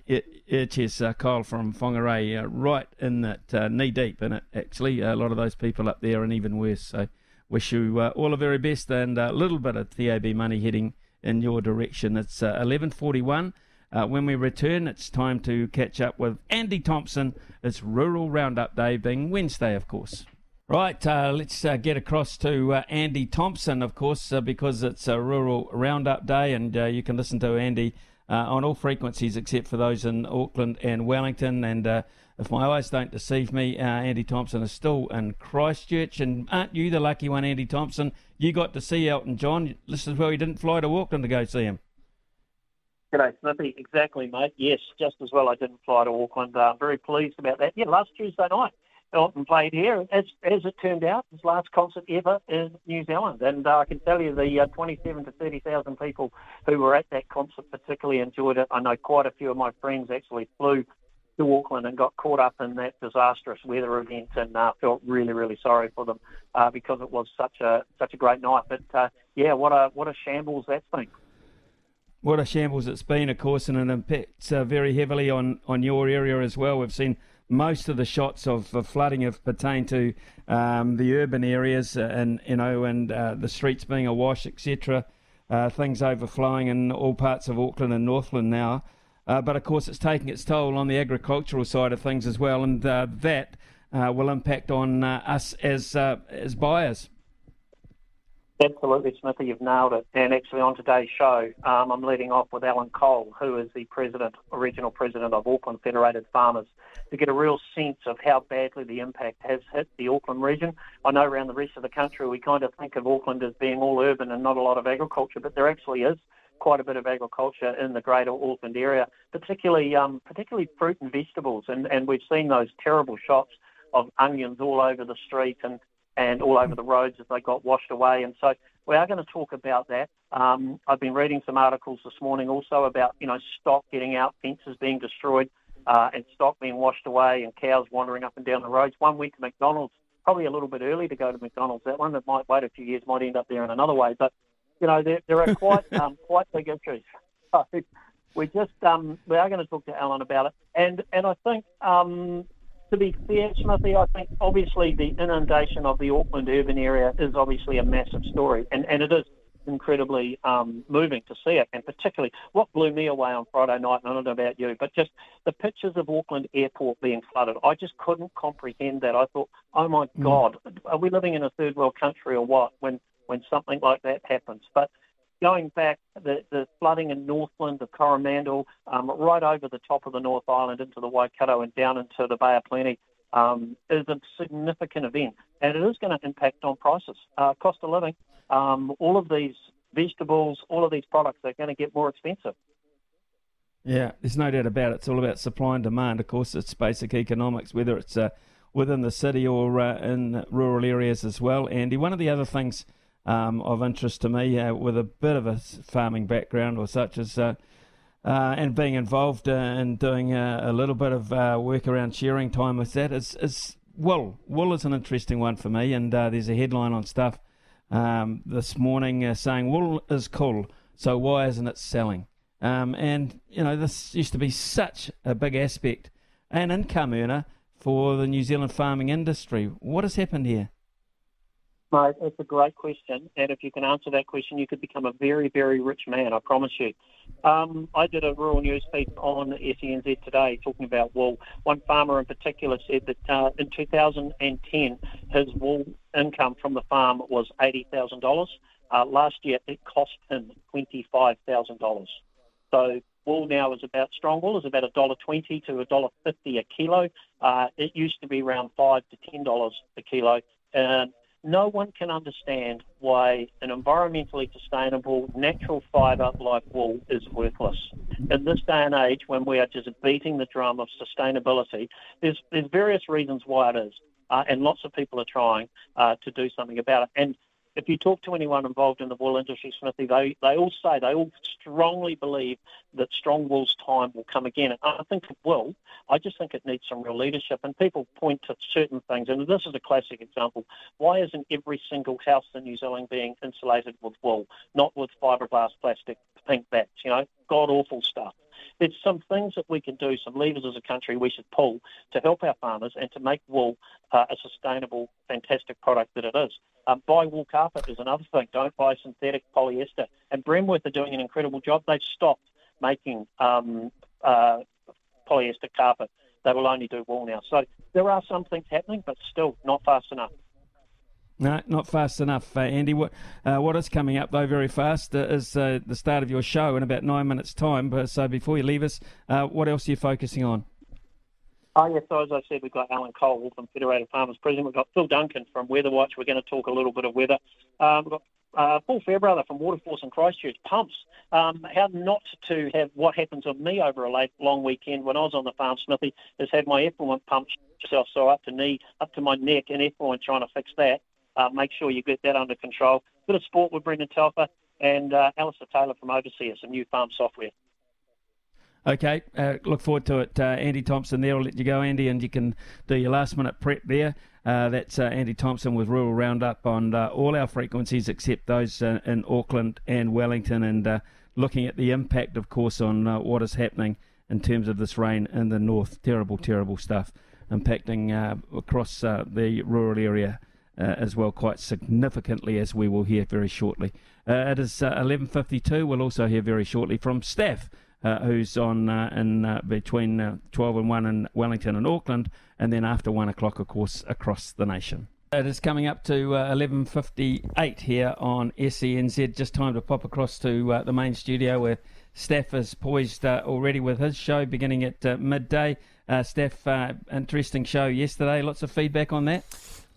S4: Yeah, cheers, uh, Kyle from Whangarei, uh, right in that uh, knee deep in it. Actually, a lot of those people up there, and even worse. So, wish you uh, all the very best and a little bit of TAB money heading in your direction. It's uh, eleven forty-one. Uh, when we return, it's time to catch up with Andy Thompson. It's Rural Roundup Day, being Wednesday, of course. Right, uh, let's uh, get across to uh, Andy Thompson, of course, uh, because it's a Rural Roundup Day, and uh, you can listen to Andy uh, on all frequencies except for those in Auckland and Wellington. And if my eyes don't deceive me, Andy Thompson is still in Christchurch. And aren't you the lucky one, Andy Thompson? You got to see Elton John. This is where he didn't fly to Auckland to go see him.
S25: G'day, Smithy. Exactly, mate. Yes, just as well I didn't fly to Auckland. I'm very pleased about that. Yeah, last Tuesday night, Elton played here. As as it turned out, his last concert ever in New Zealand. And uh, I can tell you the uh, 27 to 30,000 people who were at that concert particularly enjoyed it. I know quite a few of my friends actually flew to Auckland and got caught up in that disastrous weather event and uh, felt really, really sorry for them uh, because it was such a such a great night. But uh, yeah, what a what a shambles that's been.
S4: What a shambles it's been, of course, and it impacts uh, very heavily on, on your area as well. We've seen most of the shots of, of flooding have pertained to um, the urban areas, uh, and you know, and uh, the streets being awash, etc. Uh, things overflowing in all parts of Auckland and Northland now. Uh, but of course, it's taking its toll on the agricultural side of things as well, and uh, that uh, will impact on us as as buyers.
S25: Absolutely, Smithy, you've nailed it. And actually, on today's show, um, I'm leading off with Alan Cole, who is the president, original president of Auckland Federated Farmers, to get a real sense of how badly the impact has hit the Auckland region. I know around the rest of the country, we kind of think of Auckland as being all urban and not a lot of agriculture, but there actually is quite a bit of agriculture in the greater Auckland area, particularly um, particularly fruit and vegetables. And, and we've seen those terrible shots of onions all over the street and and all over the roads as they got washed away. And so we are going to talk about that. Um, I've been reading some articles this morning also about you know stock getting out, fences being destroyed, uh, and stock being washed away, and cows wandering up and down the roads. One week to McDonald's, probably a little bit early to go to McDonald's. That one that might wait a few years might end up there in another way. But you know there, there are quite um, quite big issues. So we just um, we are going to talk to Alan about it, and and I think. To be fair, Smithy, I think obviously the inundation of the Auckland urban area is obviously a massive story, and, and it is incredibly um, moving to see it. And particularly, what blew me away on Friday night, and I don't know about you, but just the pictures of Auckland Airport being flooded. I just couldn't comprehend that. I thought, oh my God, are we living in a third world country or what? When when something like that happens, but going back, the, the flooding in Northland, the Coromandel, um, right over the top of the North Island into the Waikato and down into the Bay of Plenty um, is a significant event. And it is going to impact on prices, uh, cost of living. Um, all of these vegetables, all of these products are going to get more expensive.
S4: Yeah, there's no doubt about it. It's all about supply and demand. Of course, it's basic economics, whether it's uh, within the city or uh, in rural areas as well. Andy, one of the other things um, of interest to me, uh, with a bit of a farming background or such, is uh, uh, and being involved uh, in doing uh, a little bit of uh, work around sharing time with that is, is wool. Wool is an interesting one for me, and there's a headline on stuff um, this morning saying wool is cool, so why isn't it selling? Um, and you know this used to be such a big aspect, an income earner for the New Zealand farming industry. What has happened here?
S25: Mate, it's a great question, and if you can answer that question, you could become a very, very rich man. I promise you. Um, I did a rural news piece on SENZ today talking about wool. One farmer in particular said that uh, in 2010, his wool income from the farm was $80,000. Uh, last year, it cost him $25,000. So wool now is about strong wool is about $1.20 to $1.50 a kilo. Uh, it used to be around five to $10 a kilo. And no one can understand why an environmentally sustainable natural fibre like wool is worthless. In this day and age, when we are just beating the drum of sustainability, there's, there's various reasons why it is. Uh, and lots of people are trying uh, to do something about it. And if you talk to anyone involved in the wool industry, Smithy, they, they all say, they all strongly believe that strong wool's time will come again. And I think it will. I just think it needs some real leadership. And people point to certain things. And this is a classic example. Why isn't every single house in New Zealand being insulated with wool, not with fiberglass plastic pink bats, you know, god awful stuff? There's some things that we can do, some levers as a country we should pull to help our farmers and to make wool uh, a sustainable, fantastic product that it is. Um, buy wool carpet is another thing. Don't buy synthetic polyester. And Bremworth are doing an incredible job. They've stopped making um, uh, polyester carpet. They will only do wool now. So there are some things happening, but still not fast enough.
S4: No, not fast enough, uh, Andy. What uh, what is coming up though very fast uh, is uh, the start of your show in about nine minutes' time. But so before you leave us, uh, what else are you focusing on?
S25: Oh, yes, so as I said, we've got Alan Cole from Federated Farmers President. We've got Phil Duncan from Weather Watch. We're going to talk a little bit of weather. Um, we've got uh, Paul Fairbrother from Waterforce and Christchurch. Pumps. Um, how not to have what happens to me over a late, long weekend when I was on the farm, Smithy, is had my effluent pumped myself so up to knee, up to my neck, and effluent trying to fix that. Uh, make sure you get that under control. A Bit of sport with Brendan Telfer and uh, Alistair Taylor from Overseer, some new farm software.
S4: Okay, uh, look forward to it. Uh, Andy Thompson there. I'll let you go, Andy, and you can do your last minute prep there. Uh, that's uh, Andy Thompson with Rural Roundup on uh, all our frequencies except those uh, in Auckland and Wellington, and looking at the impact, of course, on what is happening in terms of this rain in the north. Terrible, terrible stuff impacting across the rural area. As well, quite significantly, as we will hear very shortly. it is 11:52. We'll also hear very shortly from staff uh, who's on uh, in uh, between uh, 12 and 1 in Wellington and Auckland, and then after 1 o'clock, of course, across the nation. It is coming up to 11.58 uh, here on SENZ. Just time to pop across to uh, the main studio where Steph is poised already with his show beginning at midday. Steph, interesting show yesterday. Lots of feedback on that.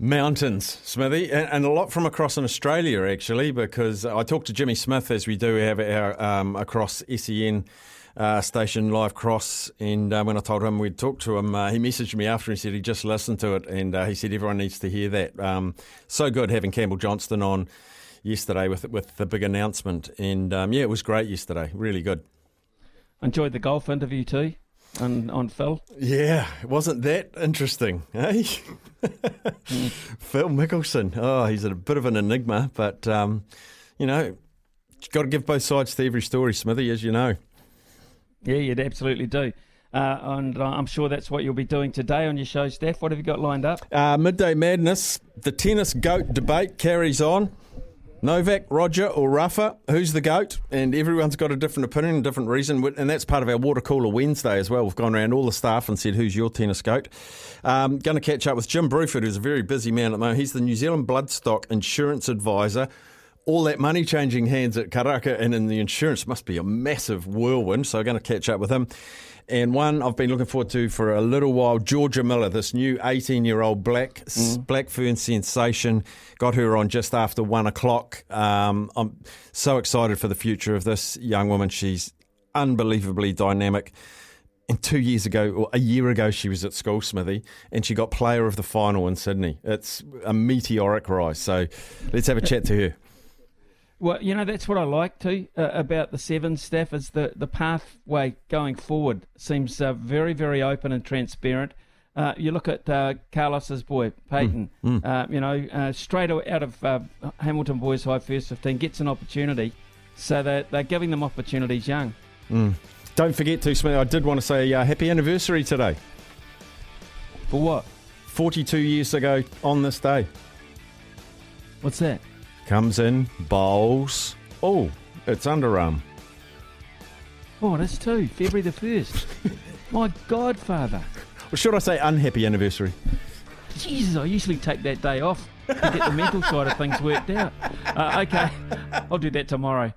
S27: Mountains, Smithy, and, and, a lot from across in Australia actually, because I talked to Jimmy Smith as we do have our um, across SEN uh, station live cross. And uh, when I told him we'd talk to him, uh, he messaged me after and said he just listened to it. And uh, he said everyone needs to hear that. Um, so good having Campbell Johnstone on yesterday with with the big announcement. And um, yeah, it was great yesterday. Really good.
S4: Enjoyed the golf interview too on on Phil.
S27: Yeah, it wasn't that interesting, eh? Phil Mickelson. Oh, he's a bit of an enigma, but um, you know, you've got to give both sides to every story, Smithy, as you know.
S4: Yeah, you'd absolutely do. Uh, and uh, I'm sure that's what you'll be doing today on your show, Steph. What have you got lined up?
S27: Uh, Midday Madness, the tennis goat debate carries on. Novak, Roger, or Rafa, who's the GOAT? And everyone's got a different opinion, a different reason. And that's part of our Water Cooler Wednesday as well. We've gone around all the staff and said, who's your tennis GOAT? Um, going to catch up with Jim Bruford, who's a very busy man at the moment. He's the New Zealand Bloodstock Insurance Advisor all that money changing hands at Karaka and in the insurance must be a massive whirlwind. So I'm going to catch up with him. And one I've been looking forward to for a little while, Georgia Miller, this new 18 year old black mm. black fern sensation. Got her on just after one o'clock. Um, I'm so excited for the future of this young woman. She's unbelievably dynamic. And two years ago, or a year ago, she was at school, Smithy, and she got player of the final in Sydney. It's a meteoric rise. So let's have a chat to her.
S4: Well, you know that's what I like too uh, about the Sevens staff is the the pathway going forward seems uh, very very open and transparent. Uh, you look at uh, Carlos's boy Peyton,
S27: Mm, mm.
S4: Uh, you know, uh, straight out of uh, Hamilton Boys High First 15 gets an opportunity, so they're, they're giving them opportunities young.
S27: Mm. Don't forget to, Smith, I did want to say uh, happy anniversary today.
S4: For what?
S27: 42 years ago on this day.
S4: What's that?
S27: Comes in, bowls. Oh, it's underarm.
S4: Oh, that's two. February the first. My godfather.
S27: Or should I say unhappy anniversary?
S4: Jesus, I usually take that day off to get the mental side of things worked out. Uh, okay, I'll do that tomorrow.